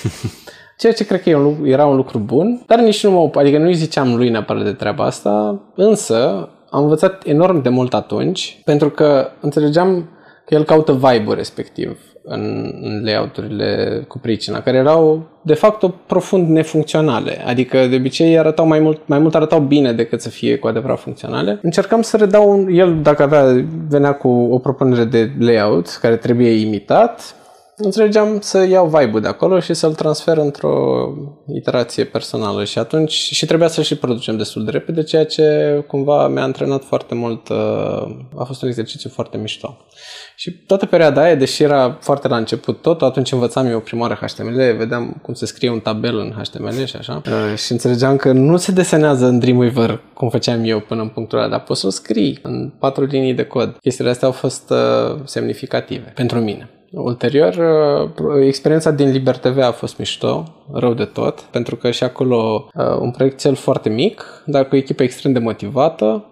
Ceea ce cred că era un lucru bun, dar nici nu mă, adică nu-i ziceam lui neapărat de treaba asta, însă am învățat enorm de mult atunci, pentru că înțelegeam că el caută vibe-ul respectiv în, în layout-urile cu pricina, care erau de fapt profund nefuncționale. Adică de obicei arătau mai mult, mai mult arătau bine decât să fie cu adevărat funcționale. Încercam să redau un, el dacă avea, venea cu o propunere de layout care trebuie imitat, înțelegeam să iau vibe-ul de acolo și să-l transfer într-o iterație personală și atunci și trebuia să și producem destul de repede, ceea ce cumva mi-a antrenat foarte mult, uh, a fost un exercițiu foarte mișto. Și toată perioada aia, deși era foarte la început tot, atunci învățam eu prima oară HTML, vedeam cum se scrie un tabel în HTML și așa. Uh, și înțelegeam că nu se desenează în Dreamweaver cum făceam eu până în punctul ăla, dar poți să o scrii în patru linii de cod. Chestiile astea au fost uh, semnificative pentru mine. Ulterior, uh, experiența din Liber TV a fost mișto, rău de tot, pentru că și acolo un proiect cel foarte mic, dar cu o echipă extrem de motivată.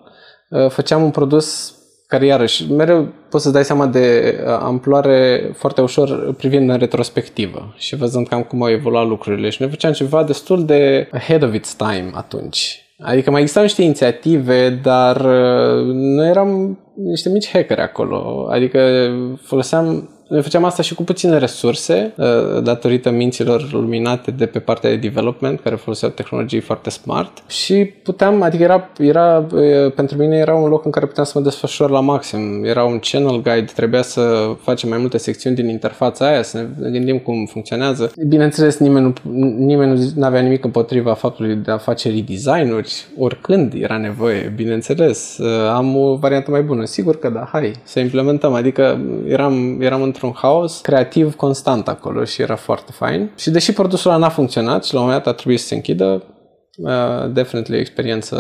Făceam un produs care iarăși mereu poți să dai seama de uh, amploare foarte ușor privind în retrospectivă și văzând cam cum au evoluat lucrurile și noi făceam ceva destul de ahead of its time atunci. Adică mai existau niște inițiative, dar uh, noi eram niște mici hackeri acolo. Adică foloseam noi făceam asta și cu puține resurse, uh, datorită minților luminate de pe partea de development, care foloseau tehnologii foarte smart și puteam, adică era, era, uh, pentru mine era un loc în care puteam să mă desfășor la maxim. Era un channel guide, trebuia să facem mai multe secțiuni din interfața aia, să ne gândim cum funcționează. Bineînțeles, nimeni nu, nimeni nu avea nimic împotriva faptului de a face redesign-uri, oricând era nevoie, bineînțeles. Uh, am o variantă mai bună, sigur că da, hai, să implementăm. Adică eram, eram în într-un haos creativ constant acolo și era foarte fain. Și deși produsul ăla n-a funcționat și la un moment dat a trebuit să se închidă, uh, definitely o experiență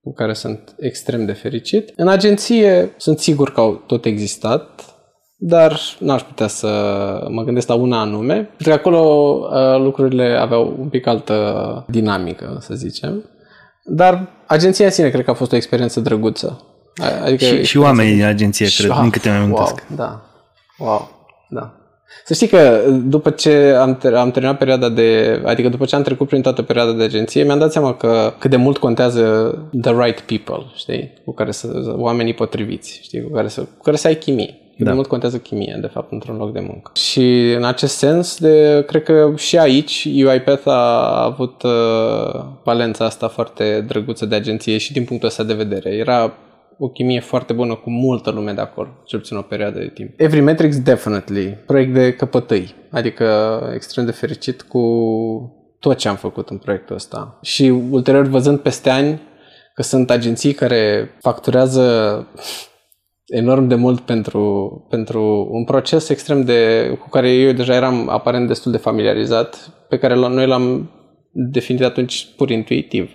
cu care sunt extrem de fericit. În agenție sunt sigur că au tot existat, dar n-aș putea să mă gândesc la una anume, pentru că acolo uh, lucrurile aveau un pic altă dinamică, să zicem. Dar agenția în sine cred că a fost o experiență drăguță. Adică și, și oamenii din agenție, cred, din câte mi wow, da. Wow, da. Să știi că după ce am, ter- am terminat perioada de, adică după ce am trecut prin toată perioada de agenție, mi-am dat seama că cât de mult contează the right people, știi, cu care să, oamenii potriviți, știi, cu care să, cu care să ai chimie. Cât da. de mult contează chimie, de fapt, într-un loc de muncă. Și în acest sens, de, cred că și aici UiPath a avut uh, valența asta foarte drăguță de agenție și din punctul ăsta de vedere. Era o chimie foarte bună cu multă lume de acolo, cel puțin o perioadă de timp. Every Metrics, definitely. Proiect de căpătăi, adică extrem de fericit cu tot ce am făcut în proiectul ăsta. Și ulterior văzând peste ani că sunt agenții care facturează enorm de mult pentru, pentru un proces extrem de, cu care eu deja eram aparent destul de familiarizat, pe care noi l-am definit atunci pur intuitiv.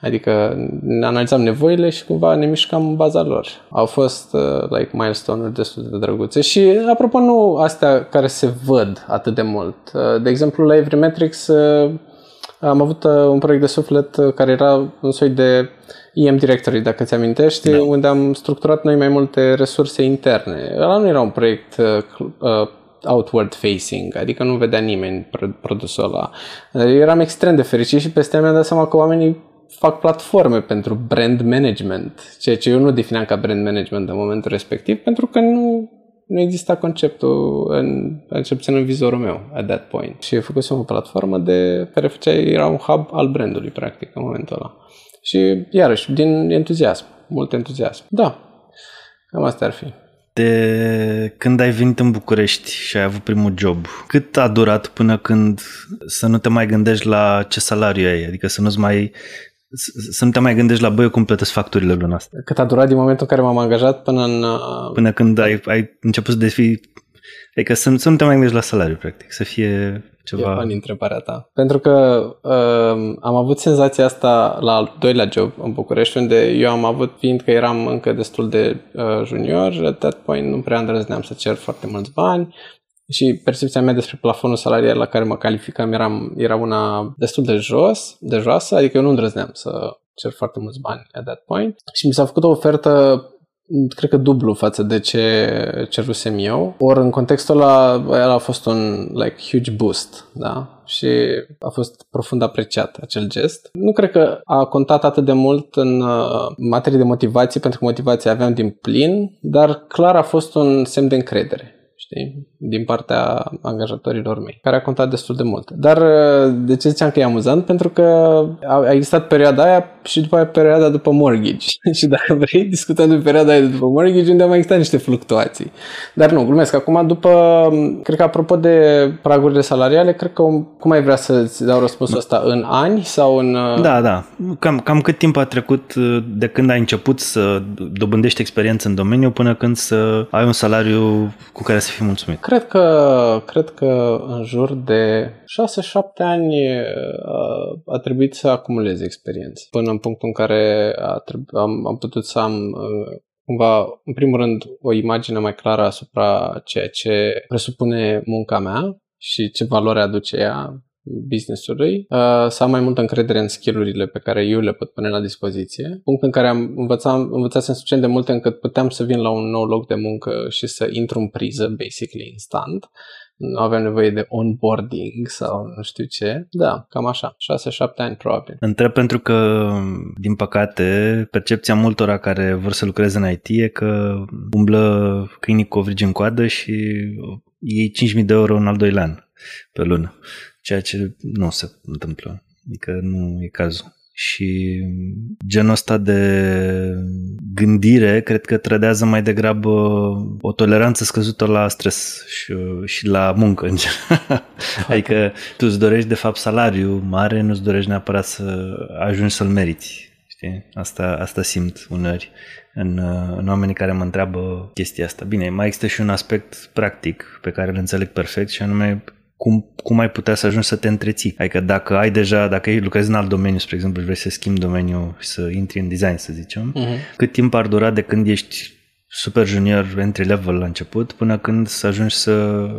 Adică ne analizam nevoile și cumva ne mișcam în baza lor. Au fost uh, like milestone-uri destul de drăguțe și apropo nu astea care se văd atât de mult. Uh, de exemplu la Everymetrics uh, am avut uh, un proiect de suflet uh, care era un soi de EM Directory, dacă ți amintești, da. unde am structurat noi mai multe resurse interne. Ăla nu era un proiect uh, uh, outward facing, adică nu vedea nimeni produsul ăla. Eram extrem de fericit și peste mi-am dat seama că oamenii fac platforme pentru brand management, ceea ce eu nu defineam ca brand management în momentul respectiv, pentru că nu, nu exista conceptul, în, cel puțin în vizorul meu, at that point. Și eu făcusem o platformă de care făcea, era un hub al brandului, practic, în momentul ăla. Și, iarăși, din entuziasm, mult entuziasm. Da, cam asta ar fi. De când ai venit în București și ai avut primul job, cât a durat până când să nu te mai gândești la ce salariu ai? Adică să nu-ți mai să nu te mai gândești la băi cum plătesc facturile luna asta. Cât a durat din momentul în care m-am angajat până în... Uh, până când ai, ai început să defi... Adică să, să nu te mai gândești la salariu, practic, să fie ceva... E funny întrebarea ta. Pentru că uh, am avut senzația asta la al doilea job în București, unde eu am avut, fiind că eram încă destul de uh, junior, at that point nu prea îndrăzneam să cer foarte mulți bani, și percepția mea despre plafonul salarial la care mă calificam era, era una destul de jos, de joasă, adică eu nu îndrăzneam să cer foarte mulți bani at that point. Și mi s-a făcut o ofertă cred că dublu față de ce cerusem eu. Ori în contextul ăla, el a fost un like huge boost, da? Și a fost profund apreciat acel gest. Nu cred că a contat atât de mult în uh, materie de motivație, pentru că motivația aveam din plin, dar clar a fost un semn de încredere știi, din partea angajatorilor mei, care a contat destul de mult. Dar uh, de ce ziceam că e amuzant? Pentru că a existat perioada aia și după aia perioada după mortgage. (laughs) și dacă vrei, discutăm de perioada aia de după mortgage, unde au mai existat niște fluctuații. Dar nu, glumesc. Acum, după, cred că apropo de pragurile salariale, cred că, cum ai vrea să-ți dau răspunsul ăsta? În ani sau în... Uh, da, da. Cam, cam cât timp a trecut uh, de când ai început să dobândești experiență în domeniu până când să ai un salariu cu care să fii mulțumit? Cred că, cred că în jur de 6-7 ani uh, a trebuit să acumulez experiență. Până în punctul în care a treb- am, am putut să am uh, cumva, în primul rând, o imagine mai clară asupra ceea ce presupune munca mea și ce valoare aduce ea business-ului, uh, să am mai multă încredere în skillurile pe care eu le pot pune la dispoziție. Punct în care am învățat, învățat suficient de multe încât puteam să vin la un nou loc de muncă și să intru în priză, basically, instant. Nu aveam nevoie de onboarding sau nu știu ce. Da, cam așa. 6-7 ani probabil. Întreb pentru că, din păcate, percepția multora care vor să lucreze în IT e că umblă câinii cu ovrigi în coadă și iei 5.000 de euro în al doilea an pe lună ceea ce nu se întâmplă. Adică nu e cazul. Și genul ăsta de gândire cred că trădează mai degrabă o toleranță scăzută la stres și, și la muncă în general. (laughs) adică tu îți dorești de fapt salariu mare, nu îți dorești neapărat să ajungi să-l meriți. Știi? Asta, asta simt uneori în, în oamenii care mă întreabă chestia asta. Bine, mai există și un aspect practic pe care îl înțeleg perfect și anume cum, cum ai putea să ajungi să te întreții. Adică dacă ai deja, dacă lucrezi în alt domeniu, spre exemplu, și vrei să schimbi domeniul și să intri în design, să zicem, uh-huh. cât timp ar dura de când ești super junior, entry level la început, până când să ajungi să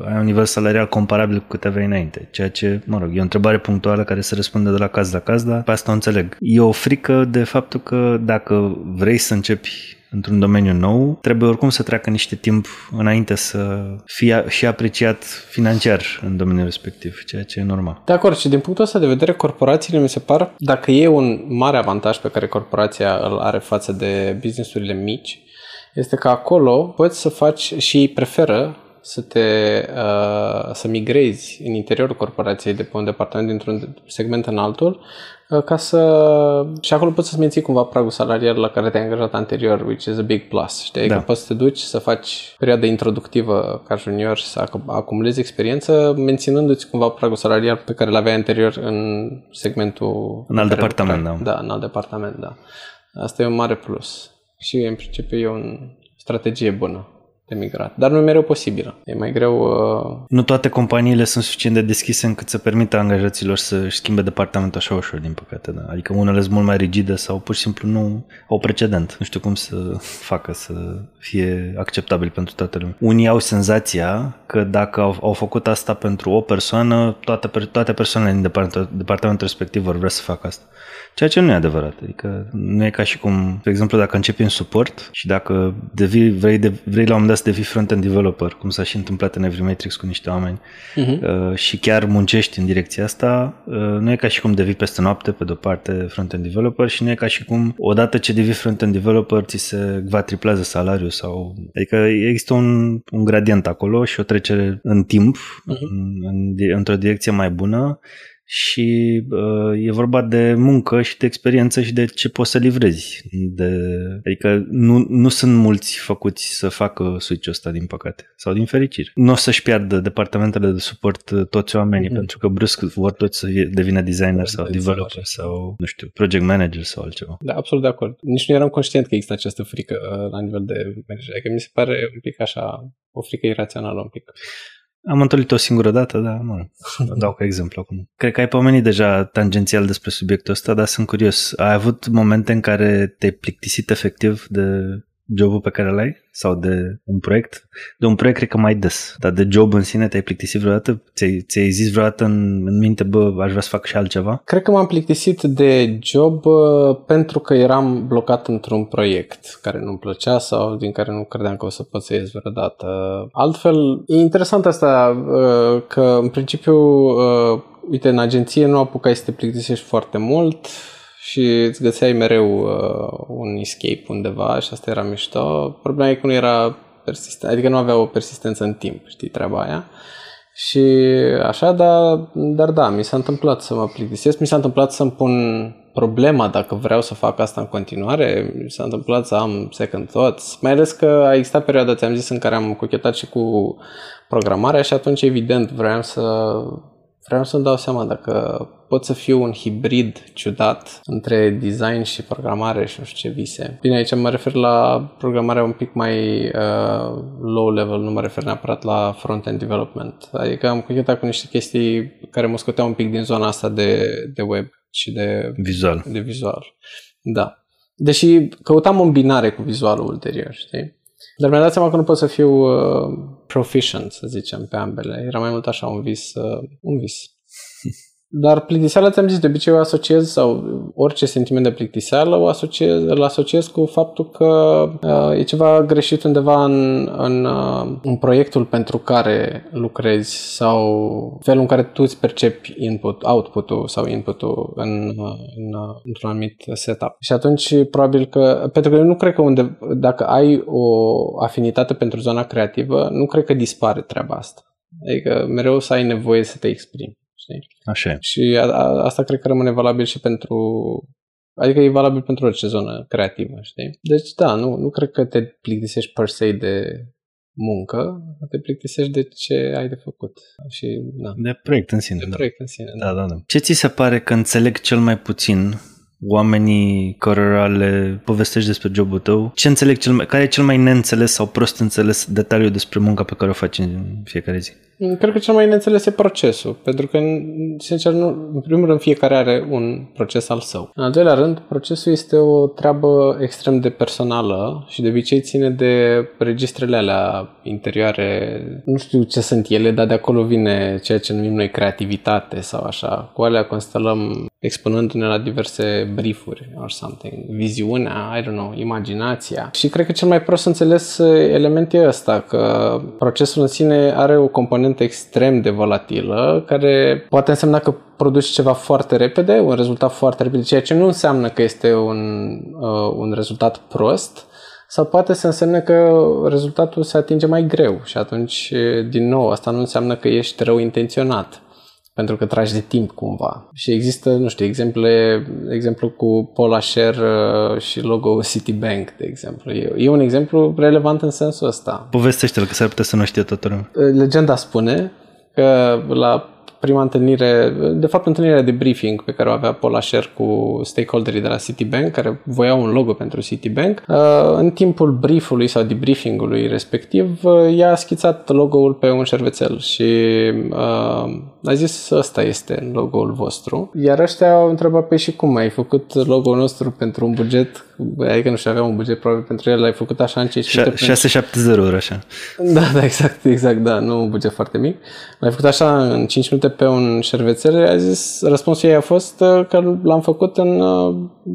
ai un nivel salarial comparabil cu cât aveai înainte. Ceea ce, mă rog, e o întrebare punctuală care se răspunde de la caz la caz, dar pe asta o înțeleg. E o frică de faptul că dacă vrei să începi într-un domeniu nou, trebuie oricum să treacă niște timp înainte să fie și apreciat financiar în domeniul respectiv, ceea ce e normal. De acord, și din punctul ăsta de vedere, corporațiile mi se par, dacă e un mare avantaj pe care corporația îl are față de businessurile mici, este că acolo poți să faci și ei preferă să te uh, să migrezi în interiorul corporației de pe un departament dintr-un segment în altul uh, ca să și acolo poți să-ți menții cumva pragul salarial la care te-ai angajat anterior, which is a big plus. Știi? Da. Că poți să te duci să faci perioada introductivă ca junior și să acumulezi experiență menținându-ți cumva pragul salarial pe care l-aveai anterior în segmentul... În alt departament, da. Da, în alt departament, da. Asta e un mare plus. Și în principiu e o strategie bună de migrat. Dar nu e mereu posibilă. E mai greu... Uh... Nu toate companiile sunt suficient de deschise încât să permită angajaților să schimbe departamentul așa ușor, din păcate. Da. Adică unele sunt mult mai rigide sau pur și simplu nu au precedent. Nu știu cum să facă să fie acceptabil pentru toată lumea. Unii au senzația că dacă au, au făcut asta pentru o persoană, toate, toate persoanele din departamentul, departamentul respectiv vor vrea să facă asta. Ceea ce nu e adevărat. Adică nu e ca și cum, de exemplu, dacă începi în suport și dacă devii, vrei, de, vrei la un moment dat să devii front-end developer, cum s-a și întâmplat în Everymatrix cu niște oameni, uh-huh. uh, și chiar muncești în direcția asta, uh, nu e ca și cum devii peste noapte, pe de-o parte, front-end developer și nu e ca și cum, odată ce devii front-end developer, ți se va triplează salariul sau... Adică există un, un gradient acolo și o trecere în timp, uh-huh. în, în, într-o direcție mai bună și uh, e vorba de muncă și de experiență și de ce poți să livrezi. De, adică nu, nu sunt mulți făcuți să facă switch-ul ăsta, din păcate, sau din fericire. Nu o să-și piardă departamentele de suport uh, toți oamenii, mm-hmm. pentru că brusc vor toți să devină designer sau developer sau, nu știu, project manager sau altceva. Da, absolut de acord. Nici nu eram conștient că există această frică uh, la nivel de manager. Adică mi se pare un pic așa, o frică irațională un pic. Am întâlnit o singură dată, dar nu, dau ca exemplu acum. Cred că ai pomenit deja tangențial despre subiectul ăsta, dar sunt curios. Ai avut momente în care te-ai plictisit efectiv de jobul pe care îl ai sau de un proiect. De un proiect cred că mai des, dar de job în sine te-ai plictisit vreodată? Ți-ai, ți-ai zis vreodată în, în minte, bă, aș vrea să fac și altceva? Cred că m-am plictisit de job pentru că eram blocat într-un proiect care nu-mi plăcea sau din care nu credeam că o să pot să ies vreodată. Altfel, e interesant asta uh, că în principiu uh, uite, în agenție nu apucai să te plictisești foarte mult, și îți găseai mereu uh, un escape undeva și asta era mișto. Problema e că nu era persistent, adică nu avea o persistență în timp, știi, treaba aia. Și așa, dar, dar da, mi s-a întâmplat să mă plictisesc, mi s-a întâmplat să-mi pun problema dacă vreau să fac asta în continuare, mi s-a întâmplat să am second thoughts, mai ales că a existat perioada, ți-am zis, în care am cochetat și cu programarea și atunci, evident, vreau să vreau să-mi dau seama dacă pot să fiu un hibrid ciudat între design și programare și nu știu ce vise. Bine, aici mă refer la programarea un pic mai uh, low level, nu mă refer neapărat la front-end development. Adică am cuchetat cu niște chestii care mă scoteau un pic din zona asta de, de web și de vizual. De vizual. Da. Deși căutam o binare cu vizualul ulterior, știi? Dar mi-a dat seama că nu pot să fiu uh, proficient, să zicem, pe ambele. Era mai mult așa un vis, uh, un vis. Dar plictiseala, ți-am zis, de obicei o asociez, sau orice sentiment de plictiseală, o asociez, îl asociez cu faptul că uh, e ceva greșit undeva în, în, uh, în proiectul pentru care lucrezi sau felul în care tu îți percepi input, output-ul sau input-ul în, uh, în, uh, într-un anumit setup. Și atunci, probabil că, pentru că eu nu cred că unde, dacă ai o afinitate pentru zona creativă, nu cred că dispare treaba asta. Adică mereu să ai nevoie să te exprimi. Știi? Așa Și a, a, asta cred că rămâne valabil și pentru... Adică e valabil pentru orice zonă creativă, știi? Deci, da, nu, nu cred că te plictisești per se de muncă, te plictisești de ce ai de făcut. Și, da. De proiect în sine. De da. proiect în sine, da. Da, da, da. Ce ți se pare că înțeleg cel mai puțin oamenii cărora le povestești despre jobul tău? Ce înțeleg cel mai, care e cel mai neînțeles sau prost înțeles detaliu despre munca pe care o faci în fiecare zi? Cred că cel mai neînțeles e procesul, pentru că, sincer, nu, în primul rând, fiecare are un proces al său. În al doilea rând, procesul este o treabă extrem de personală și de obicei ține de registrele alea interioare, nu știu ce sunt ele, dar de acolo vine ceea ce numim noi creativitate sau așa. Cu alea constelăm expunându-ne la diverse briefuri or something, viziunea, I don't know, imaginația. Și cred că cel mai prost înțeles element e ăsta, că procesul în sine are o componentă extrem de volatilă, care poate însemna că produci ceva foarte repede, un rezultat foarte repede, ceea ce nu înseamnă că este un, uh, un rezultat prost, sau poate să însemne că rezultatul se atinge mai greu și atunci, din nou, asta nu înseamnă că ești rău intenționat pentru că tragi de timp cumva. Și există, nu știu, exemple, exemplu cu Paul Asher uh, și logo Citibank, de exemplu. E, e un exemplu relevant în sensul ăsta. Povestește-l, că s-ar putea să nu știe toată lumea. Legenda spune că la prima întâlnire, de fapt întâlnirea de briefing pe care o avea Paul Asher cu stakeholderii de la Citibank, care voiau un logo pentru Citibank, uh, în timpul briefului sau debriefingului respectiv, uh, i-a schițat logo-ul pe un șervețel și uh, a zis ăsta este logo-ul vostru. Iar ăștia au întrebat pe și cum ai făcut logo-ul nostru pentru un buget adică nu știu, avea un buget probabil pentru el, l-ai făcut așa în 5 minute. 670 euro, așa. Da, da, exact, exact, da, nu un buget foarte mic. L-ai făcut așa în 5 minute pe un șervețel, a zis, răspunsul ei a fost uh, că l-am făcut în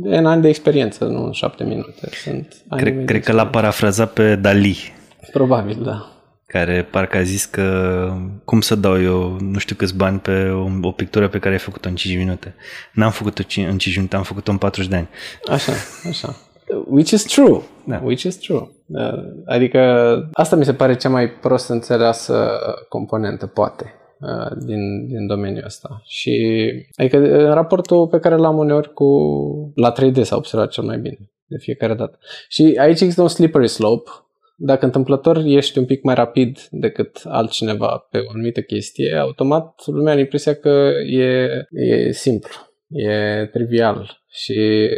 în uh, ani de experiență, nu în 7 minute. Sunt cred, cred că l-a parafrazat pe Dali. Probabil, da care parcă a zis că cum să dau eu nu știu câți bani pe o, o pictură pe care ai făcut-o în 5 minute. N-am făcut-o în 5 minute, am făcut-o în 40 de ani. Așa, așa. Which is true. Da. Which is true. Da. Adică asta mi se pare cea mai prost înțeleasă componentă, poate, uh, din, din domeniul ăsta. Și adică în raportul pe care l-am uneori cu la 3D s-a observat cel mai bine de fiecare dată. Și aici există un slippery slope dacă întâmplător ești un pic mai rapid decât altcineva pe o anumită chestie, automat lumea are impresia că e, e simplu, e trivial și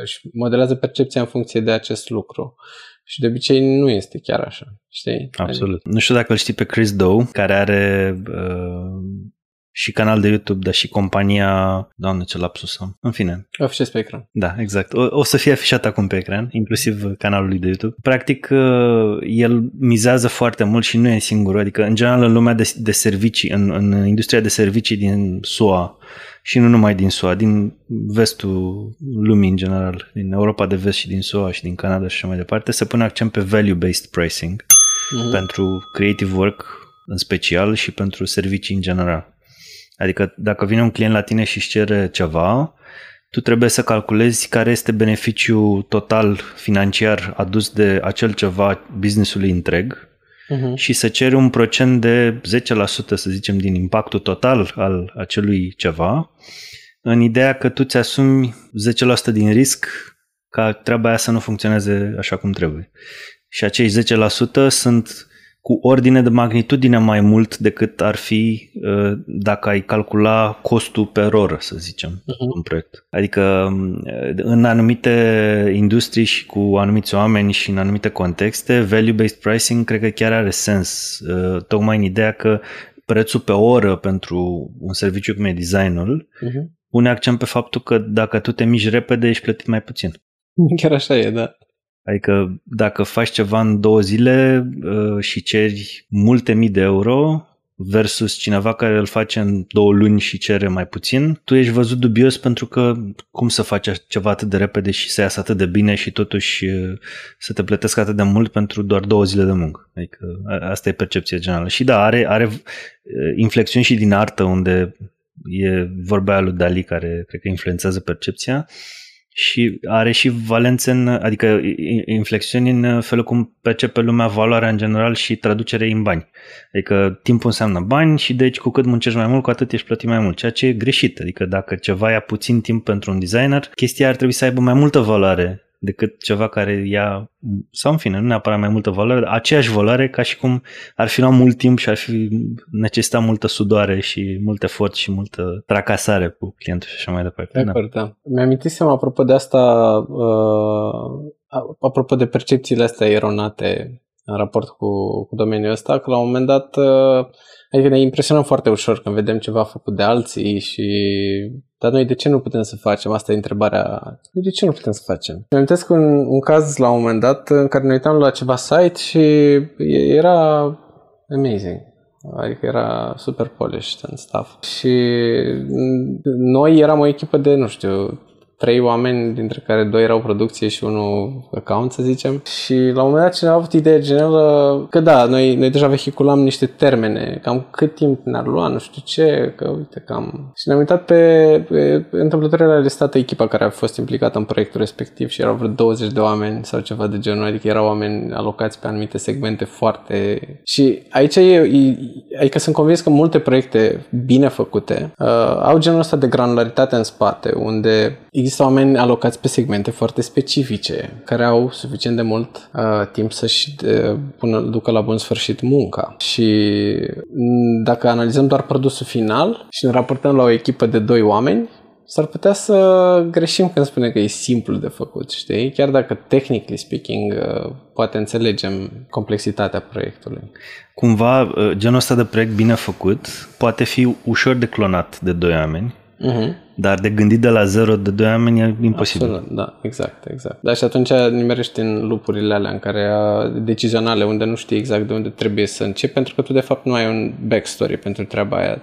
își modelează percepția în funcție de acest lucru. Și de obicei nu este chiar așa, știi? Absolut. Adică... Nu știu dacă îl știi pe Chris Doe, care are uh, și canal de YouTube, dar și compania, doamne ce lapsus am, în fine. Afișez pe ecran. Da, exact. O, o să fie afișat acum pe ecran, inclusiv canalul lui de YouTube. Practic, uh, el mizează foarte mult și nu e singur, adică în general în lumea de, de servicii, în, în industria de servicii din SUA, și nu numai din SUA, din vestul lumii în general, din Europa de vest și din SUA și din Canada și așa mai departe, se pune accent pe value-based pricing mm-hmm. pentru creative work în special și pentru servicii în general. Adică dacă vine un client la tine și își cere ceva, tu trebuie să calculezi care este beneficiul total financiar adus de acel ceva businessului întreg uh-huh. și să ceri un procent de 10%, să zicem, din impactul total al acelui ceva, în ideea că tu ți-asumi 10% din risc ca treaba aia să nu funcționeze așa cum trebuie. Și acei 10% sunt cu ordine de magnitudine mai mult decât ar fi uh, dacă ai calcula costul pe oră, să zicem, uh-huh. un proiect. Adică uh, în anumite industrii și cu anumiți oameni și în anumite contexte, value-based pricing cred că chiar are sens, uh, tocmai în ideea că prețul pe oră pentru un serviciu cum e designul uh-huh. pune accent pe faptul că dacă tu te miști repede, ești plătit mai puțin. Chiar așa e, da. Adică dacă faci ceva în două zile uh, și ceri multe mii de euro, versus cineva care îl face în două luni și cere mai puțin, tu ești văzut dubios pentru că cum să faci ceva atât de repede și să iasă atât de bine și totuși uh, să te plătesc atât de mult pentru doar două zile de muncă. Adică asta e percepția generală. Și da, are, are uh, inflexiuni și din artă unde e vorba lui Dali care cred că influențează percepția și are și valențe, în, adică inflexiuni în felul cum percepe lumea valoarea în general și traducere în bani. Adică timpul înseamnă bani și deci cu cât muncești mai mult, cu atât ești plătit mai mult, ceea ce e greșit. Adică dacă ceva ia puțin timp pentru un designer, chestia ar trebui să aibă mai multă valoare decât ceva care ia, sau în fine, nu neapărat mai multă valoare, aceeași valoare ca și cum ar fi luat mult timp și ar fi necesitat multă sudoare și mult efort și multă tracasare cu clientul și așa mai departe. De acord, da. Mi-amintisem apropo de asta, uh, apropo de percepțiile astea eronate în raport cu, cu domeniul ăsta, că la un moment dat uh, Adică ne impresionăm foarte ușor când vedem ceva făcut de alții și... Dar noi de ce nu putem să facem? Asta e întrebarea. De ce nu putem să facem? Îmi amintesc un, un caz la un moment dat în care ne uitam la ceva site și era amazing. Adică era super polished and stuff. Și noi eram o echipă de, nu știu, trei oameni, dintre care doi erau producție și unul account, să zicem. Și la un moment dat cineva a avut ideea generală că da, noi, noi deja vehiculam niște termene, cam cât timp ne-ar lua, nu știu ce, că uite cam... Și ne-am uitat pe, pe întâmplătoare la listată echipa care a fost implicată în proiectul respectiv și erau vreo 20 de oameni sau ceva de genul, adică erau oameni alocați pe anumite segmente foarte... Și aici e, e adică sunt convins că multe proiecte bine făcute uh, au genul ăsta de granularitate în spate, unde există oameni alocați pe segmente foarte specifice, care au suficient de mult uh, timp să-și uh, pună, ducă la bun sfârșit munca. Și mm, dacă analizăm doar produsul final și ne raportăm la o echipă de doi oameni, s-ar putea să greșim când spune că e simplu de făcut, știi? Chiar dacă, technically speaking, uh, poate înțelegem complexitatea proiectului. Cumva, uh, genul ăsta de proiect bine făcut poate fi ușor de clonat de doi oameni Uh-huh. Dar de gândit de la zero de doi oameni e imposibil. Absolut, da, exact, exact. Dar și atunci nimerești în lupurile alea în care decizionale unde nu știi exact de unde trebuie să începi pentru că tu de fapt nu ai un backstory pentru treaba aia.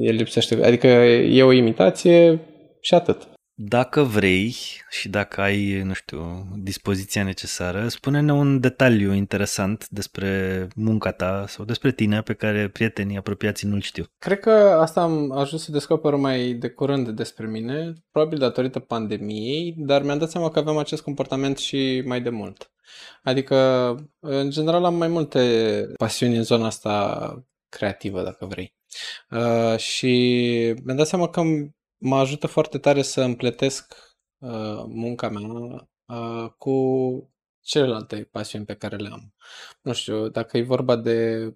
El lipsește, adică e o imitație și atât. Dacă vrei și dacă ai, nu știu, dispoziția necesară, spune-ne un detaliu interesant despre munca ta sau despre tine pe care prietenii apropiați nu-l știu. Cred că asta am ajuns să descoper mai de curând despre mine, probabil datorită pandemiei, dar mi-am dat seama că aveam acest comportament și mai de mult. Adică, în general, am mai multe pasiuni în zona asta creativă, dacă vrei. Uh, și mi-am dat seama că mă ajută foarte tare să împletesc uh, munca mea uh, cu celelalte pasiuni pe care le am. Nu știu, dacă e vorba de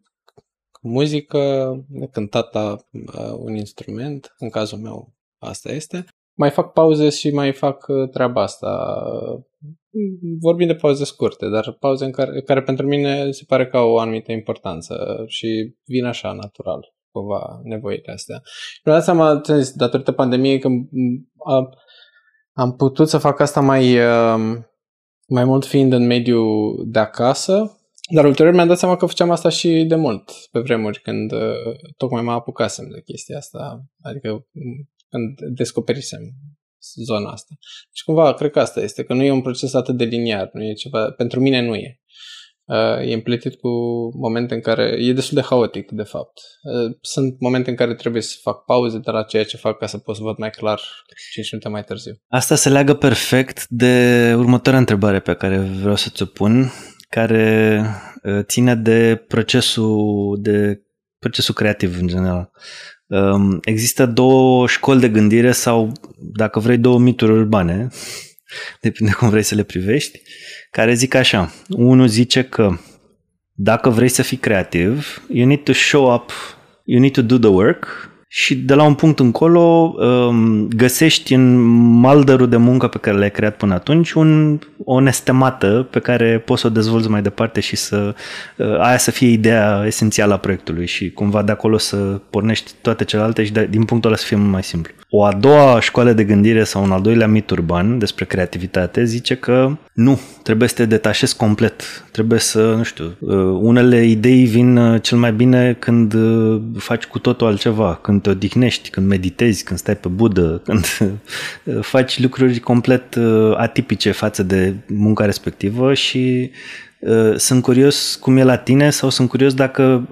muzică, de cântat la uh, un instrument, în cazul meu asta este, mai fac pauze și mai fac uh, treaba asta. Vorbim de pauze scurte, dar pauze în care, care pentru mine se pare că au o anumită importanță și vin așa natural cumva nevoile astea. Și mi-am dat seama, datorită pandemiei, că am, am putut să fac asta mai, um, mai mult fiind în mediul de acasă, dar ulterior mi-am dat seama că făceam asta și de mult, pe vremuri, când uh, tocmai mă apucasem de chestia asta, adică când descoperisem zona asta. Și cumva, cred că asta este, că nu e un proces atât de liniar, nu e ceva, pentru mine nu e. Uh, e împletit cu momente în care e destul de haotic, de fapt. Uh, sunt momente în care trebuie să fac pauze de la ceea ce fac ca să pot să văd mai clar 5 minute mai târziu. Asta se leagă perfect de următoarea întrebare pe care vreau să ți-o pun, care uh, ține de procesul, de procesul creativ în general. Um, există două școli de gândire sau, dacă vrei, două mituri urbane, depinde cum vrei să le privești care zic așa. Unul zice că dacă vrei să fii creativ, you need to show up, you need to do the work și de la un punct încolo um, găsești în maldărul de muncă pe care l-ai creat până atunci un, o nestemată pe care poți să o dezvolți mai departe și să uh, aia să fie ideea esențială a proiectului și cumva de acolo să pornești toate celelalte și de, din punctul ăla să fie mai simplu. O a doua școală de gândire sau un al doilea mit urban despre creativitate zice că nu, trebuie să te detașezi complet. Trebuie să, nu știu, uh, unele idei vin uh, cel mai bine când uh, faci cu totul altceva, când te odihnești, când meditezi, când stai pe budă, (laughs) când faci lucruri complet atipice față de munca respectivă și sunt curios cum e la tine sau sunt curios dacă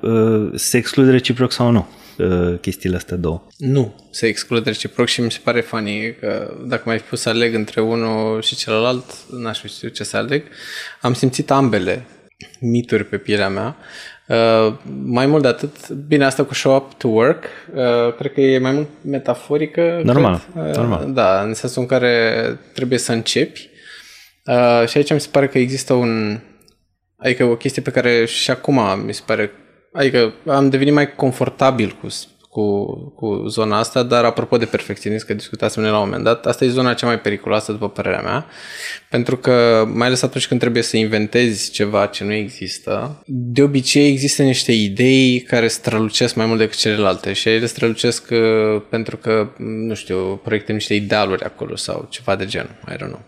se exclude reciproc sau nu uh, chestiile astea două? Nu, se exclude reciproc și mi se pare funny că dacă m-ai pus să aleg între unul și celălalt, n-aș fi știut ce să aleg. Am simțit ambele mituri pe pielea mea. Uh, mai mult de atât, bine, asta cu show up to work, uh, cred că e mai mult metaforică. Normal, cred. Uh, normal. Da, în sensul în care trebuie să începi. Uh, și aici mi se pare că există un... Adică o chestie pe care și acum mi se pare Adică am devenit mai confortabil cu, cu, cu zona asta, dar apropo de perfecționism, că discutasem la un moment dat, asta e zona cea mai periculoasă, după părerea mea, pentru că mai ales atunci când trebuie să inventezi ceva ce nu există, de obicei există niște idei care strălucesc mai mult decât celelalte și ele strălucesc uh, pentru că, nu știu, proiectăm niște idealuri acolo sau ceva de genul, I don't know.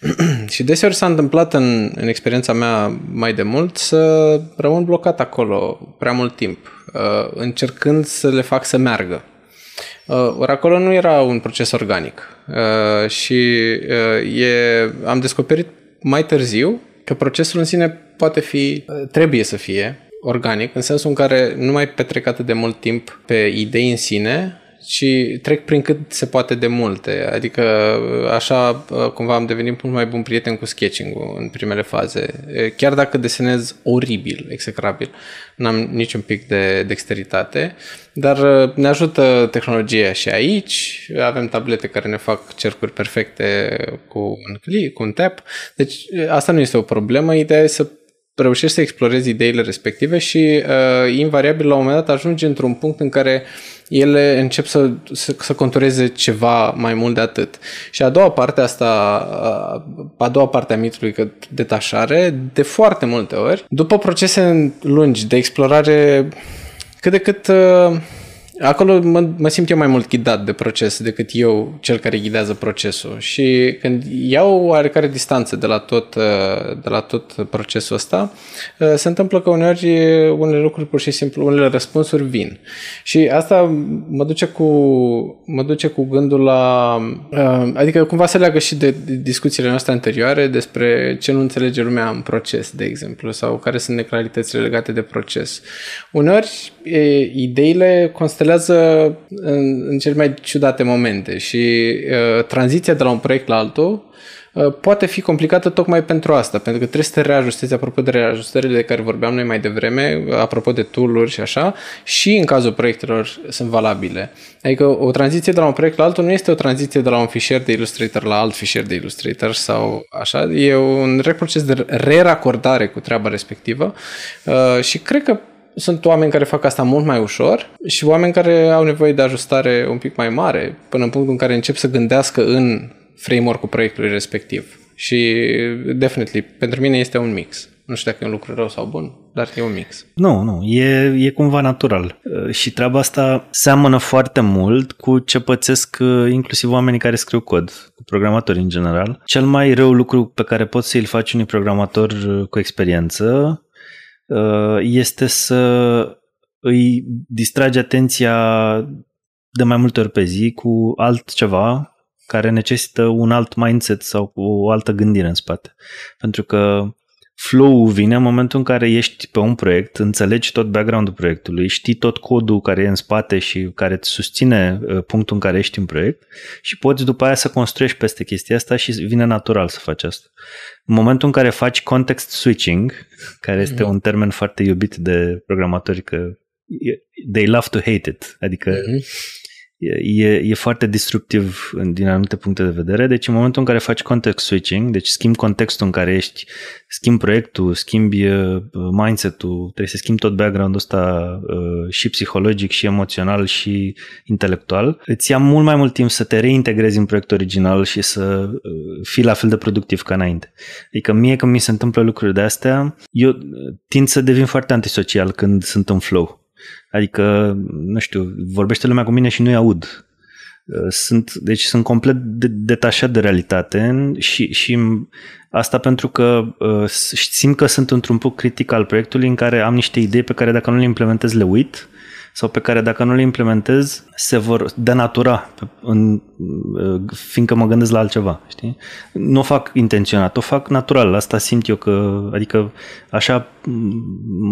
(clears throat) și deseori s-a întâmplat în, în experiența mea mai de mult să rămân blocat acolo prea mult timp, uh, încercând să le fac să meargă. Uh, ori acolo nu era un proces organic uh, și e, am descoperit mai târziu că procesul în sine poate fi, trebuie să fie organic, în sensul în care nu mai petrec atât de mult timp pe idei în sine, și trec prin cât se poate de multe. Adică așa cumva am devenit mult mai bun prieten cu sketching-ul în primele faze. Chiar dacă desenez oribil, execrabil, n-am niciun pic de dexteritate, dar ne ajută tehnologia și aici. Avem tablete care ne fac cercuri perfecte cu un click, cu un tap. Deci asta nu este o problemă. Ideea e să reușești să explorezi ideile respective și uh, invariabil la un moment dat ajungi într-un punct în care ele încep să, să, să contureze ceva mai mult de atât. Și a doua parte asta, a doua parte a mitului că detașare, de foarte multe ori, după procese lungi de explorare cât de cât uh, Acolo mă, mă simt eu mai mult ghidat de proces decât eu cel care ghidează procesul și când iau oarecare distanță de la tot, uh, de la tot procesul ăsta, uh, se întâmplă că uneori unele lucruri pur și simplu, unele răspunsuri vin. Și asta mă duce cu, mă duce cu gândul la... Uh, adică cumva se leagă și de discuțiile noastre anterioare despre ce nu înțelege lumea în proces, de exemplu, sau care sunt neclaritățile legate de proces. Uneori, ideile constelează constelează în, în cele mai ciudate momente și uh, tranziția de la un proiect la altul uh, poate fi complicată tocmai pentru asta, pentru că trebuie să te reajustezi apropo de reajustările de care vorbeam noi mai devreme, apropo de tool și așa, și în cazul proiectelor sunt valabile. Adică o tranziție de la un proiect la altul nu este o tranziție de la un fișier de Illustrator la alt fișier de Illustrator sau așa, e un proces de reracordare cu treaba respectivă uh, și cred că sunt oameni care fac asta mult mai ușor și oameni care au nevoie de ajustare un pic mai mare până în punctul în care încep să gândească în framework-ul proiectului respectiv. Și, definitely, pentru mine este un mix. Nu știu dacă e un lucru rău sau bun, dar e un mix. Nu, nu, e, e cumva natural. Uh, și treaba asta seamănă foarte mult cu ce pățesc uh, inclusiv oamenii care scriu cod, cu programatori în general. Cel mai rău lucru pe care poți să-l faci unui programator uh, cu experiență Uh, este să îi distrage atenția de mai multe ori pe zi cu altceva care necesită un alt mindset sau cu o altă gândire în spate. Pentru că flow vine în momentul în care ești pe un proiect, înțelegi tot background-ul proiectului, știi tot codul care e în spate și care îți susține uh, punctul în care ești în proiect și poți după aia să construiești peste chestia asta și vine natural să faci asta. În momentul în care faci context switching, (laughs) care este mm-hmm. un termen foarte iubit de programatori că they love to hate it, adică mm-hmm e, e foarte disruptiv din anumite puncte de vedere. Deci în momentul în care faci context switching, deci schimbi contextul în care ești, schimbi proiectul, schimbi uh, mindset-ul, trebuie să schimbi tot background-ul ăsta uh, și psihologic, și emoțional, și intelectual, îți ia mult mai mult timp să te reintegrezi în proiectul original și să uh, fii la fel de productiv ca înainte. Adică mie când mi se întâmplă lucruri de astea, eu tind să devin foarte antisocial când sunt în flow. Adică, nu știu, vorbește lumea cu mine și nu-i aud. Uh, sunt, deci sunt complet de, detașat de realitate și, și asta pentru că uh, simt că sunt într-un punct critic al proiectului în care am niște idei pe care dacă nu le implementez le uit sau pe care dacă nu le implementez se vor denatura în, fiindcă mă gândesc la altceva, știi? Nu o fac intenționat, o fac natural, asta simt eu că, adică așa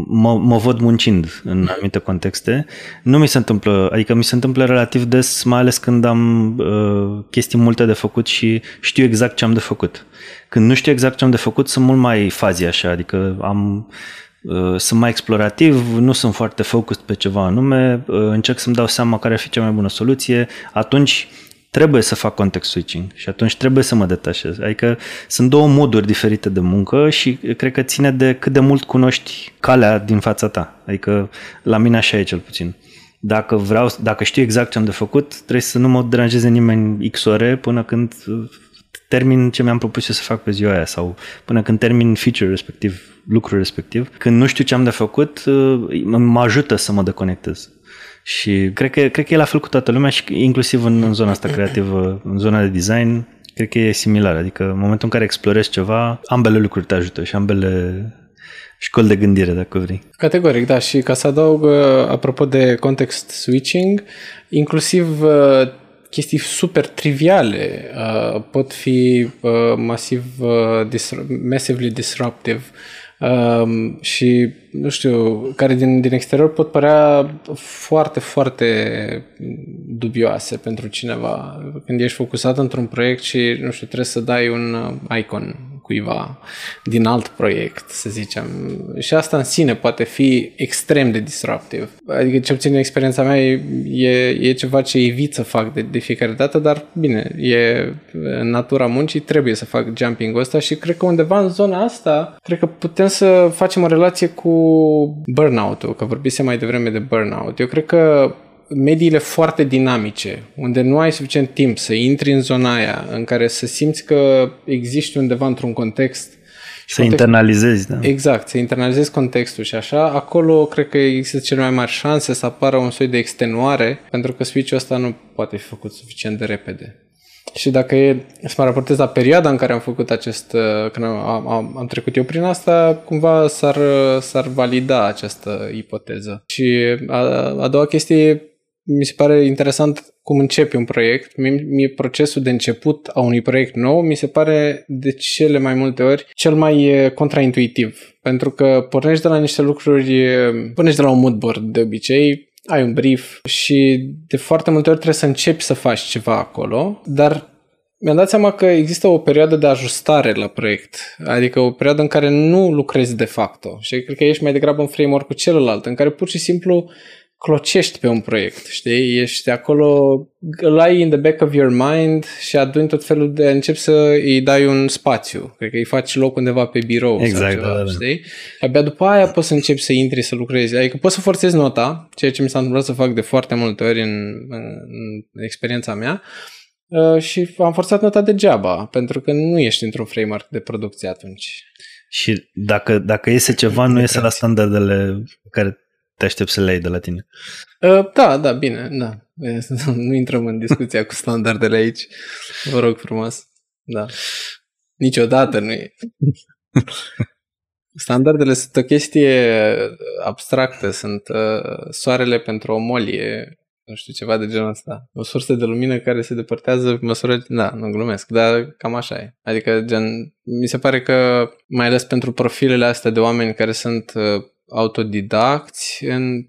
mă, mă văd muncind în anumite contexte. Nu mi se întâmplă, adică mi se întâmplă relativ des, mai ales când am uh, chestii multe de făcut și știu exact ce am de făcut. Când nu știu exact ce am de făcut, sunt mult mai fazi așa, adică am Uh, sunt mai explorativ, nu sunt foarte focused pe ceva anume, uh, încerc să-mi dau seama care ar fi cea mai bună soluție, atunci trebuie să fac context switching și atunci trebuie să mă detașez. Adică sunt două moduri diferite de muncă și cred că ține de cât de mult cunoști calea din fața ta. Adică la mine așa e cel puțin. Dacă vreau, dacă știu exact ce am de făcut, trebuie să nu mă deranjeze nimeni X ore până când termin ce mi-am propus să fac pe ziua aia sau până când termin feature respectiv, lucrul respectiv. Când nu știu ce am de făcut, uh, mă ajută să mă deconectez. Și cred că, cred că e la fel cu toată lumea și inclusiv în, în zona asta creativă, în zona de design, cred că e similar. Adică în momentul în care explorezi ceva, ambele lucruri te ajută și ambele școli de gândire, dacă vrei. Categoric, da. Și ca să adaug, uh, apropo de context switching, inclusiv uh, chestii super triviale uh, pot fi uh, masiv uh, disru- massively disruptive uh, și nu știu, care din, din exterior pot părea foarte, foarte dubioase pentru cineva. Când ești focusat într-un proiect și, nu știu, trebuie să dai un uh, icon cuiva din alt proiect, să zicem. Și asta în sine poate fi extrem de disruptiv. Adică, cel puțin în experiența mea, e, e ceva ce evit să fac de, de fiecare dată, dar bine, e în natura muncii, trebuie să fac jumping-ul ăsta și cred că undeva în zona asta, cred că putem să facem o relație cu burnout-ul, că vorbise mai devreme de burnout. Eu cred că mediile foarte dinamice, unde nu ai suficient timp să intri în zona aia, în care să simți că existi undeva într-un context să context... internalizezi, da. Exact, să internalizezi contextul și așa, acolo cred că există cele mai mari șanse să apară un soi de extenuare, pentru că switch-ul ăsta nu poate fi făcut suficient de repede. Și dacă e să mă raportez la perioada în care am făcut acest, uh, când am, am, am trecut eu prin asta, cumva s-ar, uh, s-ar valida această ipoteză. Și a, a doua chestie mi se pare interesant cum începe un proiect. Mie, mie procesul de început a unui proiect nou mi se pare de cele mai multe ori cel mai contraintuitiv. Pentru că pornești de la niște lucruri, pornești de la un mood board de obicei, ai un brief și de foarte multe ori trebuie să începi să faci ceva acolo, dar mi-am dat seama că există o perioadă de ajustare la proiect, adică o perioadă în care nu lucrezi de facto și cred că ești mai degrabă în framework-ul celălalt, în care pur și simplu clocești pe un proiect, știi? Ești acolo, îl ai in the back of your mind și aduni tot felul de, începi să îi dai un spațiu. Cred că îi faci loc undeva pe birou exact, sau ceva, da, da. știi? Abia după aia poți să începi să intri să lucrezi. Adică poți să forțezi nota, ceea ce mi s-a întâmplat să fac de foarte multe ori în, în experiența mea, uh, și am forțat nota degeaba, pentru că nu ești într-un framework de producție atunci. Și dacă, dacă iese ceva, nu iese la standardele care te aștept să le iei de la tine. Uh, da, da, bine, da. (laughs) Nu intrăm în discuția cu standardele aici. Vă rog frumos. Da. Niciodată nu e. (laughs) Standardele sunt o chestie abstractă, sunt uh, soarele pentru o molie, nu știu, ceva de genul ăsta. O sursă de lumină care se depărtează pe măsură... Da, nu glumesc, dar cam așa e. Adică, gen, mi se pare că, mai ales pentru profilele astea de oameni care sunt uh, autodidacți, în,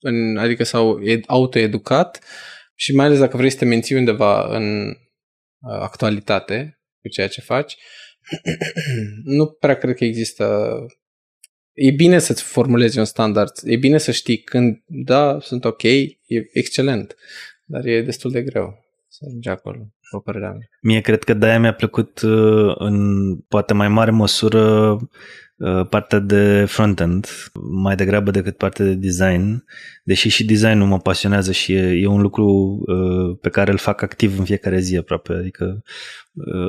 în, adică s-au ed, autoeducat și mai ales dacă vrei să te menții undeva în uh, actualitate cu ceea ce faci, (clears throat) nu prea cred că există E bine să-ți formulezi un standard, e bine să știi când, da, sunt ok, e excelent. dar e destul de greu să ajungi acolo, o părerea mea. Mie cred că de-aia mi-a plăcut uh, în poate mai mare măsură uh, partea de front-end mai degrabă decât partea de design, deși și designul mă pasionează și e, e un lucru uh, pe care îl fac activ în fiecare zi aproape, adică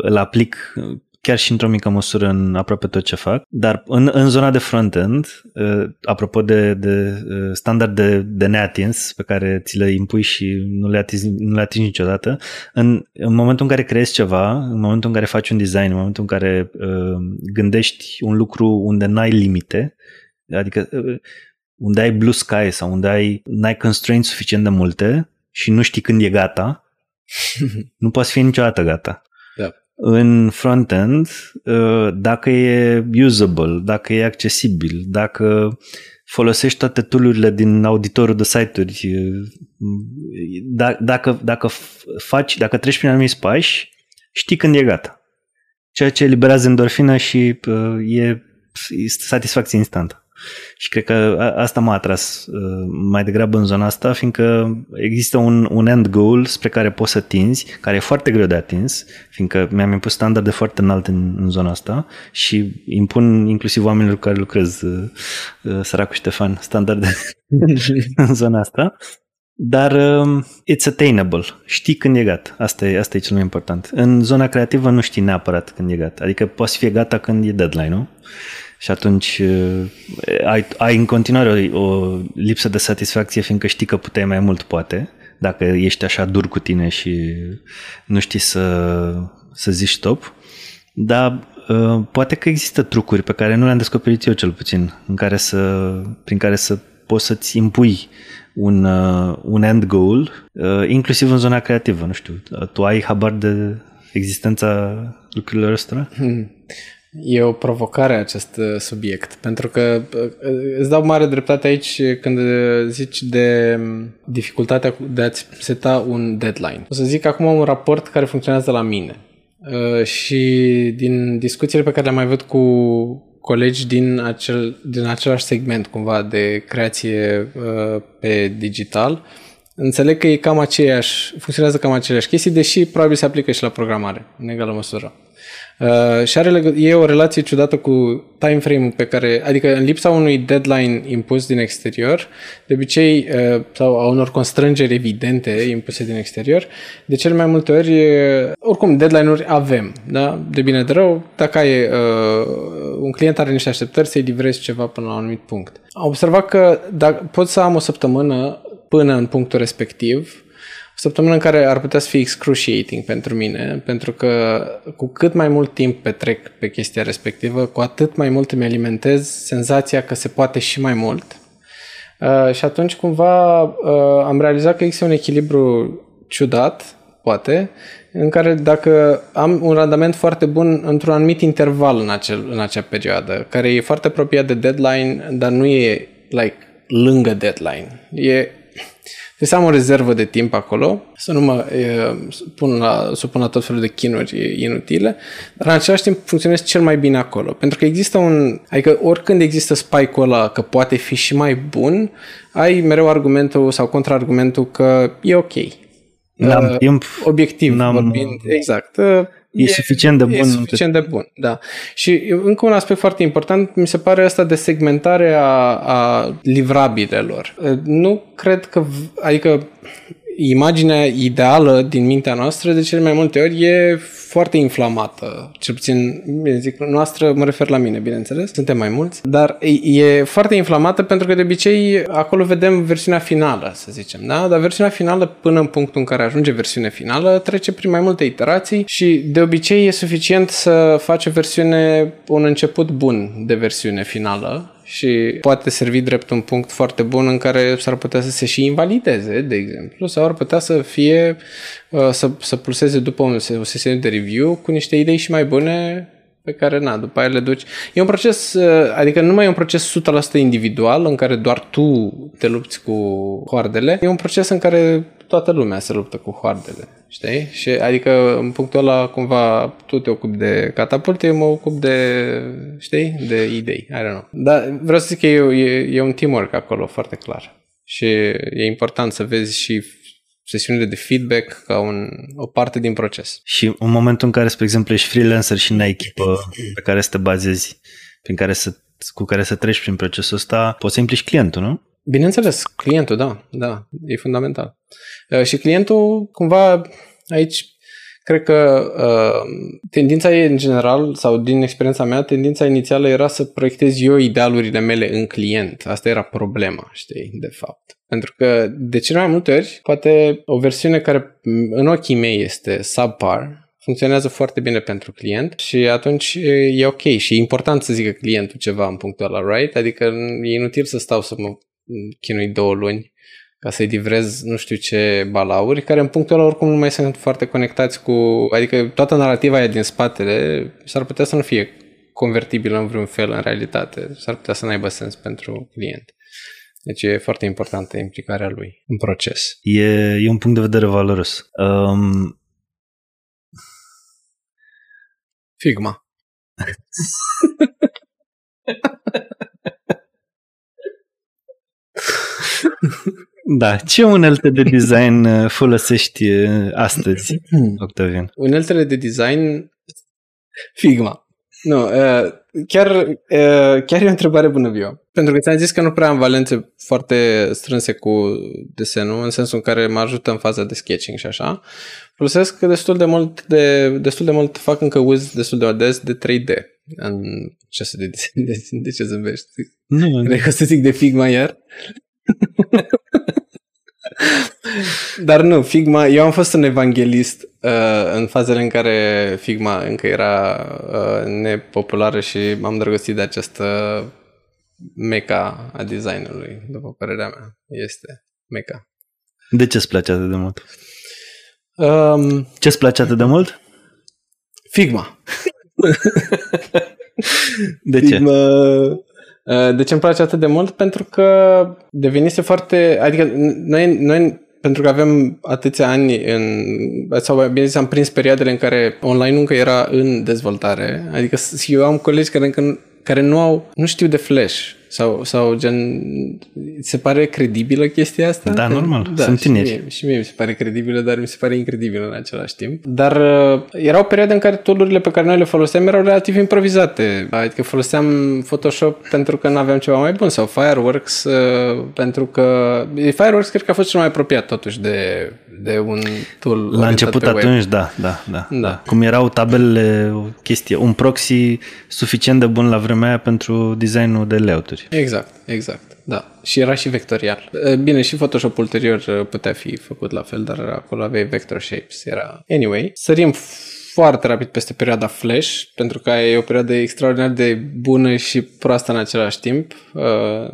îl aplic chiar și într-o mică măsură în aproape tot ce fac, dar în, în zona de front-end, uh, apropo de, de uh, standarde de neatins pe care ți le impui și nu le atingi, nu le atingi niciodată, în, în momentul în care creezi ceva, în momentul în care faci un design, în momentul în care uh, gândești un lucru unde n-ai limite, adică uh, unde ai blue sky sau unde ai, n-ai constraints suficient de multe și nu știi când e gata, (laughs) nu poți fi niciodată gata în front-end uh, dacă e usable, dacă e accesibil, dacă folosești toate tool din auditorul de site-uri, uh, da, dacă, dacă faci, dacă treci prin anumiți pași, știi când e gata. Ceea ce eliberează endorfină și uh, e satisfacție instantă. Și cred că asta m-a atras uh, mai degrabă în zona asta, fiindcă există un, un end goal spre care poți să tinzi, care e foarte greu de atins, fiindcă mi-am impus standarde foarte înalte în, în zona asta și impun inclusiv oamenilor cu care lucrez, uh, uh, săracul Ștefan, standarde (laughs) în zona asta. Dar um, it's attainable. Știi când e gata. Asta e, asta e cel mai important. În zona creativă nu știi neapărat când e gata. Adică poți fi gata când e deadline-ul și atunci uh, ai, ai în continuare o, o lipsă de satisfacție fiindcă știi că puteai mai mult poate, dacă ești așa dur cu tine și nu știi să, să zici stop, dar uh, poate că există trucuri pe care nu le-am descoperit eu cel puțin, în care să, prin care să poți să-ți impui un, uh, un end goal, uh, inclusiv în zona creativă, nu știu, tu ai habar de existența lucrurilor astea? Hmm. E o provocare acest uh, subiect, pentru că uh, îți dau mare dreptate aici când zici de um, dificultatea de a-ți seta un deadline. O să zic acum un raport care funcționează la mine uh, și din discuțiile pe care le-am mai avut cu colegi din, acel, din același segment cumva de creație pe digital, înțeleg că e cam aceeași, funcționează cam aceleași chestii, deși probabil se aplică și la programare, în egală măsură. Uh, și are legă- e o relație ciudată cu time frame-ul pe care, adică în lipsa unui deadline impus din exterior, de obicei, uh, sau a unor constrângeri evidente impuse din exterior, de cel mai multe ori, uh, oricum, deadline-uri avem, da? De bine de rău, dacă ai, uh, un client are niște așteptări să-i livrezi ceva până la un anumit punct. Am observat că dacă pot să am o săptămână până în punctul respectiv, săptămână în care ar putea să fie excruciating pentru mine, pentru că cu cât mai mult timp petrec pe chestia respectivă, cu atât mai mult îmi alimentez senzația că se poate și mai mult. Uh, și atunci cumva uh, am realizat că există un echilibru ciudat, poate, în care dacă am un randament foarte bun într-un anumit interval în, acel, în acea perioadă, care e foarte apropiat de deadline, dar nu e like lângă deadline. E deci să am o rezervă de timp acolo, să nu mă e, pun la, să pun la tot felul de chinuri inutile, dar în același timp funcționez cel mai bine acolo. Pentru că există un... Adică oricând există spike-ul ăla că poate fi și mai bun, ai mereu argumentul sau contraargumentul că e ok. N-am uh, timp. Obiectiv n-am... vorbind. Exact. Uh, E, e suficient de bun. E suficient de bun, da. Și încă un aspect foarte important, mi se pare asta de segmentare a, a livrabilelor. Nu cred că, adică imaginea ideală din mintea noastră de cele mai multe ori e foarte inflamată. Cel puțin, bine zic, noastră, mă refer la mine, bineînțeles, suntem mai mulți, dar e foarte inflamată pentru că de obicei acolo vedem versiunea finală, să zicem, da? Dar versiunea finală, până în punctul în care ajunge versiunea finală, trece prin mai multe iterații și de obicei e suficient să faci o versiune, un început bun de versiune finală și poate servi drept un punct foarte bun în care s-ar putea să se și invalideze, de exemplu, sau ar putea să fie, uh, să, să pulseze după o sesiune de review cu niște idei și mai bune pe care, na, după aia le duci. E un proces, uh, adică nu mai e un proces 100% individual în care doar tu te lupți cu hoardele, e un proces în care toată lumea se luptă cu hoardele, știi? Și adică în punctul ăla cumva tu te ocupi de catapulte, eu mă ocup de, știi, de idei, I don't know. Dar vreau să zic că e, e, e un teamwork acolo foarte clar. Și e important să vezi și sesiunile de feedback ca un, o parte din proces. Și în momentul în care, spre exemplu, ești freelancer și n-ai echipă pe care să te bazezi, prin care să, cu care să treci prin procesul ăsta, poți să implici clientul, nu? Bineînțeles, clientul, da, da, e fundamental. Uh, și clientul, cumva, aici cred că uh, tendința e în general, sau din experiența mea, tendința inițială era să proiectez eu idealurile mele în client. Asta era problema, știi, de fapt. Pentru că de cele mai multe ori, poate o versiune care în ochii mei este subpar, funcționează foarte bine pentru client și atunci e ok și e important să zică clientul ceva în punctul ăla, right? Adică e inutil să stau să mă chinui două luni ca să-i divrez nu știu ce balauri, care în punctul ăla oricum nu mai sunt foarte conectați cu... Adică toată narrativa aia din spatele s-ar putea să nu fie convertibilă în vreun fel în realitate. S-ar putea să n-aibă sens pentru client. Deci e foarte importantă implicarea lui în proces. E, e un punct de vedere valoros. Um... Figma. (laughs) Da, ce unelte de design uh, folosești uh, astăzi, Octavian? Uneltele de design Figma. Nu, uh, chiar, chiar e o întrebare bună, Bio. Pentru că ți-am zis că nu prea am valențe foarte strânse cu desenul, în sensul în care mă ajută în faza de sketching și așa. Folosesc destul de mult, de, destul de mult fac încă uz destul de des de 3D în ce de desen. (laughs) De, de ce zâmbești? Nu. Vrei că să zic de Figma iar? Dar nu, Figma, eu am fost un evanghelist uh, în fazele în care Figma încă era uh, nepopulară și m-am drăgostit de această meca a designului, după părerea mea. Este meca. De ce îți place atât de mult? Um, ce îți place atât de mult? Figma. de ce? Figma Uh, de ce îmi place atât de mult? Pentru că devenise foarte... Adică noi, noi pentru că avem atâția ani în, sau bine zis, am prins perioadele în care online încă era în dezvoltare. Adică eu am colegi care încă care nu au, nu știu de Flash sau, sau gen, se pare credibilă chestia asta? Da, normal, da, sunt tineri. Și mie, și mie mi se pare credibilă, dar mi se pare incredibilă în același timp. Dar uh, era o perioadă în care toolurile pe care noi le foloseam erau relativ improvizate. Adică foloseam Photoshop pentru că nu aveam ceva mai bun sau Fireworks uh, pentru că... Fireworks cred că a fost cel mai apropiat totuși de, de un tool La început atunci, da, da, da, da. Cum erau tabelele, o chestie, un proxy suficient de bun la vremea aia pentru designul de layout-uri. Exact, exact, da. Și era și vectorial. Bine, și Photoshop ulterior putea fi făcut la fel, dar acolo aveai vector shapes. Era... Anyway, sărim foarte rapid peste perioada Flash, pentru că e o perioadă extraordinar de bună și proastă în același timp. Uh,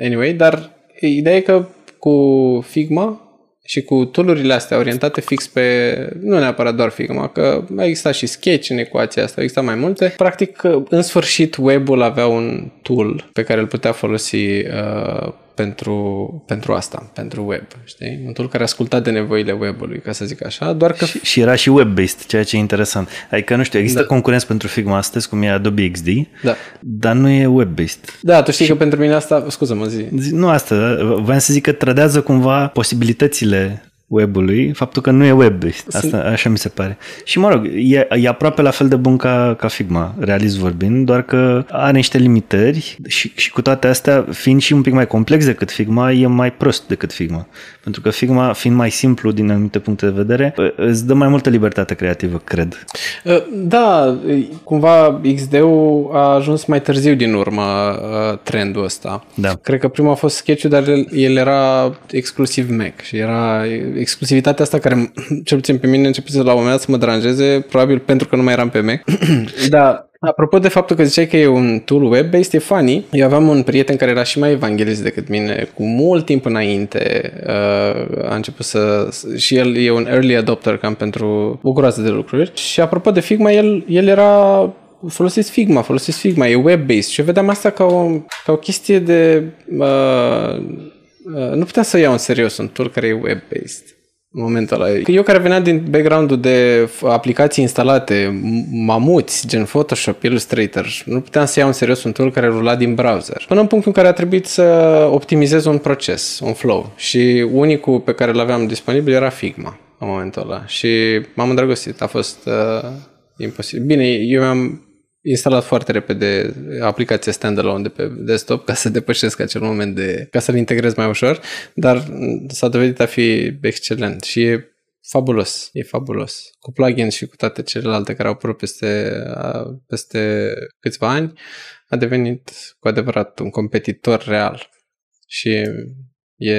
anyway, dar ideea e că cu Figma și cu tool astea orientate fix pe, nu neapărat doar Figma, că a existat și Sketch în ecuația asta, a existat mai multe. Practic, în sfârșit, web-ul avea un tool pe care îl putea folosi uh, pentru, pentru asta, pentru web, știi? Un tool care asculta de nevoile web-ului, ca să zic așa, doar că... Și, și era și web-based, ceea ce e interesant. Adică, nu știu, există da. concurență pentru Figma astăzi, cum e Adobe XD, da. dar nu e web-based. Da, tu știi și... că pentru mine asta... Scuză-mă, zi. Nu asta, voiam să zic că trădează cumva posibilitățile web-ului, faptul că nu e web-based. Asta, așa mi se pare. Și mă rog, e, e aproape la fel de bun ca, ca Figma, realist vorbind, doar că are niște limitări și, și cu toate astea, fiind și un pic mai complex decât Figma, e mai prost decât Figma. Pentru că Figma, fiind mai simplu din anumite puncte de vedere, îți dă mai multă libertate creativă, cred. Uh, da, cumva XD-ul a ajuns mai târziu din urmă uh, trendul ăsta. Da. Cred că prima a fost sketch dar el era exclusiv Mac și era exclusivitatea asta care, (clears throat) cel puțin pe mine, început la un moment dat să mă deranjeze, probabil pentru că nu mai eram pe Mac. (clears throat) da, Apropo de faptul că ziceai că e un tool web-based, e funny. Eu aveam un prieten care era și mai evanghelist decât mine, cu mult timp înainte. Uh, a început să... și el e un early adopter cam pentru o groază de lucruri. Și apropo de Figma, el, el era folosiți Figma, folosiți Figma, e web-based și eu vedeam asta ca o, ca o chestie de... Uh, uh, nu puteam să iau în serios un tool care e web-based. în momentul ăla. Eu care veneam din background-ul de aplicații instalate, mamuți, gen Photoshop, Illustrator, nu puteam să iau în serios un tool care rula din browser. Până în punctul în care a trebuit să optimizez un proces, un flow. Și unicul pe care îl aveam disponibil era Figma în momentul ăla. Și m-am îndrăgostit. A fost uh, imposibil. Bine, eu mi-am instalat foarte repede aplicația standalone de pe desktop ca să depășesc acel moment de, ca să-l integrez mai ușor, dar s-a dovedit a fi excelent și e fabulos, e fabulos. Cu plugin și cu toate celelalte care au apărut peste, peste câțiva ani, a devenit cu adevărat un competitor real și e,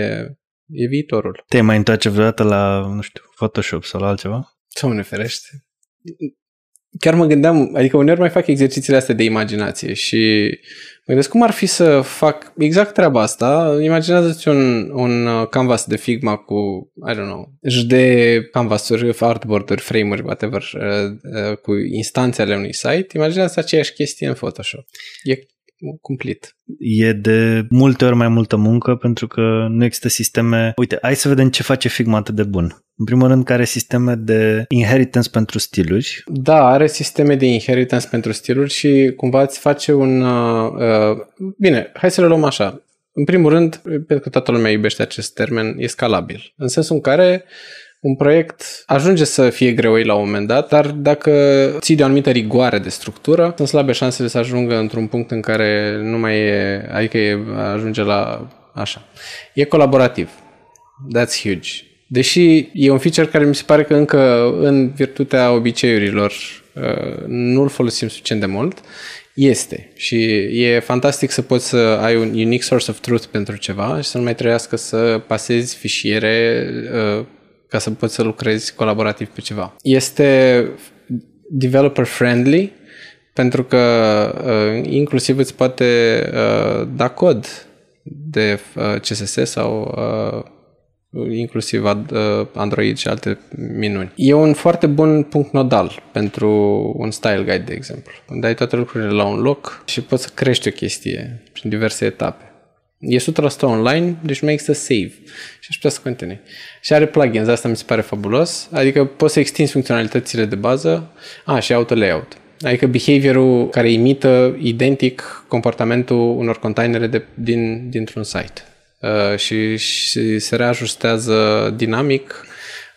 e viitorul. Te mai întoarce vreodată la, nu știu, Photoshop sau la altceva? ne ferește chiar mă gândeam, adică uneori mai fac exercițiile astea de imaginație și mă gândesc cum ar fi să fac exact treaba asta. Imaginează-ți un, un uh, canvas de Figma cu, I don't know, de canvasuri, artboard-uri, frame-uri, whatever, uh, uh, cu instanțe ale unui site. Imaginează aceeași chestie în Photoshop. E cumplit. E de multe ori mai multă muncă pentru că nu există sisteme... Uite, hai să vedem ce face Figma atât de bun. În primul rând, care are sisteme de inheritance pentru stiluri. Da, are sisteme de inheritance pentru stiluri și cumva îți face un... Uh, uh, bine, hai să le luăm așa. În primul rând, pentru că toată lumea iubește acest termen, e scalabil. În sensul în care un proiect ajunge să fie greoi la un moment dat, dar dacă ții de o anumită rigoare de structură, sunt slabe șansele să ajungă într-un punct în care nu mai e, adică e, ajunge la așa. E colaborativ. That's huge. Deși e un feature care mi se pare că încă în virtutea obiceiurilor uh, nu-l folosim suficient de mult, este. Și e fantastic să poți să ai un unique source of truth pentru ceva și să nu mai trebuiască să pasezi fișiere uh, ca să poți să lucrezi colaborativ pe ceva. Este developer friendly pentru că uh, inclusiv îți poate uh, da cod de uh, CSS sau uh, inclusiv uh, Android și alte minuni. E un foarte bun punct nodal pentru un style guide, de exemplu. Unde ai toate lucrurile la un loc și poți să crești o chestie prin diverse etape. E 100% online, deci mai există save și aș putea să continui. Și are plugins, asta mi se pare fabulos, adică poți să extinzi funcționalitățile de bază, a, și auto layout. Adică behaviorul care imită identic comportamentul unor containere de, din, dintr-un site. Uh, și, și se reajustează dinamic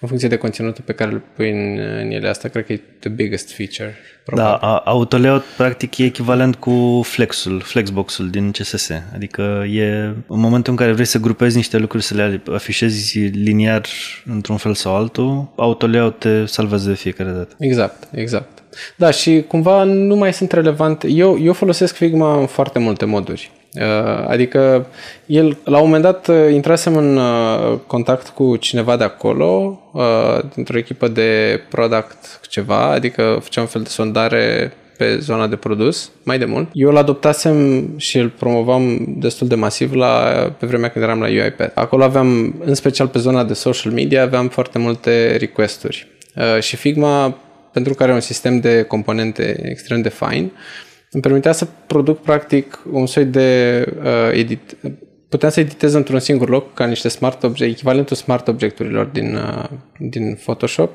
în funcție de conținutul pe care îl pui în, în ele. Asta cred că e the biggest feature. Probabil. Da, autolayout practic e echivalent cu flexul, flexbox-ul din CSS. Adică e în momentul în care vrei să grupezi niște lucruri, să le afișezi liniar într-un fel sau altul, autolayout te salvează de fiecare dată. Exact, exact. Da, și cumva nu mai sunt relevante. Eu, eu folosesc Figma în foarte multe moduri. Uh, adică el, la un moment dat, uh, intrasem în uh, contact cu cineva de acolo, dintr-o echipă de product ceva, adică făceam un fel de sondare pe zona de produs, mai de mult. Eu îl adoptasem și îl promovam destul de masiv la, pe vremea când eram la UiPath. Acolo aveam, în special pe zona de social media, aveam foarte multe requesturi. și Figma, pentru că are un sistem de componente extrem de fine, îmi permitea să produc practic un soi de uh, edit. Puteam să editez într-un singur loc ca niște smart object, echivalentul smart obiecturilor din, uh, din Photoshop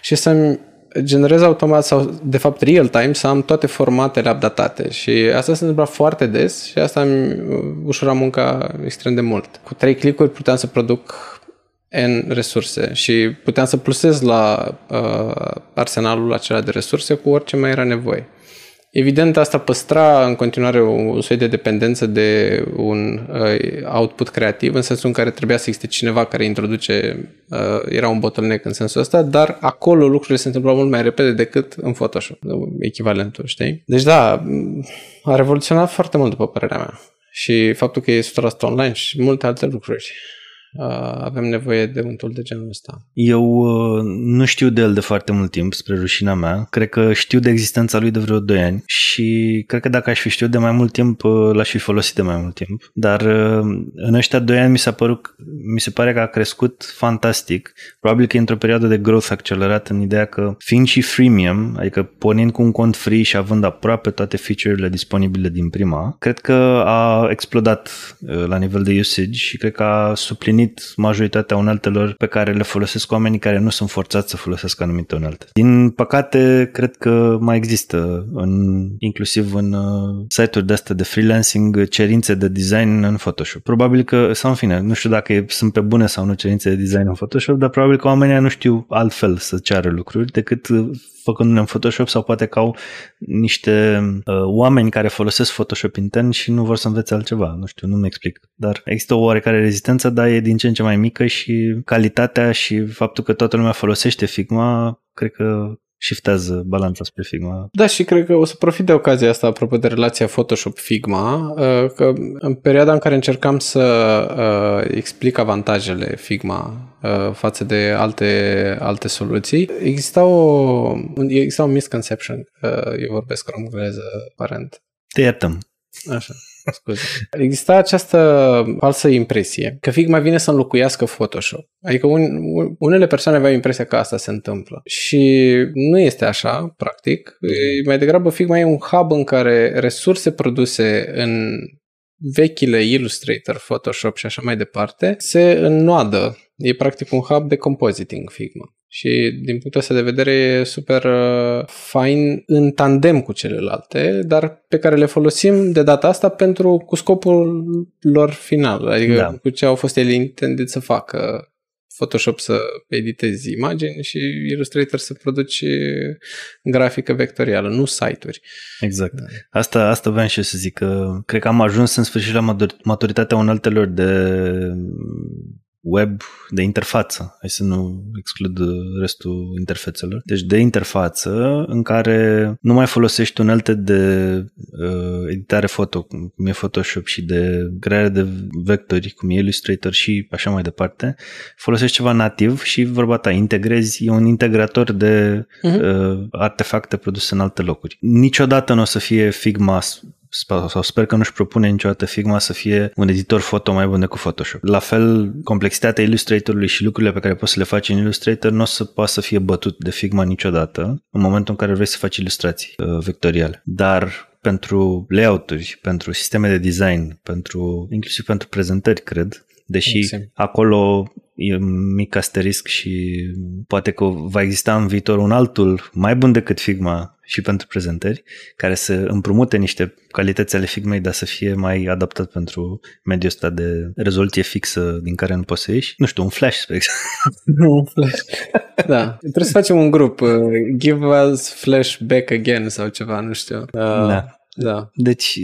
și să-mi generez automat sau de fapt real time să am toate formatele updatate și asta se întâmplă foarte des și asta îmi ușura munca extrem de mult. Cu trei clicuri puteam să produc în resurse și puteam să plusez la uh, arsenalul acela de resurse cu orice mai era nevoie. Evident, asta păstra în continuare o soi de dependență de un uh, output creativ, în sensul în care trebuia să existe cineva care introduce, uh, era un bottleneck în sensul ăsta, dar acolo lucrurile se întâmplau mult mai repede decât în Photoshop, echivalentul, știi? Deci da, a revoluționat foarte mult, după părerea mea. Și faptul că e 100% online și multe alte lucruri. Uh, avem nevoie de un tool de genul ăsta. Eu uh, nu știu de el de foarte mult timp, spre rușina mea. Cred că știu de existența lui de vreo 2 ani și cred că dacă aș fi știut de mai mult timp, uh, l-aș fi folosit de mai mult timp. Dar în ăștia 2 ani mi s-a părut, mi se pare că a crescut fantastic. Probabil că e într-o perioadă de growth accelerat în ideea că fiind și freemium, adică pornind cu un cont free și având aproape toate feature-urile disponibile din prima, cred că a explodat la nivel de usage și cred că a suplinit definit majoritatea uneltelor pe care le folosesc oamenii care nu sunt forțați să folosească anumite unelte. Din păcate, cred că mai există, în, inclusiv în uh, site-uri de astea de freelancing, cerințe de design în Photoshop. Probabil că, sau în fine, nu știu dacă sunt pe bune sau nu cerințe de design în Photoshop, dar probabil că oamenii nu știu altfel să ceară lucruri decât uh, făcându-le în Photoshop sau poate că au niște uh, oameni care folosesc Photoshop intern și nu vor să învețe altceva. Nu știu, nu-mi explic. Dar există o oarecare rezistență, dar e din ce în ce mai mică și calitatea și faptul că toată lumea folosește Figma, cred că shiftează balanța spre Figma. Da, și cred că o să profit de ocazia asta apropo de relația Photoshop-Figma, uh, că în perioada în care încercam să uh, explic avantajele Figma uh, față de alte, alte soluții, exista o, exista o misconception, eu vorbesc româneză, aparent. Te iertăm. Așa scuze. Exista această falsă impresie că Figma vine să înlocuiască Photoshop. Adică un, unele persoane aveau impresia că asta se întâmplă. Și nu este așa, practic. Mai degrabă Figma e un hub în care resurse produse în vechile Illustrator, Photoshop și așa mai departe se înnoadă. E practic un hub de compositing Figma și din punctul ăsta de vedere e super uh, fain în tandem cu celelalte, dar pe care le folosim de data asta pentru cu scopul lor final, adică da. cu ce au fost ele intendit să facă. Photoshop să editezi imagini și Illustrator să produci grafică vectorială, nu site-uri. Exact. Da. Asta, asta vreau și eu să zic, că cred că am ajuns în sfârșit la maturitatea uneltelor de web de interfață, hai să nu exclud restul interfețelor, deci de interfață în care nu mai folosești unelte de uh, editare foto, cum e Photoshop și de creare de vectori, cum e Illustrator și așa mai departe, folosești ceva nativ și vorba ta, integrezi, e un integrator de uh-huh. uh, artefacte produse în alte locuri. Niciodată nu o să fie Figma sau sper că nu-și propune niciodată Figma să fie un editor foto mai bun decât Photoshop. La fel, complexitatea Illustratorului și lucrurile pe care poți să le faci în Illustrator nu o să poată să fie bătut de Figma niciodată în momentul în care vrei să faci ilustrații uh, vectoriale. Dar pentru layout-uri, pentru sisteme de design, pentru inclusiv pentru prezentări, cred, deși Exim. acolo e mic asterisc și poate că va exista în viitor un altul mai bun decât Figma și pentru prezentări, care să împrumute niște calități ale Figmei, dar să fie mai adaptat pentru mediul ăsta de rezoluție fixă din care nu poți să ieși. Nu știu, un flash, spre exemplu. (laughs) un flash. Da. Trebuie să facem un grup. Uh, give us flash back again sau ceva, nu știu. Uh, da. Da. Deci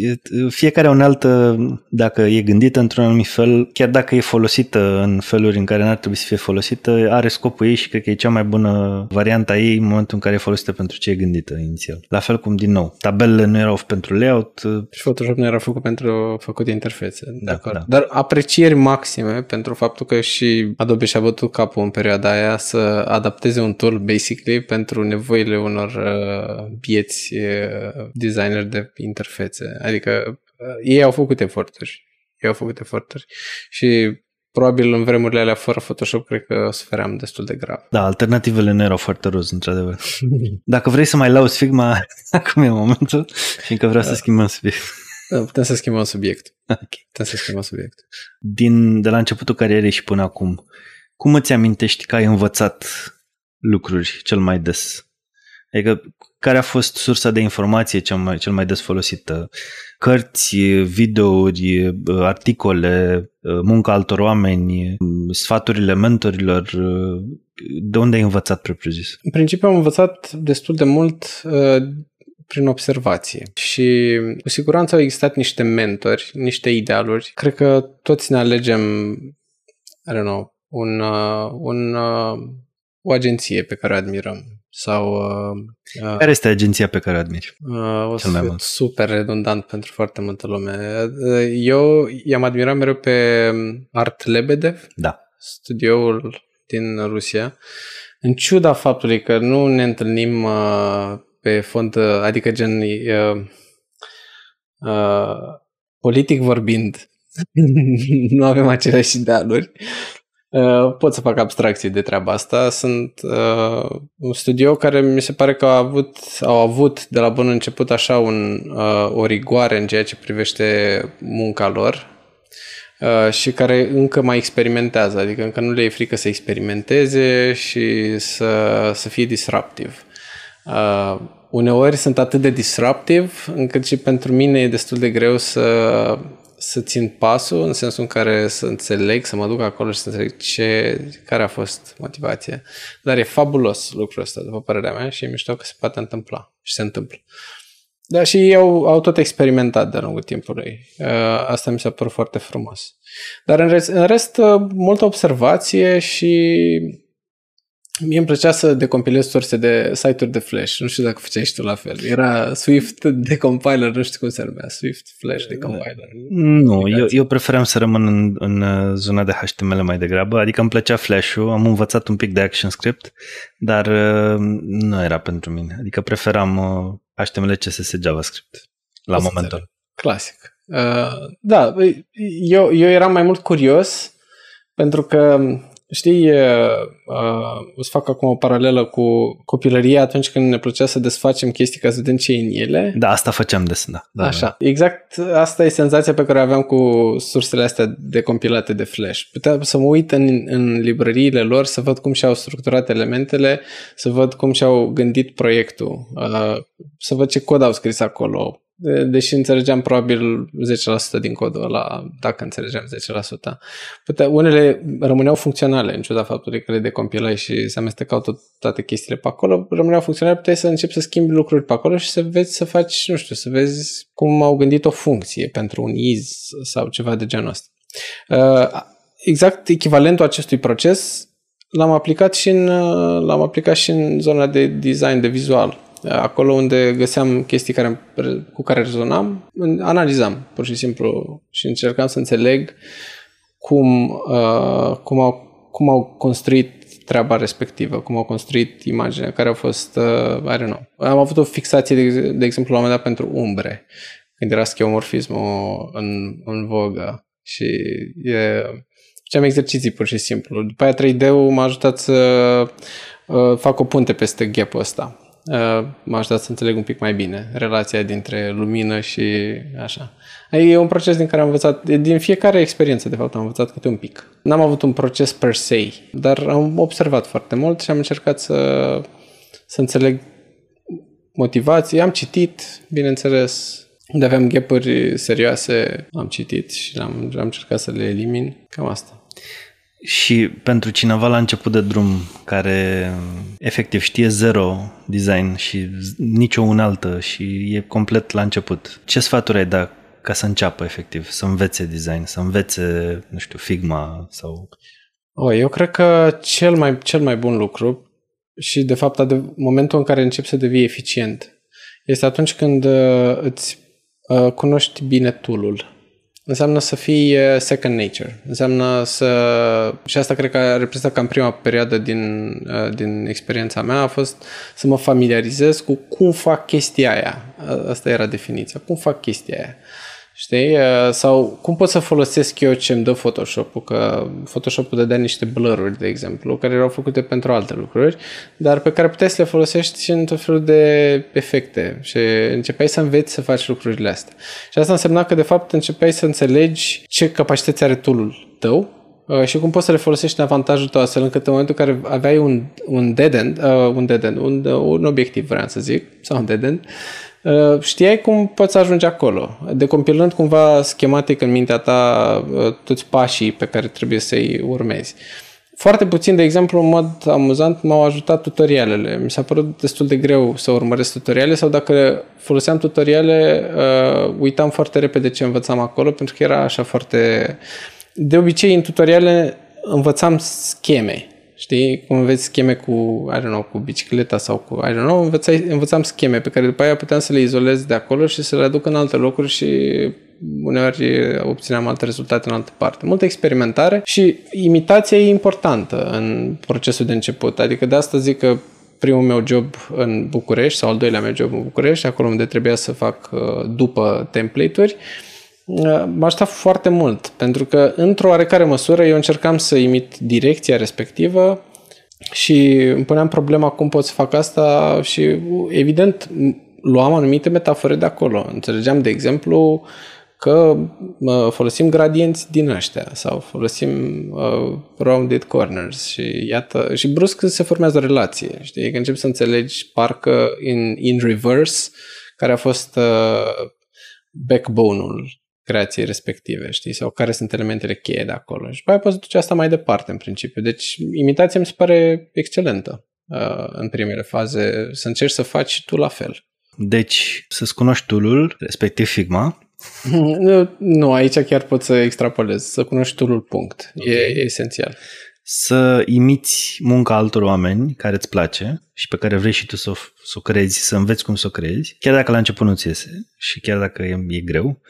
fiecare unealtă, dacă e gândită într-un anumit fel, chiar dacă e folosită în feluri în care n-ar trebui să fie folosită, are scopul ei și cred că e cea mai bună varianta ei în momentul în care e folosită pentru ce e gândită inițial. La fel cum, din nou, tabelele nu erau pentru layout. Și Photoshop nu era făcut pentru făcut interfețe. Da, de acord. Da. Dar aprecieri maxime pentru faptul că și Adobe și-a bătut capul în perioada aia să adapteze un tool, basically, pentru nevoile unor uh, bieți uh, designer de interfețe. Adică uh, ei au făcut eforturi. Ei au făcut eforturi. Și probabil în vremurile alea fără Photoshop cred că sufeream destul de grav. Da, alternativele nu erau foarte roz, într-adevăr. (laughs) Dacă vrei să mai lauzi Figma, (laughs) acum e momentul, fiindcă vreau da. să schimbăm subiect. Da, putem să schimbăm subiect. Okay. Putem să schimbăm subiect. Din, de la începutul carierei și până acum, cum îți amintești că ai învățat lucruri cel mai des? Adică care a fost sursa de informație cel mai, cel mai des folosită? Cărți, videouri, articole, munca altor oameni, sfaturile mentorilor, de unde ai învățat propriu zis? În principiu am învățat destul de mult uh, prin observație și cu siguranță au existat niște mentori, niște idealuri. Cred că toți ne alegem, I don't know, un, uh, un, uh, o agenție pe care o admirăm sau... Uh, uh, Care este agenția pe care o admiri? Uh, o cel mai mult? super redundant pentru foarte multă lume. Uh, eu i-am admirat mereu pe Art Lebedev, da. studioul din Rusia. În ciuda faptului că nu ne întâlnim uh, pe fond, uh, adică gen uh, uh, politic vorbind, (laughs) nu avem aceleași idealuri, Uh, pot să fac abstracții de treaba asta. Sunt uh, un studio care mi se pare că au avut, au avut de la bun început așa un, uh, o rigoare în ceea ce privește munca lor. uh, și care încă mai experimentează, adică încă nu le e frică să experimenteze și să, să fie disruptive. Uh, uneori sunt atât de disruptive încât și pentru mine e destul de greu să, să țin pasul în sensul în care să înțeleg, să mă duc acolo și să înțeleg ce, care a fost motivația. Dar e fabulos lucrul ăsta, după părerea mea, și e mișto că se poate întâmpla și se întâmplă. Da, și ei au, au tot experimentat de-a lungul timpului. Uh, asta mi s-a părut foarte frumos. Dar în rest, în rest uh, multă observație și Mie îmi plăcea să decompilez surse de site-uri de Flash. Nu știu dacă făceai și tu la fel. Era Swift (laughs) Decompiler, nu știu cum se numea. Swift Flash Decompiler. Nu, eu, eu preferam să rămân în, în uh, zona de HTML mai degrabă. Adică îmi plăcea Flash-ul, am învățat un pic de ActionScript, dar uh, nu era pentru mine. Adică preferam uh, HTML, CSS, JavaScript la Asta momentul. Clasic. Uh, da, eu, eu eram mai mult curios pentru că Știi, uh, o să fac acum o paralelă cu copilăria atunci când ne plăcea să desfacem chestii ca să vedem ce e în ele. Da, asta făceam des, da. da Așa, da. exact asta e senzația pe care o aveam cu sursele astea decompilate de Flash. Puteam să mă uit în, în librăriile lor, să văd cum și-au structurat elementele, să văd cum și-au gândit proiectul, uh, să văd ce cod au scris acolo, deși înțelegeam probabil 10% din codul ăla, dacă înțelegeam 10%. Putea, unele rămâneau funcționale, în ciuda faptului că le decompilai și se amestecau tot, toate chestiile pe acolo, rămâneau funcționale, puteai să începi să schimbi lucruri pe acolo și să vezi să faci, nu știu, să vezi cum au gândit o funcție pentru un is sau ceva de genul ăsta. Uh, exact echivalentul acestui proces l-am aplicat și în, uh, l-am aplicat și în zona de design, de vizual acolo unde găseam chestii care, cu care rezonam, analizam pur și simplu și încercam să înțeleg cum, uh, cum, au, cum au construit treaba respectivă, cum au construit imaginea, care au fost, uh, I don't know. Am avut o fixație, de, de exemplu, la un moment dat pentru umbre, când era scheomorfismul în, în vogă și e, făceam exerciții pur și simplu. După aia 3D-ul m-a ajutat să uh, fac o punte peste gap-ul ăsta Uh, m-aș ajutat să înțeleg un pic mai bine relația dintre lumină și așa. E un proces din care am învățat, din fiecare experiență, de fapt, am învățat câte un pic. N-am avut un proces per se, dar am observat foarte mult și am încercat să, să înțeleg motivații. Am citit, bineînțeles, unde aveam gapuri serioase, am citit și am, am încercat să le elimin. Cam asta. Și pentru cineva la început de drum care efectiv știe zero design și nicio unaltă și e complet la început, ce sfaturi ai da ca să înceapă efectiv, să învețe design, să învețe, nu știu, Figma sau... O, eu cred că cel mai, cel mai bun lucru și de fapt de momentul în care începi să devii eficient este atunci când uh, îți uh, cunoști bine tool-ul Înseamnă să fii second nature. Înseamnă să... Și asta cred că reprezintă cam prima perioadă din, din experiența mea a fost să mă familiarizez cu cum fac chestia aia. Asta era definiția. Cum fac chestia aia. Știi? Sau cum pot să folosesc eu ce îmi dă Photoshop-ul, că Photoshop-ul dădea niște blururi, de exemplu, care erau făcute pentru alte lucruri, dar pe care puteai să le folosești și în tot felul de efecte și începeai să înveți să faci lucrurile astea. Și asta însemna că, de fapt, începeai să înțelegi ce capacități are tool tău și cum poți să le folosești în avantajul tău, astfel încât în momentul în care aveai un, un dead end, uh, un dead end, un, un obiectiv, vreau să zic, sau un dead end, Uh, știai cum poți ajunge acolo, decompilând cumva schematic în mintea ta uh, toți pașii pe care trebuie să-i urmezi. Foarte puțin, de exemplu, în mod amuzant, m-au ajutat tutorialele. Mi s-a părut destul de greu să urmăresc tutoriale sau dacă foloseam tutoriale, uh, uitam foarte repede ce învățam acolo pentru că era așa foarte... De obicei, în tutoriale învățam scheme Știi? Cum înveți scheme cu, I don't know, cu bicicleta sau cu, I don't know, învățai, învățam scheme pe care după aia puteam să le izolez de acolo și să le aduc în alte locuri și uneori obțineam alte rezultate în altă parte. Multă experimentare și imitația e importantă în procesul de început. Adică de asta zic că primul meu job în București sau al doilea meu job în București, acolo unde trebuia să fac uh, după template-uri, m-a ajutat foarte mult, pentru că, într-o oarecare măsură, eu încercam să imit direcția respectivă și îmi puneam problema cum pot să fac asta și, evident, luam anumite metafore de acolo. Înțelegeam, de exemplu, că uh, folosim gradienți din ăștia sau folosim uh, rounded corners și iată, și brusc se formează o relație, știi, că începi să înțelegi parcă in, in reverse care a fost uh, backbone-ul creației respective, știi, sau care sunt elementele cheie de acolo. Și apoi poți duce asta mai departe, în principiu. Deci, imitația mi se pare excelentă uh, în primele faze, să încerci să faci tu la fel. Deci, să-ți cunoști tool respectiv Figma. nu, nu, aici chiar pot să extrapolez, să cunoști tool punct. Okay. E, e esențial. Să imiți munca altor oameni care îți place și pe care vrei și tu să o, să o crezi, să înveți cum să o crezi, chiar dacă la început nu-ți iese și chiar dacă e, e greu,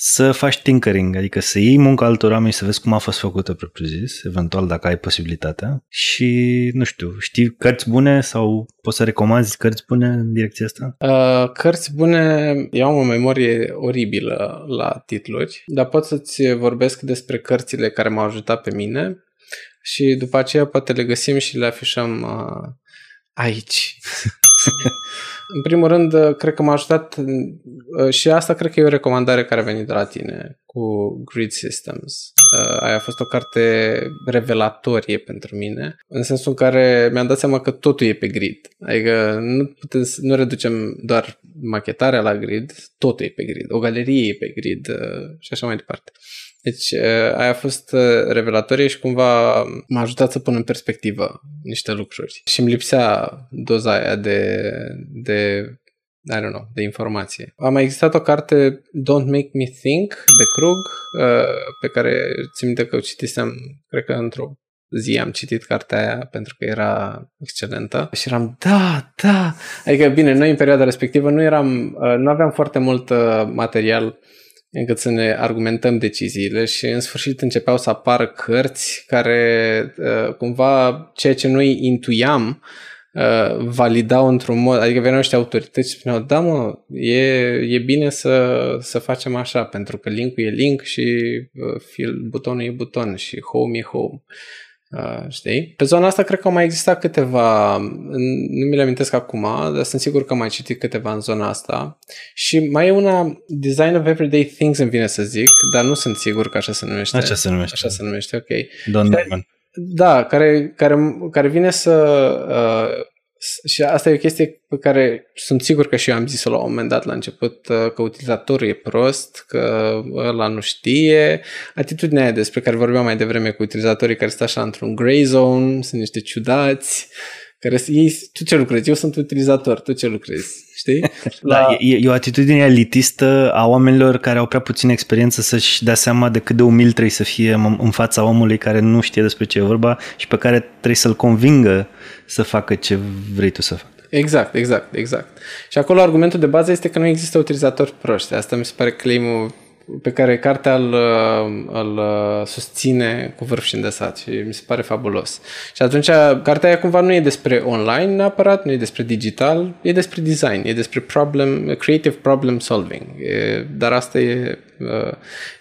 să faci tinkering, adică să iei munca altor oameni și să vezi cum a fost făcută propriu zis, eventual dacă ai posibilitatea și, nu știu, știi cărți bune sau poți să recomanzi cărți bune în direcția asta? Uh, cărți bune, eu am o memorie oribilă la titluri, dar pot să-ți vorbesc despre cărțile care m-au ajutat pe mine și după aceea poate le găsim și le afișăm uh, aici. (laughs) (laughs) În primul rând, cred că m-a ajutat uh, și asta cred că e o recomandare care a venit de la tine cu Grid Systems. Uh, aia a fost o carte revelatorie pentru mine, în sensul în care mi-am dat seama că totul e pe grid. Adică nu, putem, nu reducem doar machetarea la grid, totul e pe grid. O galerie e pe grid uh, și așa mai departe. Deci aia a fost revelatorie și cumva m-a ajutat să pun în perspectivă niște lucruri. Și îmi lipsea doza aia de, de I don't know, de informație. A mai existat o carte Don't Make Me Think de Krug, pe care țin minte că o citisem, cred că într-o zi am citit cartea aia pentru că era excelentă și eram, da, da. Adică, bine, noi în perioada respectivă nu eram, nu aveam foarte mult material încât să ne argumentăm deciziile și în sfârșit începeau să apară cărți care uh, cumva ceea ce noi intuiam uh, validau într-un mod, adică veneau niște autorități și spuneau, da mă, e, e bine să, să facem așa, pentru că link-ul e link și uh, fil, butonul e buton și home e home. Uh, știi? Pe zona asta cred că au mai existat câteva, nu mi le amintesc acum, dar sunt sigur că am mai citit câteva în zona asta. Și mai e una, Design of Everyday Things îmi vine să zic, dar nu sunt sigur că așa se numește. Așa se numește. Așa se numește, ok. Don Norman. Da, care, care, care vine să uh, și asta e o chestie pe care sunt sigur că și eu am zis-o la un moment dat la început, uh, că utilizatorul e prost, că ăla nu știe. Atitudinea aia despre care vorbeam mai devreme cu utilizatorii care sunt așa într-un gray zone, sunt niște ciudați, care ei, tu ce lucrezi? Eu sunt utilizator, tu ce lucrezi? Știi? (laughs) La... Da, e, e o atitudine elitistă a oamenilor care au prea puțină experiență să-și dea seama de cât de umil trebuie să fie în fața omului care nu știe despre ce e vorba și pe care trebuie să-l convingă să facă ce vrei tu să facă. Exact, exact, exact. Și acolo argumentul de bază este că nu există utilizatori proști. Asta mi se pare claim pe care cartea îl, îl susține cu vârf și îndesat și mi se pare fabulos. Și atunci cartea aia cumva nu e despre online neapărat, nu e despre digital, e despre design, e despre problem, creative problem solving. E, dar asta e uh,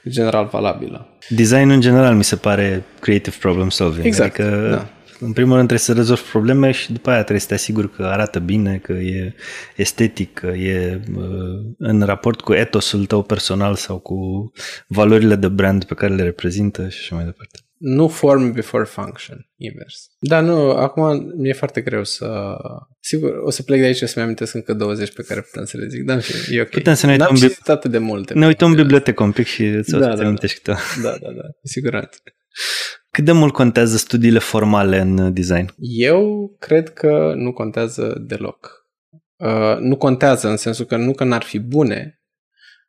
general valabilă. Design în general mi se pare creative problem solving. Exact, adică da în primul rând trebuie să rezolvi probleme și după aia trebuie să te asiguri că arată bine, că e estetic, că e uh, în raport cu etosul tău personal sau cu valorile de brand pe care le reprezintă și așa mai departe. Nu form before function, invers. Da, nu, acum mi-e foarte greu să... Sigur, o să plec de aici și o să-mi amintesc încă 20 pe care putem să le zic, da, și e ok. Putem să ne uităm... N-am citit atât de multe. Ne uităm în bibliotecă un pic și îți da, o să da, te amintești da. Da, da, da, siguranță. Cât de mult contează studiile formale în design? Eu cred că nu contează deloc. Uh, nu contează în sensul că nu că n-ar fi bune,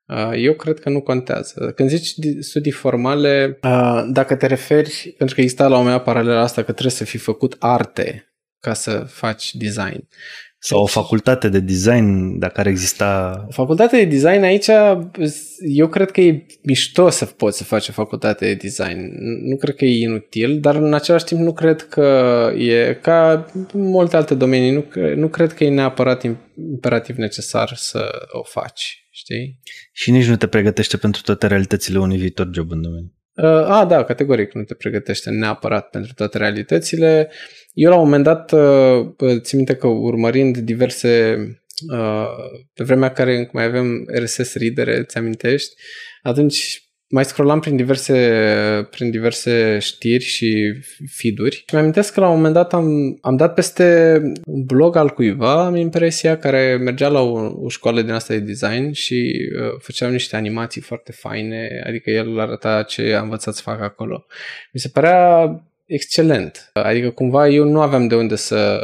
uh, eu cred că nu contează. Când zici studii formale, uh, dacă te referi, pentru că exista la o mea paralelă asta că trebuie să fi făcut arte ca să faci design. Sau o facultate de design, dacă ar exista... O facultate de design aici, eu cred că e mișto să poți să faci o facultate de design. Nu cred că e inutil, dar în același timp nu cred că e ca multe alte domenii, nu, nu cred că e neapărat imperativ necesar să o faci, știi? Și nici nu te pregătește pentru toate realitățile unui viitor job în domeniu. Uh, a, da, categoric nu te pregătește neapărat pentru toate realitățile. Eu la un moment dat, uh, țin minte că urmărind diverse pe vremea care încă mai avem RSS reader, ți amintești, atunci mai scrollam prin diverse, prin diverse știri și feed-uri și mi amintesc că la un moment dat am, am dat peste un blog al cuiva, am impresia, care mergea la o, o școală din asta de design și uh, făceau niște animații foarte faine, adică el arăta ce a învățat să facă acolo. Mi se părea excelent. Adică cumva eu nu aveam de unde să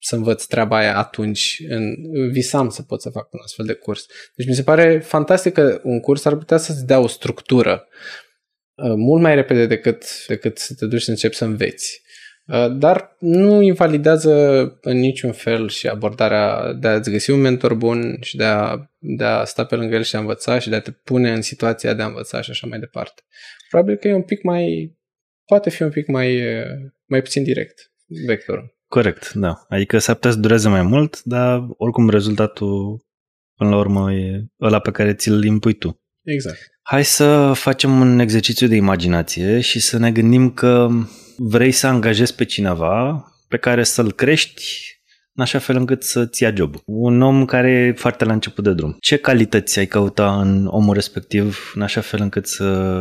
să învăț treaba aia atunci. În, visam să pot să fac un astfel de curs. Deci mi se pare fantastic că un curs ar putea să-ți dea o structură uh, mult mai repede decât, decât să te duci să începi să înveți. Uh, dar nu invalidează în niciun fel și abordarea de a-ți găsi un mentor bun și de a, de a sta pe lângă el și a învăța și de a te pune în situația de a învăța și așa mai departe. Probabil că e un pic mai, poate fi un pic mai, mai puțin direct vectorul. Corect, da. Adică s-ar putea să dureze mai mult, dar oricum rezultatul până la urmă e ăla pe care ți-l impui tu. Exact. Hai să facem un exercițiu de imaginație și să ne gândim că vrei să angajezi pe cineva pe care să-l crești în așa fel încât să-ți ia job. Un om care e foarte la început de drum. Ce calități ai căuta în omul respectiv în așa fel încât să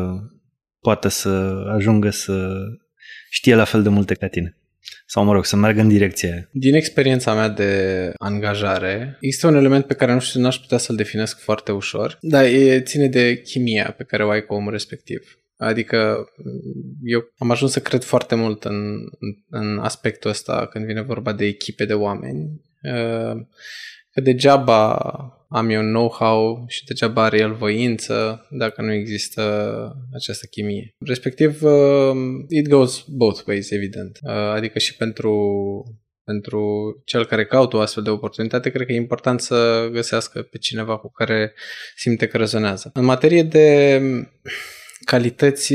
poată să ajungă să știe la fel de multe ca tine? Sau, mă rog, să meargă în direcția aia. Din experiența mea de angajare, există un element pe care nu știu, n-aș putea să-l definesc foarte ușor, dar e, ține de chimia pe care o ai cu omul respectiv. Adică eu am ajuns să cred foarte mult în, în aspectul ăsta când vine vorba de echipe de oameni. Că degeaba am eu know-how și degeaba are el voință dacă nu există această chimie. Respectiv, uh, it goes both ways, evident. Uh, adică și pentru pentru cel care caută o astfel de oportunitate, cred că e important să găsească pe cineva cu care simte că rezonează. În materie de calități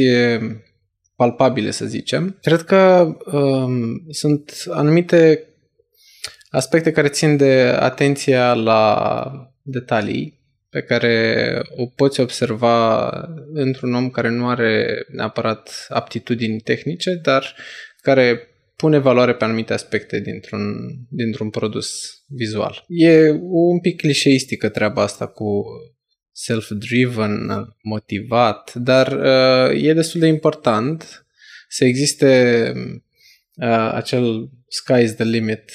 palpabile, să zicem, cred că um, sunt anumite aspecte care țin de atenția la detalii pe care o poți observa într-un om care nu are neapărat aptitudini tehnice, dar care pune valoare pe anumite aspecte dintr-un, dintr-un produs vizual. E un pic clișeistică treaba asta cu self-driven, motivat, dar uh, e destul de important să existe uh, acel sky is the limit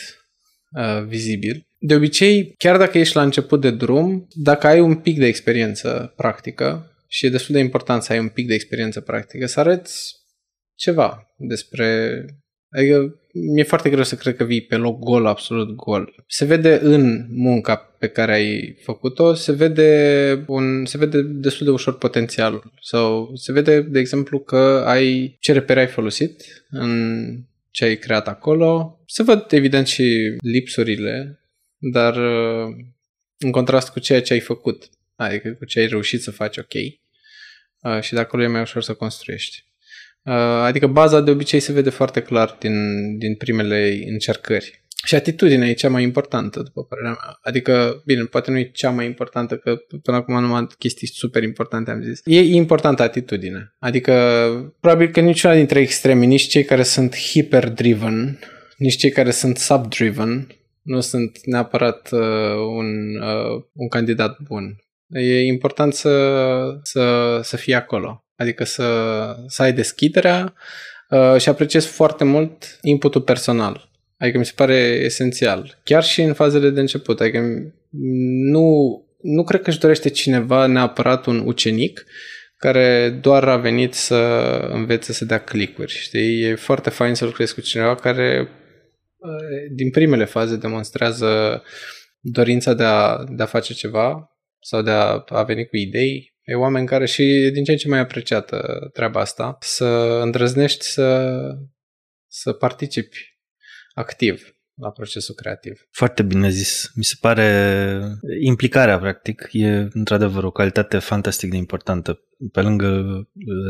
uh, vizibil de obicei, chiar dacă ești la început de drum, dacă ai un pic de experiență practică, și e destul de important să ai un pic de experiență practică, să arăți ceva despre... Adică mi-e foarte greu să cred că vii pe loc gol, absolut gol. Se vede în munca pe care ai făcut-o, se vede, un, se vede destul de ușor potențial. Sau se vede, de exemplu, că ai ce repere ai folosit în ce ai creat acolo. Se văd, evident, și lipsurile dar uh, în contrast cu ceea ce ai făcut, adică cu ce ai reușit să faci ok uh, și de acolo e mai ușor să construiești. Uh, adică baza de obicei se vede foarte clar din, din primele încercări. Și atitudinea e cea mai importantă, după părerea mea. Adică, bine, poate nu e cea mai importantă, că până acum numai chestii super importante am zis. E importantă atitudinea. Adică, probabil că niciuna dintre extremi, nici cei care sunt hyper-driven, nici cei care sunt sub-driven, nu sunt neapărat uh, un, uh, un candidat bun. E important să, să, să fii acolo, adică să, să ai deschiderea uh, și apreciez foarte mult inputul personal. Adică mi se pare esențial, chiar și în fazele de început. Adică nu, nu cred că își dorește cineva neapărat un ucenic care doar a venit să învețe să dea clicuri. Știi? E foarte fain să lucrezi cu cineva care din primele faze demonstrează dorința de a, de a face ceva sau de a, a veni cu idei. E oameni care și din ce în ce mai apreciată treaba asta, să îndrăznești să, să participi activ la procesul creativ. Foarte bine zis. Mi se pare implicarea, practic, e într-adevăr o calitate fantastic de importantă, pe lângă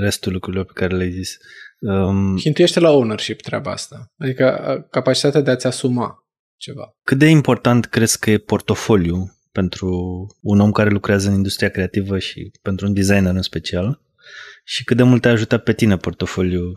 restul lucrurilor pe care le-ai zis. Um, Hintuiește la ownership treaba asta. Adică capacitatea de a-ți asuma ceva. Cât de important crezi că e portofoliu pentru un om care lucrează în industria creativă și pentru un designer în special? Și cât de mult te-a ajutat pe tine portofoliu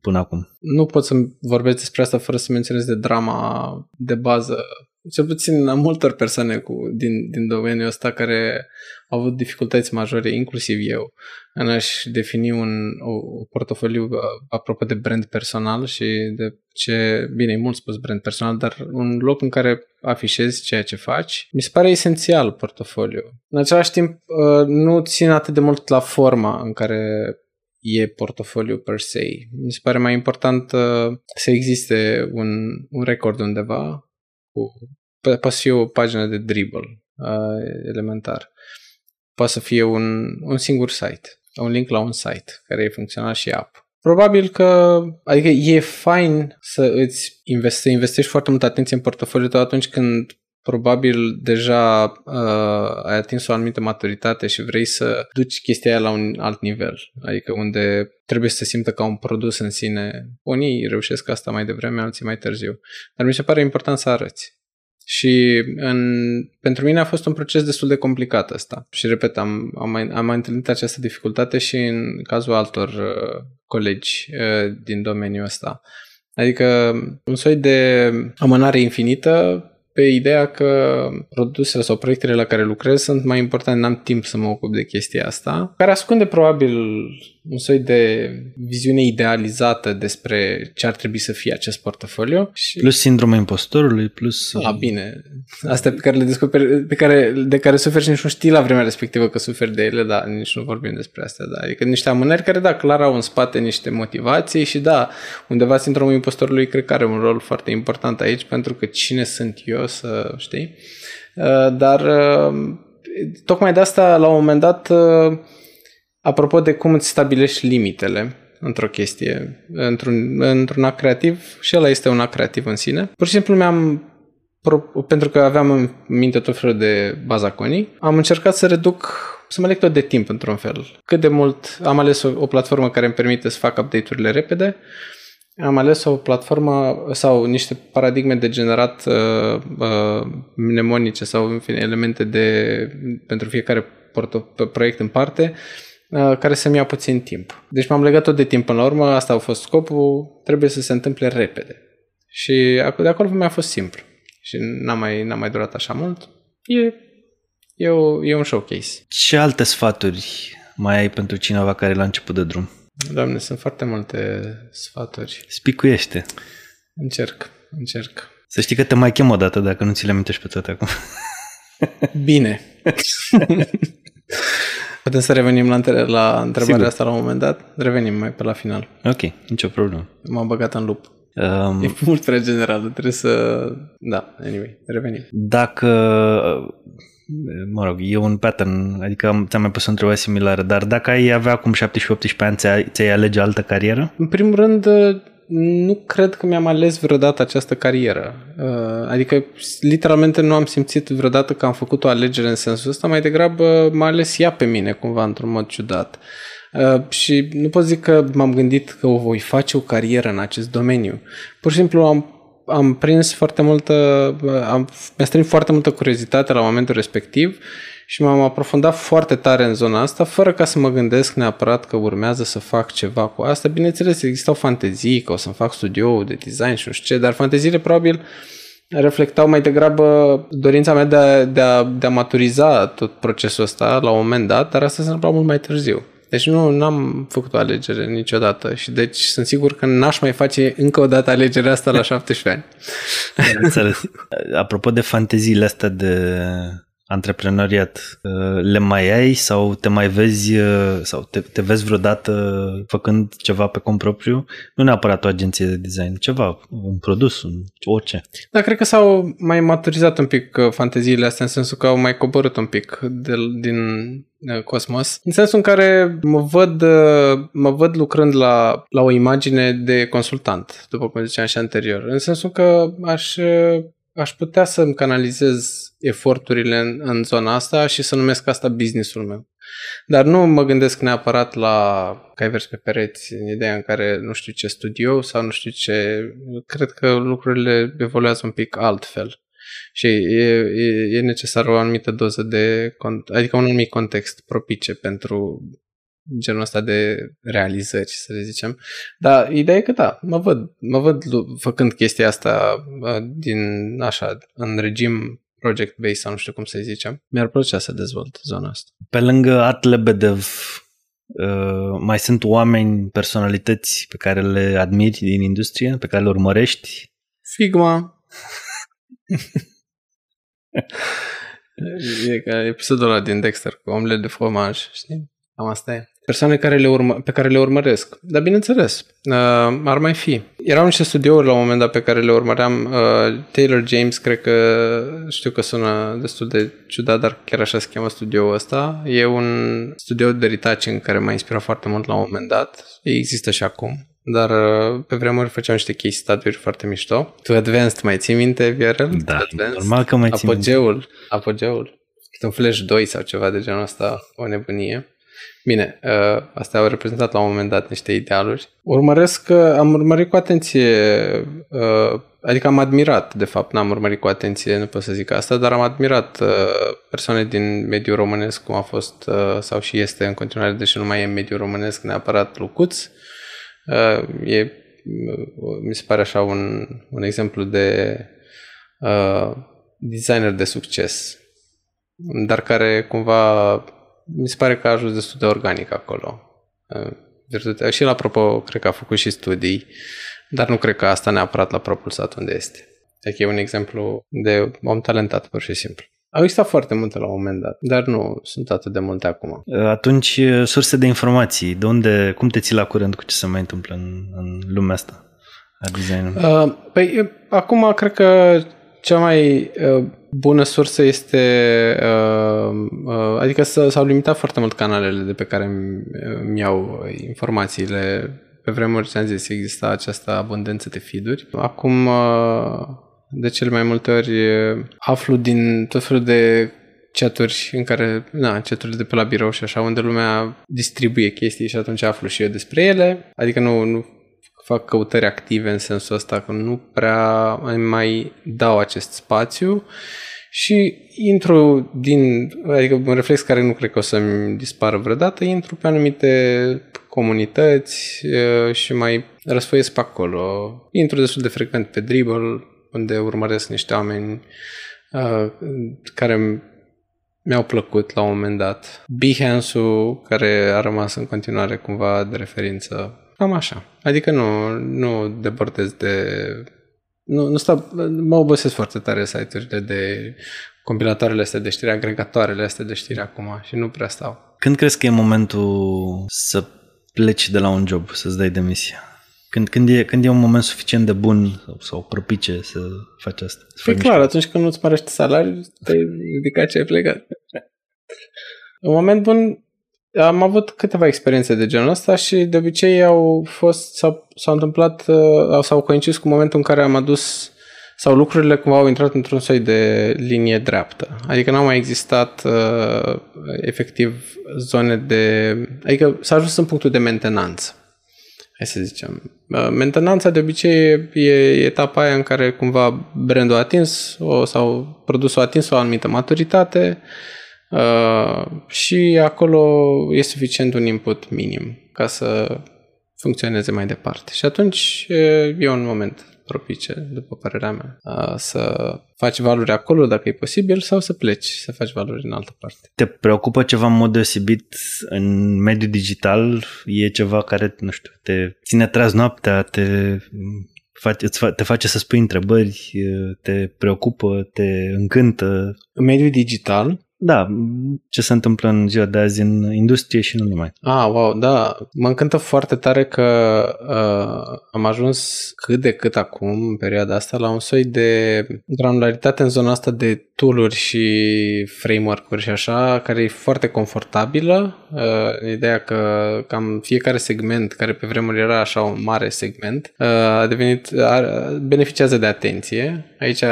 până acum? Nu pot să vorbesc despre asta fără să menționez de drama de bază cel puțin a multor persoane cu, din, din domeniul ăsta care au avut dificultăți majore, inclusiv eu, în a-și defini un o, portofoliu uh, apropo de brand personal și de ce, bine, e mult spus brand personal, dar un loc în care afișezi ceea ce faci, mi se pare esențial portofoliu. În același timp, uh, nu țin atât de mult la forma în care e portofoliu per se. Mi se pare mai important uh, să existe un, un record undeva cu poate să fie o pagină de dribble uh, elementar. Poate să fie un, un singur site, un link la un site care e funcțional și app. Probabil că, adică e fain să îți investi, să investești foarte multă atenție în portofoliu tău atunci când probabil deja uh, ai atins o anumită maturitate și vrei să duci chestia aia la un alt nivel. Adică unde trebuie să se simtă ca un produs în sine. Unii reușesc asta mai devreme, alții mai târziu. Dar mi se pare important să arăți. Și în, pentru mine a fost un proces destul de complicat ăsta. Și repet, am, am, mai, am mai întâlnit această dificultate și în cazul altor uh, colegi uh, din domeniul ăsta. Adică un soi de amânare infinită pe ideea că produsele sau proiectele la care lucrez sunt mai importante, n-am timp să mă ocup de chestia asta, care ascunde probabil un soi de viziune idealizată despre ce ar trebui să fie acest portofoliu. Și... Plus sindromul impostorului, plus... A, bine. Astea pe care le descoperi, pe care, de care suferi și nici nu știi la vremea respectivă că suferi de ele, da, nici nu vorbim despre astea, da. Adică niște amânări care, da, clar au în spate niște motivații și, da, undeva sindromul impostorului cred că are un rol foarte important aici, pentru că cine sunt eu să, știi? Uh, dar uh, tocmai de asta, la un moment dat, uh, apropo de cum îți stabilești limitele într-o chestie, într-un, într-un act creativ, și ăla este un act creativ în sine. Pur și simplu mi-am pentru că aveam în minte tot felul de bazaconii, am încercat să reduc, să mă leg tot de timp într-un fel. Cât de mult am ales o, o platformă care îmi permite să fac update-urile repede, am ales o platformă sau niște paradigme de generat uh, uh, mnemonice sau în fine, elemente de, pentru fiecare porto- proiect în parte uh, care să-mi ia puțin timp. Deci m-am legat tot de timp până la urmă, asta a fost scopul, trebuie să se întâmple repede. Și de acolo mi-a fost simplu. Și n-a mai, n-a mai durat așa mult. E, e, o, e un showcase. Ce alte sfaturi mai ai pentru cineva care e la început de drum? Doamne, sunt foarte multe sfaturi. Spicuiește. Încerc, încerc. Să știi că te mai chem o dată dacă nu ți le amintești pe toate acum. Bine. (laughs) Putem să revenim la, între- la întrebarea Sigur. asta la un moment dat? Revenim mai pe la final. Ok, nicio problemă. M-am băgat în lup. Um, e mult prea general, trebuie să... Da, anyway, revenim. Dacă mă rog, e un pattern, adică ți-am mai pus o întrebare similară, dar dacă ai avea acum 17-18 ani, ți-ai, ți-ai alege altă carieră? În primul rând, nu cred că mi-am ales vreodată această carieră. Uh, adică, literalmente nu am simțit vreodată că am făcut o alegere în sensul ăsta, mai degrabă m-a ales ea pe mine, cumva, într-un mod ciudat. Uh, și nu pot zic că m-am gândit că o voi face o carieră în acest domeniu. Pur și simplu am am prins foarte multă, am, mi-a strâns foarte multă curiozitate la momentul respectiv și m-am aprofundat foarte tare în zona asta, fără ca să mă gândesc neapărat că urmează să fac ceva cu asta. Bineînțeles, existau fantezii că o să-mi fac studio de design și nu știu ce, dar fanteziile probabil reflectau mai degrabă dorința mea de a, de a, de a maturiza tot procesul ăsta la un moment dat, dar asta se întâmplă mult mai târziu. Deci nu am făcut o alegere niciodată și deci sunt sigur că n-aș mai face încă o dată alegerea asta la (laughs) 17 ani. Înțeles. Apropo de fanteziile astea de antreprenoriat, uh, le mai ai sau te mai vezi uh, sau te, te vezi vreodată făcând ceva pe cont propriu? Nu neapărat o agenție de design, ceva, un produs, un, orice. Da, cred că s-au mai maturizat un pic uh, fanteziile astea în sensul că au mai coborât un pic de, din cosmos, în sensul în care mă văd, mă văd lucrând la, la o imagine de consultant, după cum ziceam și anterior, în sensul că aș aș putea să-mi canalizez eforturile în, în zona asta și să numesc asta businessul meu. Dar nu mă gândesc neapărat la cai vers pe pereți, în ideea în care nu știu ce studio sau nu știu ce... Cred că lucrurile evoluează un pic altfel. Și e, e, e necesară o anumită doză de... adică un anumit context propice pentru genul ăsta de realizări, să le zicem. Dar ideea e că da, mă văd, mă văd făcând chestia asta din așa, în regim project-based sau nu știu cum să zicem. Mi-ar plăcea să dezvolt zona asta. Pe lângă Art Lebedev, uh, mai sunt oameni, personalități pe care le admiri din industrie, pe care le urmărești? Figma. (laughs) e ca episodul ăla din Dexter cu omlet de fromaj, știi? Cam asta e. Persoane care le urmă, pe care le urmăresc. Dar bineînțeles, uh, ar mai fi. Erau niște studiouri la un moment dat pe care le urmăream. Uh, Taylor James, cred că știu că sună destul de ciudat, dar chiar așa se cheamă studioul ăsta. E un studio de retouching care m-a inspirat foarte mult la un moment dat. Există și acum. Dar uh, pe vremuri făceam niște case study foarte mișto. Tu Advanced, mai ții minte, VRL? Da, Advanced? normal că mai ții Apogeul, minte. apogeul. un Flash 2 sau ceva de genul ăsta, o nebunie. Bine, uh, astea au reprezentat la un moment dat niște idealuri. Urmăresc, am urmărit cu atenție, uh, adică am admirat, de fapt, n-am urmărit cu atenție, nu pot să zic asta, dar am admirat uh, persoane din mediul românesc, cum a fost sau și este în continuare, deși nu mai e în mediul românesc neapărat Lucuț. E, mi se pare așa un, un exemplu de designer de succes, dar care cumva mi se pare că a ajuns destul de organic acolo. Virtutea. Și el, apropo, cred că a făcut și studii, dar nu cred că asta neapărat l-a propulsat unde este. Adică e un exemplu de om talentat, pur și simplu. Au existat foarte multe la un moment dat, dar nu sunt atât de multe acum. Atunci, surse de informații, de unde, cum te ții la curent cu ce se mai întâmplă în, în lumea asta a designului? Uh, păi, acum cred că cea mai uh, bună sursă este, uh, uh, adică s-au limitat foarte mult canalele de pe care îmi iau informațiile. Pe vremuri, ți-am zis, exista această abundență de feed Acum, uh, de cele mai multe ori, aflu din tot felul de chaturi în care, na, chaturi de pe la birou și așa, unde lumea distribuie chestii și atunci aflu și eu despre ele. Adică nu, nu fac căutări active în sensul ăsta, că nu prea mai dau acest spațiu și intru din, adică un reflex care nu cred că o să-mi dispară vreodată, intru pe anumite comunități și mai răsfoiesc pe acolo. Intru destul de frecvent pe Dribble, unde urmăresc niște oameni care mi-au plăcut la un moment dat. Behance-ul, care a rămas în continuare cumva de referință Cam așa. Adică nu, nu debordez de... Nu, nu stau, mă obosesc foarte tare site-urile de compilatoarele astea de știri, agregatoarele astea de știri acum și nu prea stau. Când crezi că e momentul să pleci de la un job, să-ți dai demisia? Când, când, e, când e un moment suficient de bun sau, sau propice să faci asta? Să păi clar, atunci când nu-ți mărește salariul, te-ai ridicat ce ai plecat. (laughs) În moment bun, am avut câteva experiențe de genul ăsta și de obicei au fost, s-au, s-au întâmplat, uh, sau coincis cu momentul în care am adus sau lucrurile cumva au intrat într-un soi de linie dreaptă. Adică n-au mai existat uh, efectiv zone de... Adică s-a ajuns în punctul de mentenanță. Hai să zicem. Uh, mentenanța de obicei e etapa aia în care cumva brandul a atins o, sau produsul a atins o anumită maturitate Uh, și acolo e suficient un input minim ca să funcționeze mai departe. Și atunci e un moment propice, după părerea mea, uh, să faci valori acolo dacă e posibil sau să pleci să faci valori în altă parte. Te preocupă ceva în mod deosebit în mediul digital? E ceva care, nu știu, te ține tras noaptea, te te face să spui întrebări, te preocupă, te încântă. În mediul digital, da, ce se întâmplă în ziua de azi în industrie și nu numai. Ah, wow, da. Mă încântă foarte tare că uh, am ajuns cât de cât acum, în perioada asta, la un soi de granularitate în zona asta de tooluri și framework-uri și așa, care e foarte confortabilă. Uh, ideea că cam fiecare segment, care pe vremuri era așa un mare segment, uh, a devenit, a, beneficiază de atenție. Aici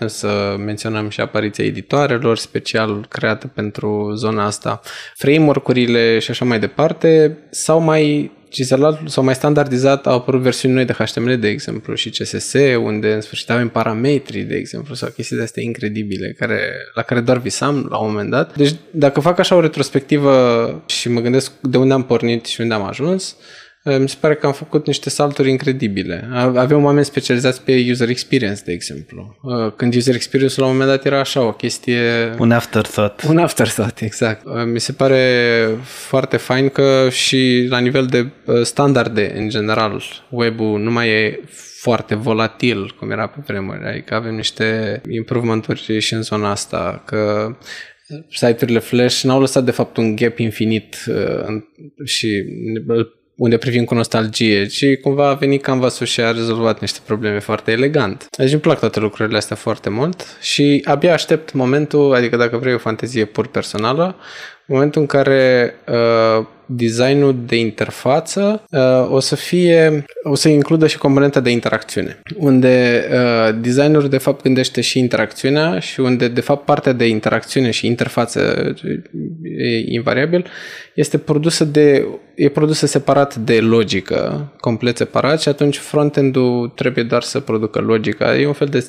putem să menționăm și apariția editoarelor special create pentru zona asta, framework-urile și așa mai departe, s-au mai cizelat sau mai standardizat au apărut versiuni noi de HTML, de exemplu, și CSS, unde în sfârșit avem parametri, de exemplu, sau chestii de astea incredibile, care, la care doar visam la un moment dat. Deci dacă fac așa o retrospectivă și mă gândesc de unde am pornit și unde am ajuns, Eh, mi se pare că am făcut niște salturi incredibile. Avem oameni specializați pe user experience, de exemplu. Eh, când user experience la un moment dat era așa, o chestie... Un afterthought. Un afterthought, exact. Eh, mi se pare foarte fain că și la nivel de standarde, în general, web-ul nu mai e foarte volatil, cum era pe vremuri. Adică avem niște improvementuri și în zona asta, că site-urile Flash n-au lăsat de fapt un gap infinit uh, și unde privim cu nostalgie, ci cumva a venit canvas și a rezolvat niște probleme foarte elegant. Deci îmi plac toate lucrurile astea foarte mult și abia aștept momentul, adică dacă vrei o fantezie pur personală, momentul în care uh, designul de interfață uh, o să fie, o să includă și componenta de interacțiune, unde uh, designerul de fapt gândește și interacțiunea și unde de fapt partea de interacțiune și interfață e invariabil este produsă de e produsă separat de logică, complet separat și atunci frontend-ul trebuie doar să producă logica. E un fel de...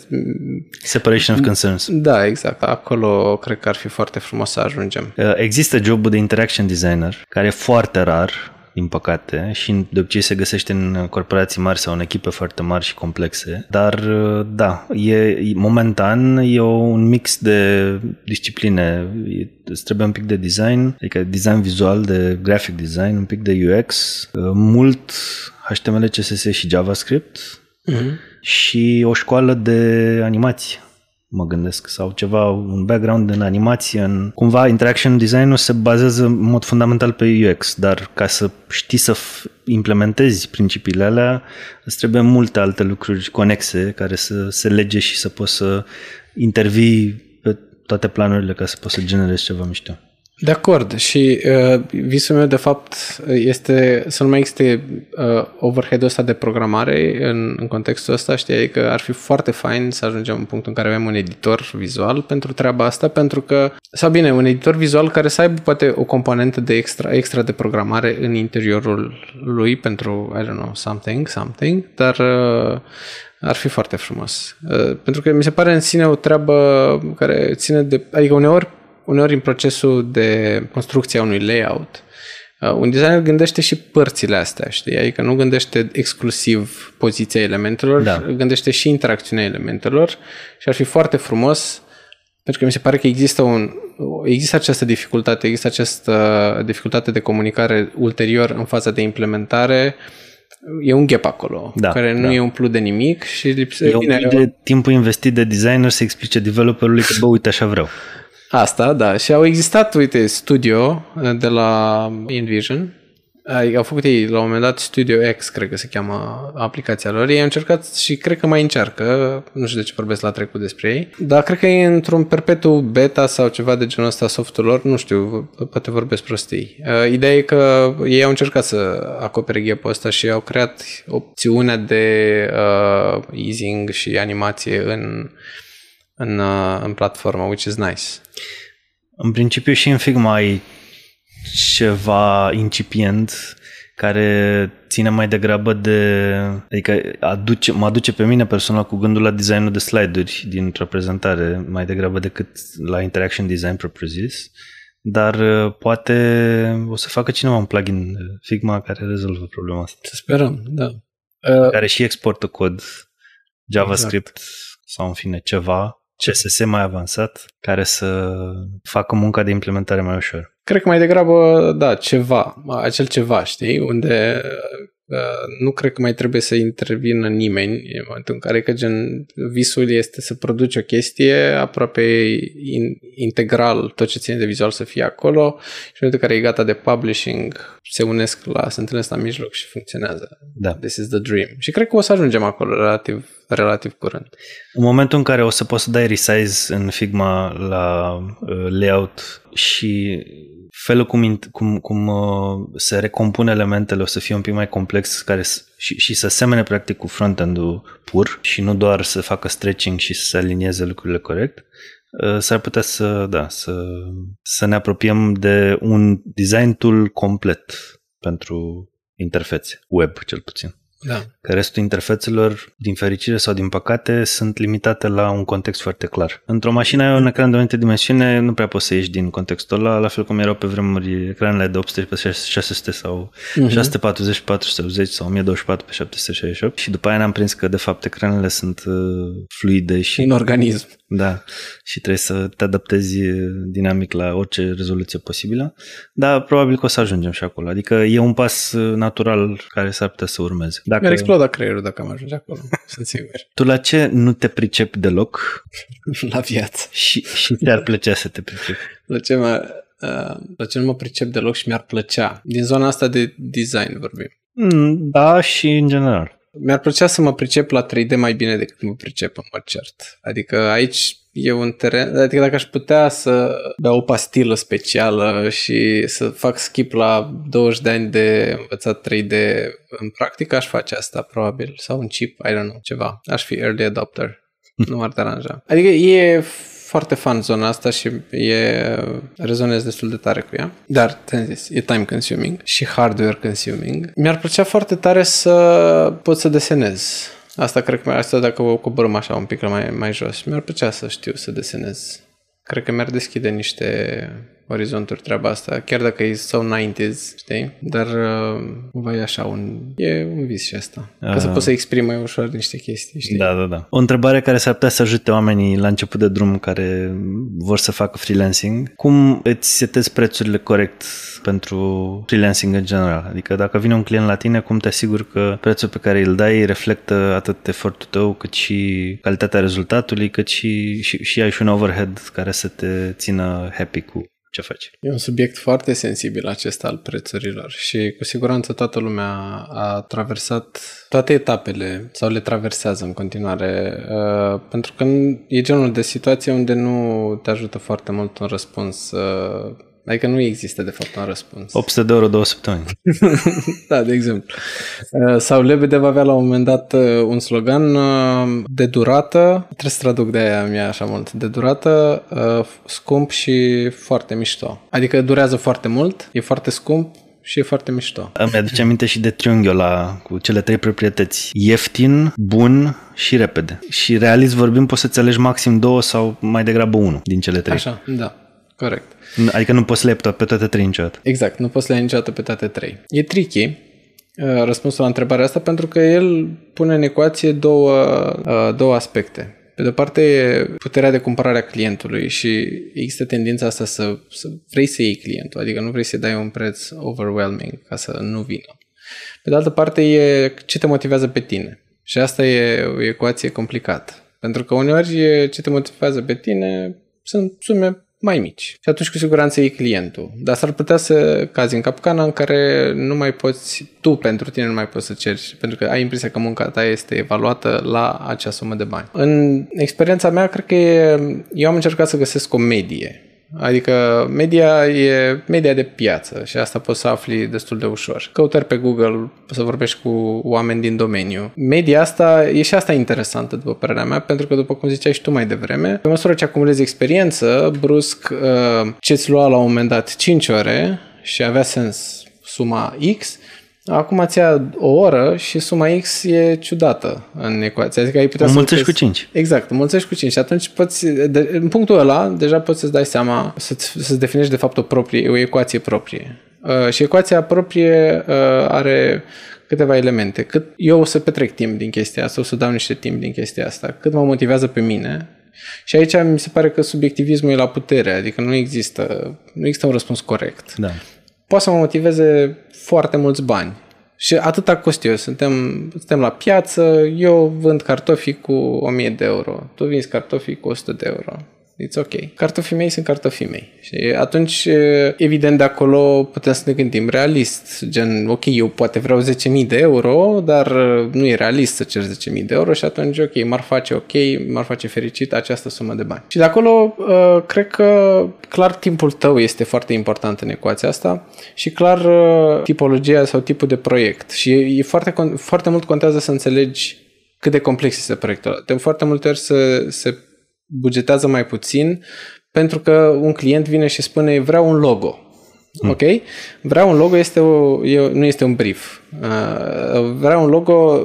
Separation of concerns. Da, exact. Acolo cred că ar fi foarte frumos să ajungem. Uh, există jobul de interaction designer, care e foarte rar, din păcate, și de obicei se găsește în corporații mari sau în echipe foarte mari și complexe. Dar, uh, da, e, momentan e un mix de discipline. Îți trebuie un pic de design, adică design vizual, de graphic design, un pic de UX, uh, mult HTML, CSS și JavaScript uh-huh. și o școală de animație mă gândesc, sau ceva, un background în animație, în... Cumva interaction design-ul se bazează în mod fundamental pe UX, dar ca să știi să implementezi principiile alea, îți trebuie multe alte lucruri conexe care să se lege și să poți să intervii pe toate planurile ca să poți să generezi ceva mișto. De acord și uh, visul meu de fapt este să nu mai existe uh, overhead-ul ăsta de programare în, în contextul ăsta, știi, că adică ar fi foarte fain să ajungem în punctul în care avem un editor vizual pentru treaba asta, pentru că, sau bine, un editor vizual care să aibă poate o componentă de extra, extra de programare în interiorul lui pentru, I don't know, something, something, dar uh, ar fi foarte frumos. Uh, pentru că mi se pare în sine o treabă care ține de, adică uneori uneori în procesul de construcție a unui layout, uh, un designer gândește și părțile astea, știi? Adică nu gândește exclusiv poziția elementelor, da. gândește și interacțiunea elementelor și ar fi foarte frumos pentru că mi se pare că există, un, există această dificultate, există această dificultate de comunicare ulterior în faza de implementare e un gap acolo, da, care nu da. e umplut de nimic și lipsește... E un pic de timpul investit de designer să explice developerului că, bă, uite, așa vreau. Asta, da. Și au existat, uite, studio uh, de la InVision. Au făcut ei, la un moment dat, Studio X, cred că se cheamă aplicația lor. Ei au încercat și cred că mai încearcă, nu știu de ce vorbesc la trecut despre ei, dar cred că e într-un perpetu beta sau ceva de genul ăsta softul lor, nu știu, poate vorbesc prostii. Uh, ideea e că ei au încercat să acopere gap ăsta și au creat opțiunea de uh, easing și animație în în, uh, în platformă, which is nice. În principiu și în Figma ai ceva incipient care ține mai degrabă de... Adică aduce, mă aduce pe mine personal cu gândul la designul de slide-uri dintr-o prezentare, mai degrabă decât la interaction design propriu-zis. Dar uh, poate o să facă cineva un plugin Figma care rezolvă problema asta. Să sperăm, da. Care și exportă cod JavaScript exact. sau în fine ceva CSS mai avansat care să facă munca de implementare mai ușor. Cred că mai degrabă, da, ceva, acel ceva, știi, unde nu cred că mai trebuie să intervină nimeni în momentul în care că gen visul este să produci o chestie aproape in, integral tot ce ține de vizual să fie acolo și în momentul în care e gata de publishing se unesc la, se întâlnesc la mijloc și funcționează. Da. This is the dream. Și cred că o să ajungem acolo relativ, relativ curând. În momentul în care o să poți să dai resize în Figma la uh, layout și felul cum, cum, cum uh, se recompun elementele o să fie un pic mai complex care și, și să semene practic cu frontend-ul pur și nu doar să facă stretching și să alinieze lucrurile corect, uh, s-ar putea să, da, să, să ne apropiem de un design tool complet pentru interfețe, web cel puțin. Da. Că restul interfețelor, din fericire sau din păcate, sunt limitate la un context foarte clar. Într-o mașină ai un ecran de o anumită dimensiune, nu prea poți să ieși din contextul ăla, la fel cum erau pe vremuri ecranele de 800 pe 600 sau uh-huh. 640 pe 480 sau 1024 pe 768 și după aia ne-am prins că de fapt ecranele sunt uh, fluide și... Un organism. Da, și trebuie să te adaptezi dinamic la orice rezoluție posibilă, dar probabil că o să ajungem și acolo. Adică e un pas natural care s-ar putea să urmeze. Dacă... Mi-ar exploda creierul dacă am ajunge acolo, (laughs) sunt sigur. Tu la ce nu te pricepi deloc? (laughs) la viață. Și, și ți-ar plăcea să te pricepi? La ce mă, uh, la ce nu mă pricep deloc și mi-ar plăcea? Din zona asta de design vorbim. Mm, da, și în general. Mi-ar plăcea să mă pricep la 3D mai bine decât mă pricep în mă cert. Adică aici e un teren, adică dacă aș putea să beau o pastilă specială și să fac skip la 20 de ani de învățat 3D în practică, aș face asta probabil. Sau un chip, I don't know, ceva. Aș fi early adopter. nu m-ar deranja. Adică e foarte fan zona asta și e, rezonez destul de tare cu ea. Dar, te zis, e time consuming și hardware consuming. Mi-ar plăcea foarte tare să pot să desenez. Asta cred că asta dacă o coborâm așa un pic mai, mai jos. Mi-ar plăcea să știu să desenez. Cred că mi-ar deschide niște orizonturi treaba asta, chiar dacă e so 90s, știi? Dar uh, va e așa, un, e un vis și asta. Ca să poți să exprimi mai ușor niște chestii, știi? Da, da, da. O întrebare care s-ar putea să ajute oamenii la început de drum care vor să facă freelancing. Cum îți setezi prețurile corect pentru freelancing în general? Adică dacă vine un client la tine, cum te asiguri că prețul pe care îl dai reflectă atât efortul tău, cât și calitatea rezultatului, cât și, și, și ai și un overhead care să te țină happy cu ce faci. E un subiect foarte sensibil acesta al prețurilor și cu siguranță toată lumea a traversat toate etapele sau le traversează în continuare uh, pentru că e genul de situație unde nu te ajută foarte mult un răspuns uh, Adică nu există, de fapt, un răspuns. 800 de euro două săptămâni. (laughs) da, de exemplu. Uh, sau Lebedev avea la un moment dat uh, un slogan uh, de durată, trebuie să traduc de aia mea așa mult, de durată, scump și foarte mișto. Adică durează foarte mult, e foarte scump, și e foarte mișto. Îmi aduce aminte și de triunghiul ăla cu cele trei proprietăți. Ieftin, bun și repede. Și realist vorbim, poți să-ți alegi maxim două sau mai degrabă unul din cele trei. Așa, da, corect. Adică nu poți să le iei pe toate trei niciodată. Exact, nu poți să le iei niciodată pe toate trei. E tricky uh, răspunsul la întrebarea asta pentru că el pune în ecuație două, uh, două aspecte. Pe de-o parte e puterea de cumpărare a clientului și există tendința asta să, să vrei să iei clientul, adică nu vrei să dai un preț overwhelming ca să nu vină. Pe de altă parte e ce te motivează pe tine. Și asta e o ecuație complicată. Pentru că uneori ce te motivează pe tine sunt sume mai mici. Și atunci cu siguranță e clientul. Dar s-ar putea să cazi în capcana în care nu mai poți, tu pentru tine nu mai poți să ceri, pentru că ai impresia că munca ta este evaluată la acea sumă de bani. În experiența mea, cred că e, eu am încercat să găsesc o medie Adică media e media de piață și asta poți să afli destul de ușor. Căutări pe Google, să vorbești cu oameni din domeniu. Media asta e și asta interesantă, după părerea mea, pentru că, după cum ziceai și tu mai devreme, pe măsură ce acumulezi experiență, brusc uh, ce-ți lua la un moment dat 5 ore și avea sens suma X, Acum ți ia o oră și suma X e ciudată în ecuație. Adică ai putea o mulțești cu 5. Exact, mulțești cu 5 și atunci poți, de, în punctul ăla, deja poți să-ți dai seama, să-ți, să-ți definești de fapt o, proprie, o ecuație proprie. Uh, și ecuația proprie uh, are câteva elemente. Cât eu o să petrec timp din chestia asta, o să dau niște timp din chestia asta, cât mă motivează pe mine, și aici mi se pare că subiectivismul e la putere, adică nu există, nu există un răspuns corect. Da poate să mă motiveze foarte mulți bani. Și atâta cost eu. Suntem, suntem la piață, eu vând cartofi cu 1000 de euro, tu vinzi cartofi cu 100 de euro it's ok. Cartofii mei sunt cartofii mei. Și atunci, evident, de acolo putem să ne gândim realist. Gen, ok, eu poate vreau 10.000 de euro, dar nu e realist să cer 10.000 de euro și atunci, ok, m-ar face ok, m-ar face fericit această sumă de bani. Și de acolo, cred că clar timpul tău este foarte important în ecuația asta și clar tipologia sau tipul de proiect. Și e foarte, foarte mult contează să înțelegi cât de complex este proiectul De foarte multe ori să se bugetează mai puțin pentru că un client vine și spune vreau un logo. Mm. Ok? Vreau un logo, este o, e, nu este un brief. Uh, vreau un logo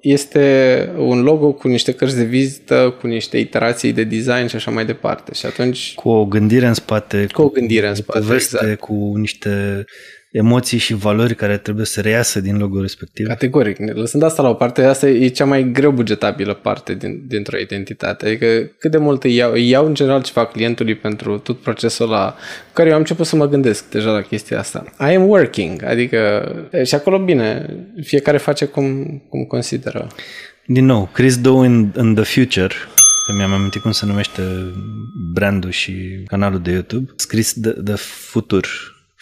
este un logo cu niște cărți de vizită, cu niște iterații de design și așa mai departe. Și atunci... Cu o gândire în spate. Cu o gândire în spate, poveste, exact. Cu niște emoții și valori care trebuie să reiasă din logo respectiv. Categoric. Lăsând asta la o parte, asta e cea mai greu bugetabilă parte din, dintr-o identitate. Adică cât de mult îi iau, îi iau în general ceva clientului pentru tot procesul ăla care eu am început să mă gândesc deja la chestia asta. I am working, adică și acolo bine, fiecare face cum, cum consideră. Din nou, Chris Doe in, in the future mi-am amintit cum se numește brandul și canalul de YouTube, scris The, the Future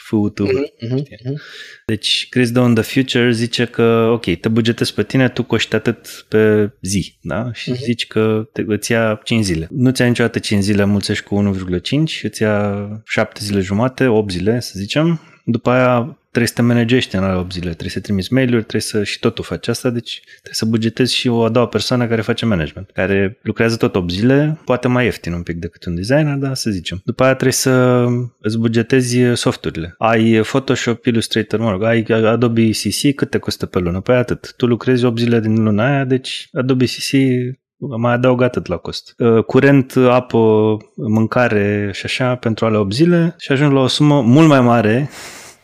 futur. Uh-huh, uh-huh. Deci Chris Down the Future zice că, ok, te bugetezi pe tine, tu coști atât pe zi, da? Și uh-huh. zici că te, îți ia 5 zile. Nu ți-a niciodată 5 zile, mulțești cu 1,5, îți ia 7 zile jumate, 8 zile, să zicem. După aia trebuie să te managești în alea 8 zile, trebuie să trimiți mail-uri, trebuie să și totul faci asta, deci trebuie să bugetezi și o a doua persoană care face management, care lucrează tot 8 zile, poate mai ieftin un pic decât un designer, dar să zicem. După aia trebuie să îți bugetezi softurile. Ai Photoshop, Illustrator, mă rog, ai Adobe CC, cât te costă pe lună? Păi atât. Tu lucrezi 8 zile din luna aia, deci Adobe CC mai adaug atât la cost. Uh, curent, apă, mâncare și așa pentru ale 8 zile și ajung la o sumă mult mai mare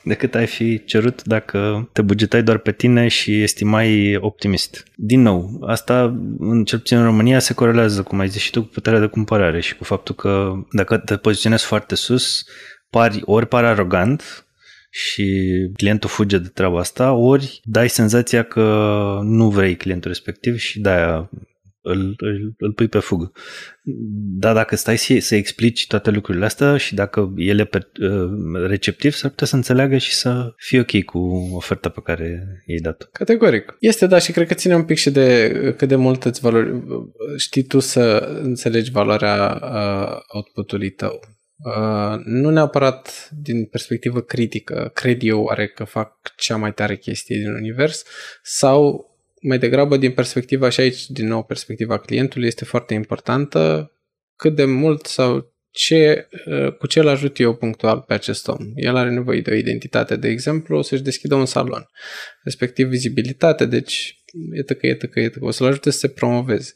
decât ai fi cerut dacă te bugetai doar pe tine și estimai optimist. Din nou, asta, în cel puțin în România, se corelează, cum ai zis și tu, cu puterea de cumpărare și cu faptul că dacă te poziționezi foarte sus, pari, ori pari arogant, și clientul fuge de treaba asta, ori dai senzația că nu vrei clientul respectiv și de-aia îl, îl, îl pui pe fugă. Dar dacă stai să, să explici toate lucrurile astea și dacă el e pe, uh, receptiv, s-ar putea să înțeleagă și să fie ok cu oferta pe care i-ai dat Categoric. Este, da, și cred că ține un pic și de cât de mult îți valori, știi tu să înțelegi valoarea uh, output-ului tău. Uh, nu neapărat din perspectivă critică, cred eu oare că fac cea mai tare chestie din univers, sau mai degrabă din perspectiva, și aici din nou perspectiva clientului este foarte importantă, cât de mult sau ce, uh, cu ce îl ajut eu punctual pe acest om. El are nevoie de o identitate, de exemplu, o să-și deschidă un salon, respectiv vizibilitate, deci că că e că o să-l ajute să se promoveze.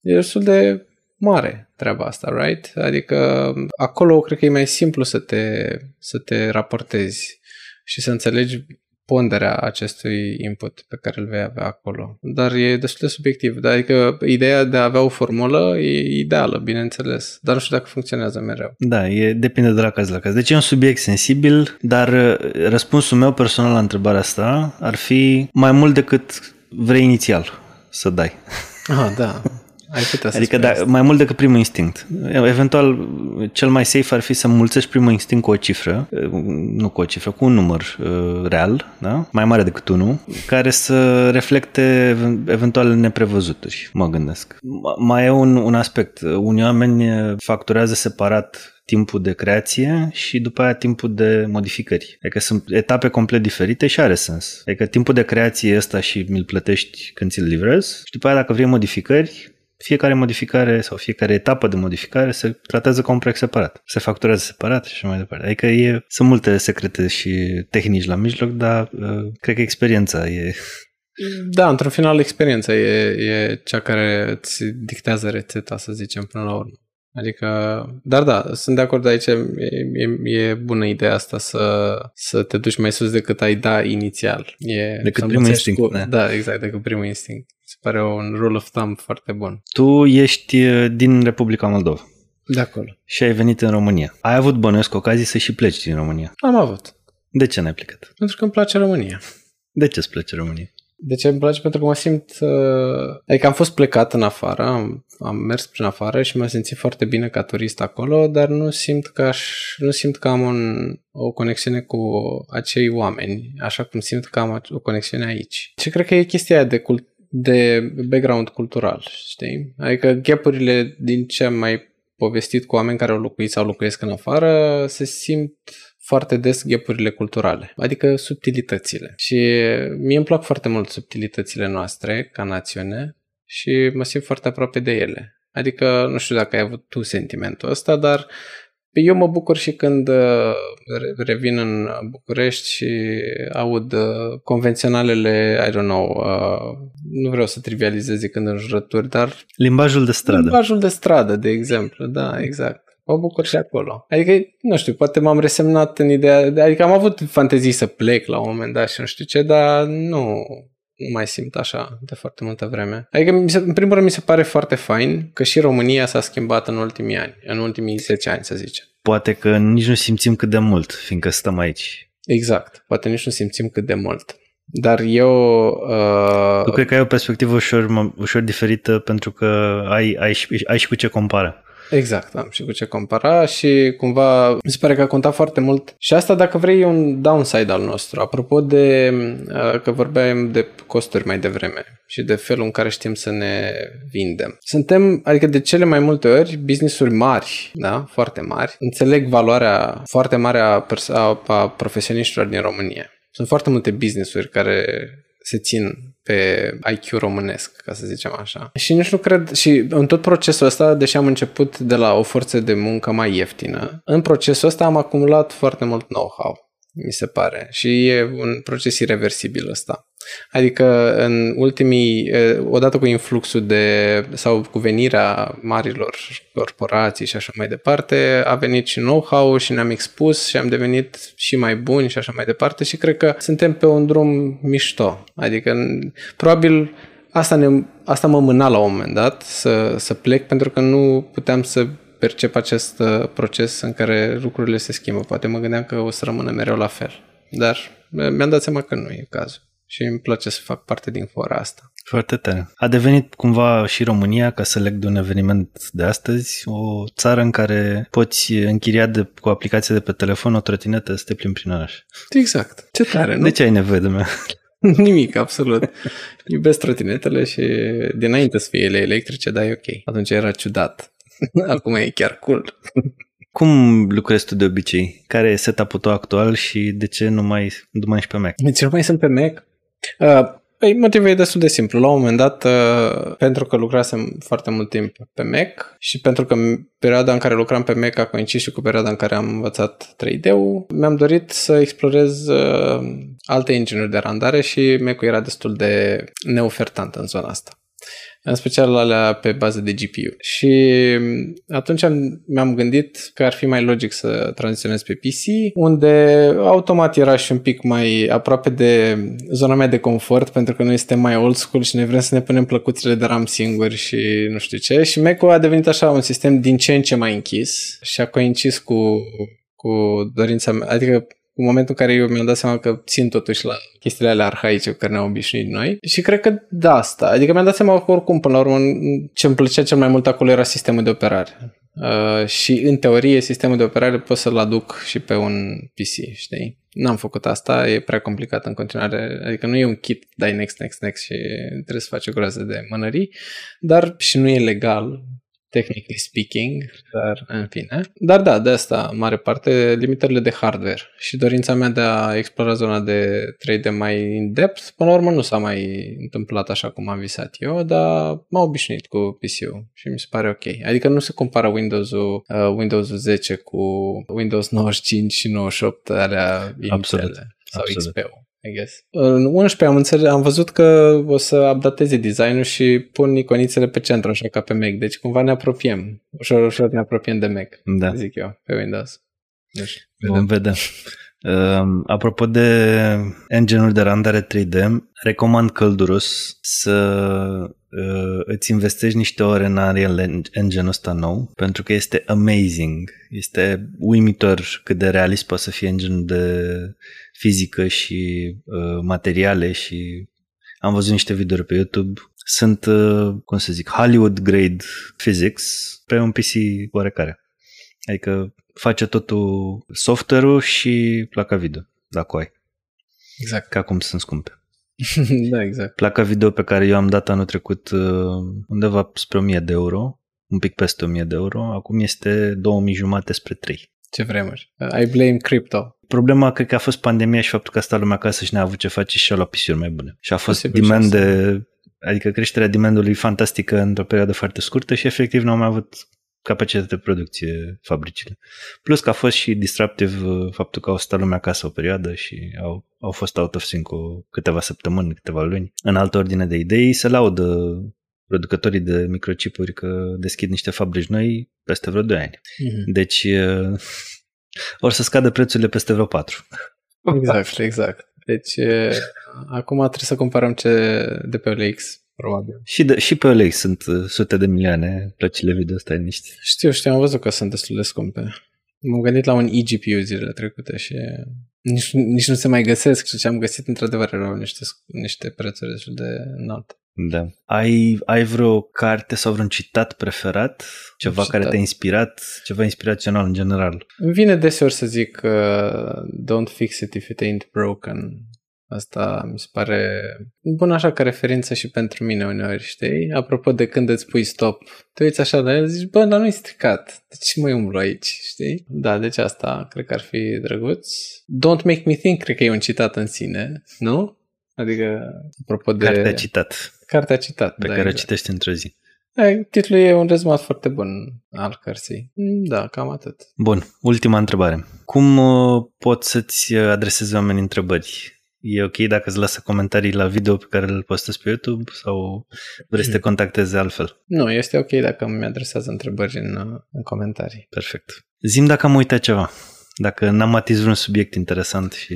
E destul de mare treaba asta, right? Adică acolo cred că e mai simplu să te, să te raportezi și să înțelegi ponderea acestui input pe care îl vei avea acolo. Dar e destul de subiectiv. Adică ideea de a avea o formulă e ideală, bineînțeles, dar nu știu dacă funcționează mereu. Da, e, depinde de la caz la caz. Deci e un subiect sensibil, dar uh, răspunsul meu personal la întrebarea asta ar fi mai mult decât vrei inițial să dai. Ah, da. (laughs) Ai putea să adică da, mai mult decât primul instinct. Eventual, cel mai safe ar fi să mulțești primul instinct cu o cifră, nu cu o cifră, cu un număr uh, real, da? mai mare decât unul, care să reflecte eventual neprevăzuturi, mă gândesc. Mai e un, un aspect. Unii oameni facturează separat timpul de creație și după aia timpul de modificări. Adică sunt etape complet diferite și are sens. Adică timpul de creație ăsta și mi-l plătești când ți-l livrezi și după aia dacă vrei modificări, fiecare modificare sau fiecare etapă de modificare se tratează ca un proiect separat. Se facturează separat și așa mai departe. Adică e, sunt multe secrete și tehnici la mijloc, dar uh, cred că experiența e (laughs) da, într-un final experiența e, e cea care îți dictează rețeta, să zicem, până la urmă. Adică, dar da, sunt de acord aici, e, e, e bună ideea asta să, să te duci mai sus decât ai da inițial. E, decât primul instinct. Cu, da. da, exact, decât primul instinct. Se pare un rule of thumb foarte bun. Tu ești din Republica Moldova. De acolo. Și ai venit în România. Ai avut bănuiesc ocazii să și pleci din România. Am avut. De ce n-ai plecat? Pentru că îmi place România. De ce îți place România? De ce îmi place? Pentru că mă simt... Uh, adică am fost plecat în afară, am, am mers prin afară și m-am simțit foarte bine ca turist acolo, dar nu simt că, aș, nu simt că am un, o conexiune cu acei oameni, așa cum simt că am o conexiune aici. Și cred că e chestia de, cult, de background cultural, știi? Adică gapurile din ce am mai povestit cu oameni care au locuit sau locuiesc în afară se simt foarte des ghepurile culturale, adică subtilitățile. Și mie îmi plac foarte mult subtilitățile noastre ca națiune și mă simt foarte aproape de ele. Adică nu știu dacă ai avut tu sentimentul ăsta, dar Eu mă bucur și când uh, revin în București și aud uh, convenționalele, I don't know, uh, nu vreau să trivializez zicând în jurături, dar... Limbajul de stradă. Limbajul de stradă, de exemplu, da, exact. Mă bucur și acolo. Adică, nu știu, poate m-am resemnat în ideea, adică am avut fantezii să plec la un moment dat și nu știu ce, dar nu, nu mai simt așa de foarte multă vreme. Adică, mi se, în primul rând, mi se pare foarte fain că și România s-a schimbat în ultimii ani, în ultimii 10 ani, să zicem. Poate că nici nu simțim cât de mult, fiindcă stăm aici. Exact, poate nici nu simțim cât de mult. Dar eu... Uh... Eu cred că ai o perspectivă ușor, ușor diferită pentru că ai, ai, ai și cu ce compara. Exact, am și cu ce compara și cumva mi se pare că a contat foarte mult. Și asta, dacă vrei, e un downside al nostru. Apropo de uh, că vorbeam de costuri mai devreme și de felul în care știm să ne vindem. Suntem, adică de cele mai multe ori, business-uri mari, da, foarte mari, înțeleg valoarea foarte mare a, pers- a, a profesioniștilor din România. Sunt foarte multe business-uri care se țin pe IQ românesc, ca să zicem așa. Și nici nu cred, și în tot procesul ăsta, deși am început de la o forță de muncă mai ieftină, în procesul ăsta am acumulat foarte mult know-how mi se pare. Și e un proces irreversibil ăsta. Adică în ultimii, odată cu influxul de, sau cu venirea marilor corporații și așa mai departe, a venit și know-how și ne-am expus și am devenit și mai buni și așa mai departe și cred că suntem pe un drum mișto. Adică probabil asta, ne, asta mă mâna la un moment dat să, să plec pentru că nu puteam să percep acest uh, proces în care lucrurile se schimbă. Poate mă gândeam că o să rămână mereu la fel. Dar uh, mi-am dat seama că nu e cazul. Și îmi place să fac parte din fora asta. Foarte tare. A devenit cumva și România, ca să leg de un eveniment de astăzi, o țară în care poți închiria de, cu aplicație de pe telefon o trotinetă să te plimbi prin oraș. Exact. Ce tare, nu? De ce ai nevoie de mea? (laughs) Nimic, absolut. Iubesc trotinetele și dinainte să fie ele electrice, dar e ok. Atunci era ciudat. (laughs) Acum e chiar cool. Cum lucrezi tu de obicei? Care e setup-ul tău actual și de ce nu mai, nu mai ești pe Mac? De ce nu mai sunt pe Mac? Uh, Păi, motivul e destul de simplu. La un moment dat, uh, pentru că lucrasem foarte mult timp pe Mac și pentru că perioada în care lucram pe Mac a coincis și cu perioada în care am învățat 3D-ul, mi-am dorit să explorez uh, alte engine de randare și Mac-ul era destul de neofertant în zona asta în special alea pe bază de GPU. Și atunci am, mi-am gândit că ar fi mai logic să tranziționez pe PC, unde automat era și un pic mai aproape de zona mea de confort, pentru că noi suntem mai old school și ne vrem să ne punem plăcuțile de RAM singuri și nu știu ce. Și Mac-ul a devenit așa un sistem din ce în ce mai închis și a coincis cu cu dorința mea, adică în momentul în care eu mi-am dat seama că țin totuși la chestiile alea arhaice cu care ne-am obișnuit noi. Și cred că da, asta. Adică mi-am dat seama că oricum, până la urmă, ce îmi plăcea cel mai mult acolo era sistemul de operare. Uh, și în teorie sistemul de operare pot să-l aduc și pe un PC, știi? N-am făcut asta, e prea complicat în continuare, adică nu e un kit, dai next, next, next și trebuie să faci o groază de mânării, dar și nu e legal technically speaking, dar în fine. Dar da, de asta, în mare parte, limitările de hardware și dorința mea de a explora zona de 3D mai in depth, până la urmă nu s-a mai întâmplat așa cum am visat eu, dar m-am obișnuit cu PC-ul și mi se pare ok. Adică nu se compară Windows-ul, uh, Windows 10 cu Windows 95 și 98 alea Absolut. sau XP-ul. I guess. În 11 am, înțeles, am văzut că o să updateze designul și pun iconițele pe centru, așa ca pe Mac. Deci cumva ne apropiem. Ușor, ușor ne apropiem de Mac, da. zic eu, pe Windows. Deci, Vom vedea. Uh, apropo de engine-ul de randare 3D, recomand călduros să uh, îți investești niște ore în Unreal Engine ăsta nou, pentru că este amazing. Este uimitor cât de realist poate să fie engine de fizică și uh, materiale și am văzut niște videouri pe YouTube. Sunt, uh, cum să zic, Hollywood grade physics pe un PC oarecare. Adică face totul software-ul și placa video, dacă o ai. Exact. Ca cum sunt scumpe. (laughs) da, exact. Placa video pe care eu am dat anul trecut uh, undeva spre 1000 de euro, un pic peste 1000 de euro, acum este 2000 jumate spre 3. Ce vremuri. I blame crypto. Problema cred că a fost pandemia și faptul că a stat lumea acasă și n-a avut ce face și a luat pisiuri mai bune. Și a fost demand de, adică creșterea demandului fantastică într-o perioadă foarte scurtă și efectiv n-am mai avut capacitate de producție fabricile. Plus că a fost și disruptiv uh, faptul că au stat lumea acasă o perioadă și au, au fost out of sync o câteva săptămâni, câteva luni. În altă ordine de idei, se laudă producătorii de microchipuri că deschid niște fabrici noi peste vreo 2 ani. Mm-hmm. Deci uh, or să scadă prețurile peste vreo 4. Exact, exact. Deci acum trebuie să comparăm ce de pe OLX probabil. Și, de, și pe OLX sunt uh, sute de milioane plăcile video ăsta niște. Știu, știu, am văzut că sunt destul de scumpe. M-am gândit la un eGPU zilele trecute și nici, nici nu se mai găsesc și ce am găsit într-adevăr erau niște, niște prețuri destul de înalte. Da. Ai, ai vreo carte sau vreun citat preferat? Ceva citat. care te-a inspirat? Ceva inspirațional în general? Îmi vine deseori să zic uh, don't fix it if it ain't broken. Asta mi se pare bun așa ca referință și pentru mine uneori, știi? Apropo de când îți pui stop, te uiți așa la el zici, bă, dar nu-i stricat, de ce mai umblu aici, știi? Da, deci asta cred că ar fi drăguț. Don't make me think, cred că e un citat în sine, nu? Adică, apropo de... Cartea citat. Cartea citat, Pe da, care exact. o citești într-o zi. Da, titlul e un rezumat foarte bun al cărții. Da, cam atât. Bun, ultima întrebare. Cum uh, pot să-ți adresezi oamenii întrebări? E ok dacă îți lasă comentarii la video pe care îl postezi pe YouTube sau vrei să te contacteze altfel? Nu, este ok dacă mi adresează întrebări în, în comentarii. Perfect. Zim dacă am uitat ceva. Dacă n-am atins vreun subiect interesant și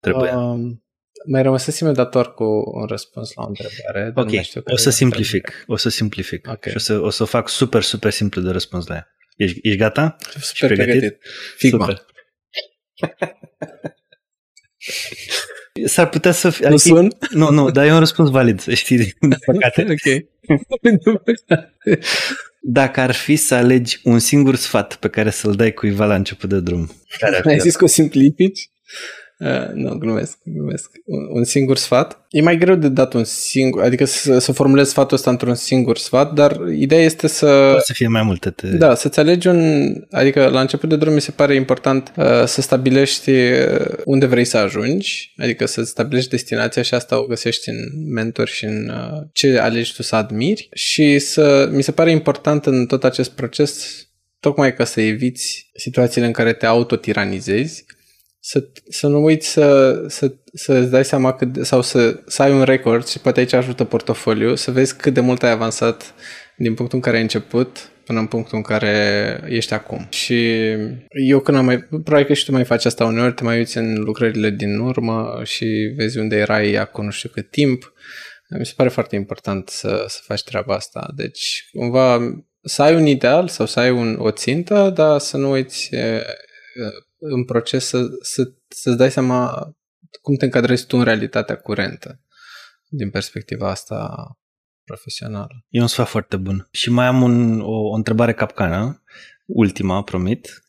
trebuie. Um, mai rămăsesem dator cu un răspuns la o întrebare. Dar Ok, nu mai știu o care să e simplific. O să simplific. Ok. Și o să, o să fac super, super simplu de răspuns la ea. Ești, ești gata? Super pregătit? pregătit. Figma. Super. S-ar putea să fie... Nu sun? Nu, nu, dar e un răspuns valid, să (laughs) știi, din păcate. ok. Dacă ar fi să alegi un singur sfat pe care să-l dai cuiva la început de drum, care ar fi? Ai zis că o simplifici? Uh, nu, glumesc, glumesc. Un, un singur sfat. E mai greu de dat un singur, adică să, să formulezi sfatul ăsta într-un singur sfat, dar ideea este să... Poate să fie mai multe. Te... Da, să-ți alegi un... Adică la început de drum mi se pare important uh, să stabilești uh, unde vrei să ajungi, adică să stabilești destinația și asta o găsești în mentori și în uh, ce alegi tu să admiri și să... Mi se pare important în tot acest proces tocmai ca să eviți situațiile în care te autotiranizezi, să, să nu uiți să, să, să-ți dai seama cât, de- sau să, să ai un record și poate aici ajută portofoliu, să vezi cât de mult ai avansat din punctul în care ai început până în punctul în care ești acum. Și eu când am mai, probabil că și tu mai faci asta uneori, te mai uiți în lucrările din urmă și vezi unde erai acum nu știu cât timp. Mi se pare foarte important să, să faci treaba asta. Deci, cumva, să ai un ideal sau să ai un, o țintă, dar să nu uiți e, e, în proces să, să, să-ți dai seama cum te încadrezi tu în realitatea curentă din perspectiva asta profesională. E un sfat foarte bun. Și mai am un, o, o întrebare capcană, ultima, promit.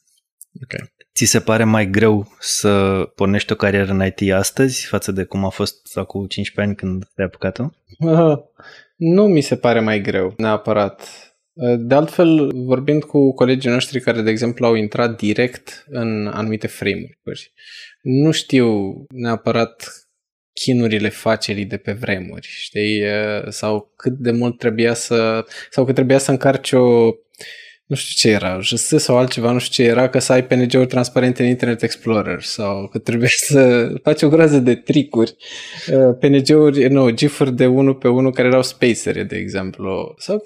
Ok. Ți se pare mai greu să pornești o carieră în IT astăzi față de cum a fost acum 15 ani când te-ai apucat-o? Uh, (laughs) Nu mi se pare mai greu, neapărat. Uh, De altfel, vorbind cu colegii noștri care, de exemplu, au intrat direct în anumite framework-uri, nu știu neapărat chinurile facerii de pe vremuri, știi? Uh, Sau cât de mult trebuia să... sau că trebuia să încarci o nu știu ce era, JS sau altceva, nu știu ce era, că să ai PNG-uri transparente în Internet Explorer sau că trebuie (laughs) să faci o groază de tricuri, uh, PNG-uri, nu, GIF-uri de 1 pe 1 care erau spacere, de exemplu, sau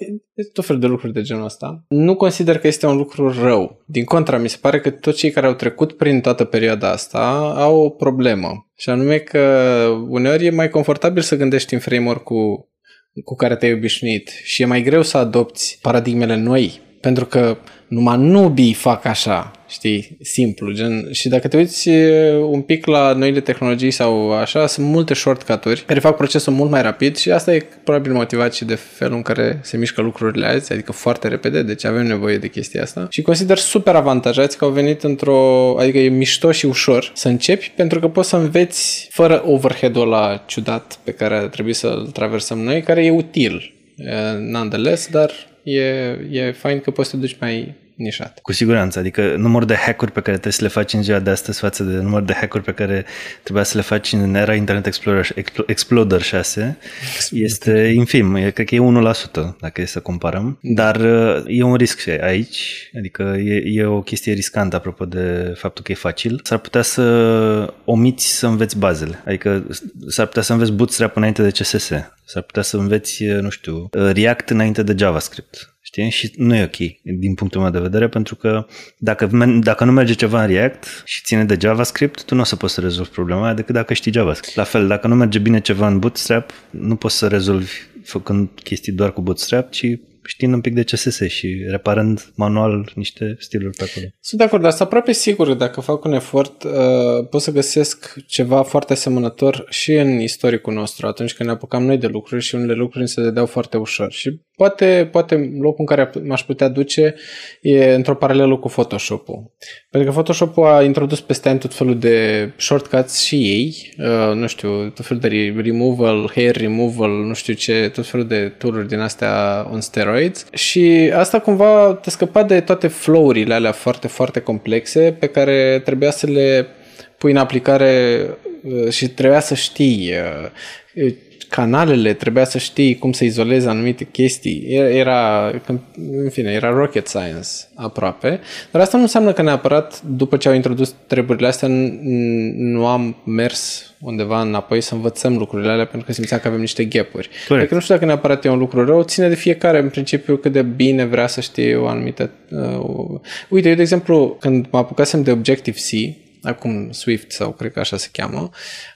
tot fel de lucruri de genul ăsta. Nu consider că este un lucru rău. Din contra, mi se pare că toți cei care au trecut prin toată perioada asta au o problemă. Și anume că uneori e mai confortabil să gândești în framework cu cu care te-ai obișnuit și e mai greu să adopți paradigmele noi pentru că numai nubii fac așa, știi, simplu, gen, și dacă te uiți e, un pic la noile tehnologii sau așa, sunt multe shortcut-uri care fac procesul mult mai rapid și asta e probabil motivat și de felul în care se mișcă lucrurile azi, adică foarte repede, deci avem nevoie de chestia asta. Și consider super avantajați că au venit într-o, adică e mișto și ușor să începi pentru că poți să înveți fără overhead-ul ăla ciudat pe care trebuie să-l traversăm noi, care e util, e, nonetheless, dar e, e fain că poți să te duci mai, nișat. Cu siguranță, adică numărul de hack-uri pe care trebuie să le faci în ziua de astăzi față de numărul de hack-uri pe care trebuia să le faci în era Internet Explorer, Exploder 6 este infim, e, cred că e 1% dacă e să comparăm, dar uh, e un risc aici, adică e, e o chestie riscantă apropo de faptul că e facil. S-ar putea să omiți să înveți bazele, adică s-ar putea să înveți Bootstrap înainte de CSS, s-ar putea să înveți, nu știu, React înainte de JavaScript Știi? Și nu e ok din punctul meu de vedere pentru că dacă, dacă nu merge ceva în React și ține de JavaScript, tu nu o să poți să rezolvi problema aia decât dacă știi JavaScript. La fel, dacă nu merge bine ceva în Bootstrap, nu poți să rezolvi făcând chestii doar cu Bootstrap, ci știind un pic de CSS și reparând manual niște stiluri pe acolo. Sunt de acord, dar sunt aproape sigur că dacă fac un efort uh, pot să găsesc ceva foarte asemănător și în istoricul nostru atunci când ne apucam noi de lucruri și unele lucruri se dădeau foarte ușor. Și poate, poate locul în care m-aș putea duce e într-o paralelă cu Photoshop-ul. Pentru că Photoshop-ul a introdus peste ani tot felul de shortcuts și ei, uh, nu știu, tot felul de removal, hair removal, nu știu ce, tot felul de tool din astea on steroids și asta cumva te scăpa de toate flow-urile alea foarte, foarte complexe pe care trebuia să le pui în aplicare uh, și trebuia să știi uh, canalele, trebuia să știi cum să izolezi anumite chestii. Era, în fine, era rocket science aproape. Dar asta nu înseamnă că neapărat după ce au introdus treburile astea nu am mers undeva înapoi să învățăm lucrurile alea pentru că simțeam că avem niște gapuri. Adică nu știu dacă neapărat e un lucru rău, ține de fiecare în principiu cât de bine vrea să știe o anumită... Uh, uite, eu de exemplu, când mă apucasem de Objective-C, acum Swift sau cred că așa se cheamă.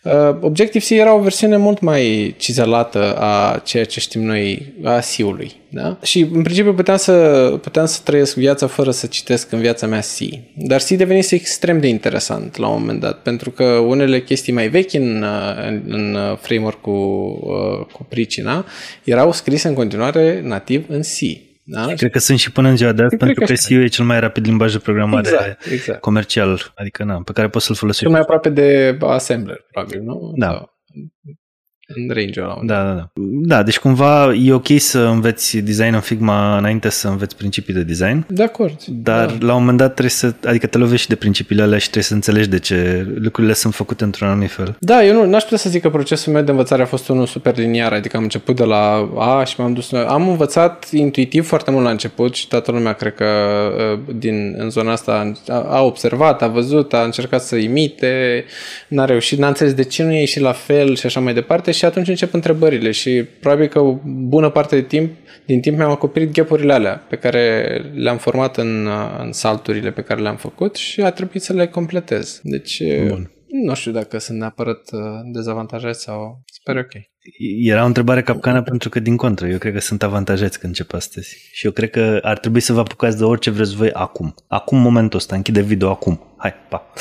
Uh, Objective-C era o versiune mult mai cizelată a ceea ce știm noi, a C-ului. Da? Și în principiu puteam să, puteam să trăiesc viața fără să citesc în viața mea C. Dar C devenise extrem de interesant la un moment dat, pentru că unele chestii mai vechi în, în, în framework-ul cu pricina erau scrise în continuare nativ în C. Da? Cred că sunt și până în ziua de azi, pentru că, că C e cel mai rapid limbaj de programare exact, exact. comercial, adică na, pe care poți să-l folosești. Cel mai aproape de assembler, probabil, nu? Da în range ăla. Da, da, da. Da, deci cumva e ok să înveți design în Figma înainte să înveți principii de design. De acord. Dar da. la un moment dat trebuie să, adică te lovești de principiile alea și trebuie să înțelegi de ce lucrurile sunt făcute într-un anumit fel. Da, eu nu, n-aș putea să zic că procesul meu de învățare a fost unul super liniar, adică am început de la A și m-am dus... Am învățat intuitiv foarte mult la început și toată lumea cred că ă, din, în zona asta a, observat, a văzut, a încercat să imite, n-a reușit, n-a înțeles de ce nu e și la fel și așa mai departe și atunci încep întrebările și probabil că o bună parte de timp, din timp mi-am acoperit ghepurile alea pe care le-am format în, în salturile pe care le-am făcut și a trebuit să le completez. Deci Bun. nu știu dacă sunt neapărat uh, dezavantajați sau sper ok. Era o întrebare capcană pentru că, din contră, eu cred că sunt avantajați când încep astăzi. Și eu cred că ar trebui să vă apucați de orice vreți voi acum. Acum, momentul ăsta, închide video acum. Hai, pa!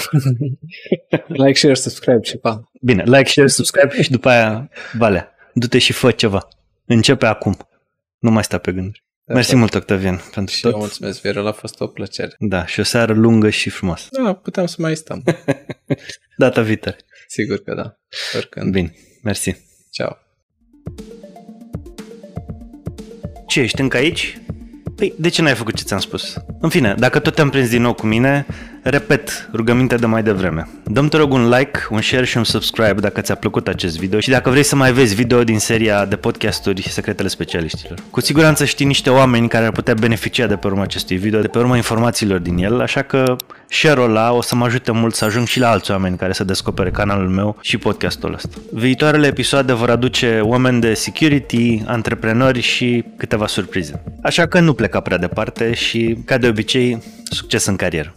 (laughs) like, share, subscribe și pa! Bine, like, share, subscribe și după aia, Valea, du-te și fă ceva. Începe acum. Nu mai sta pe gânduri. Da, Mersi da. mult, Octavian, pentru și tot. eu mulțumesc, Viorel, a fost o plăcere. Da, și o seară lungă și frumoasă. Da, putem să mai stăm. (laughs) Data viitoare. Sigur că da. Oricând. Bine, mersi. Ciao. Ce, ești încă aici? Păi, de ce n-ai făcut ce ți-am spus? În fine, dacă tot te-am prins din nou cu mine, repet rugămintea de mai devreme. Dăm te rog un like, un share și un subscribe dacă ți-a plăcut acest video și dacă vrei să mai vezi video din seria de podcasturi Secretele Specialiștilor. Cu siguranță știi niște oameni care ar putea beneficia de pe urma acestui video, de pe urma informațiilor din el, așa că share-ul ăla o să mă ajute mult să ajung și la alți oameni care să descopere canalul meu și podcastul ăsta. Viitoarele episoade vor aduce oameni de security, antreprenori și câteva surprize. Așa că nu pleca prea departe și, ca de obicei, succes în carieră!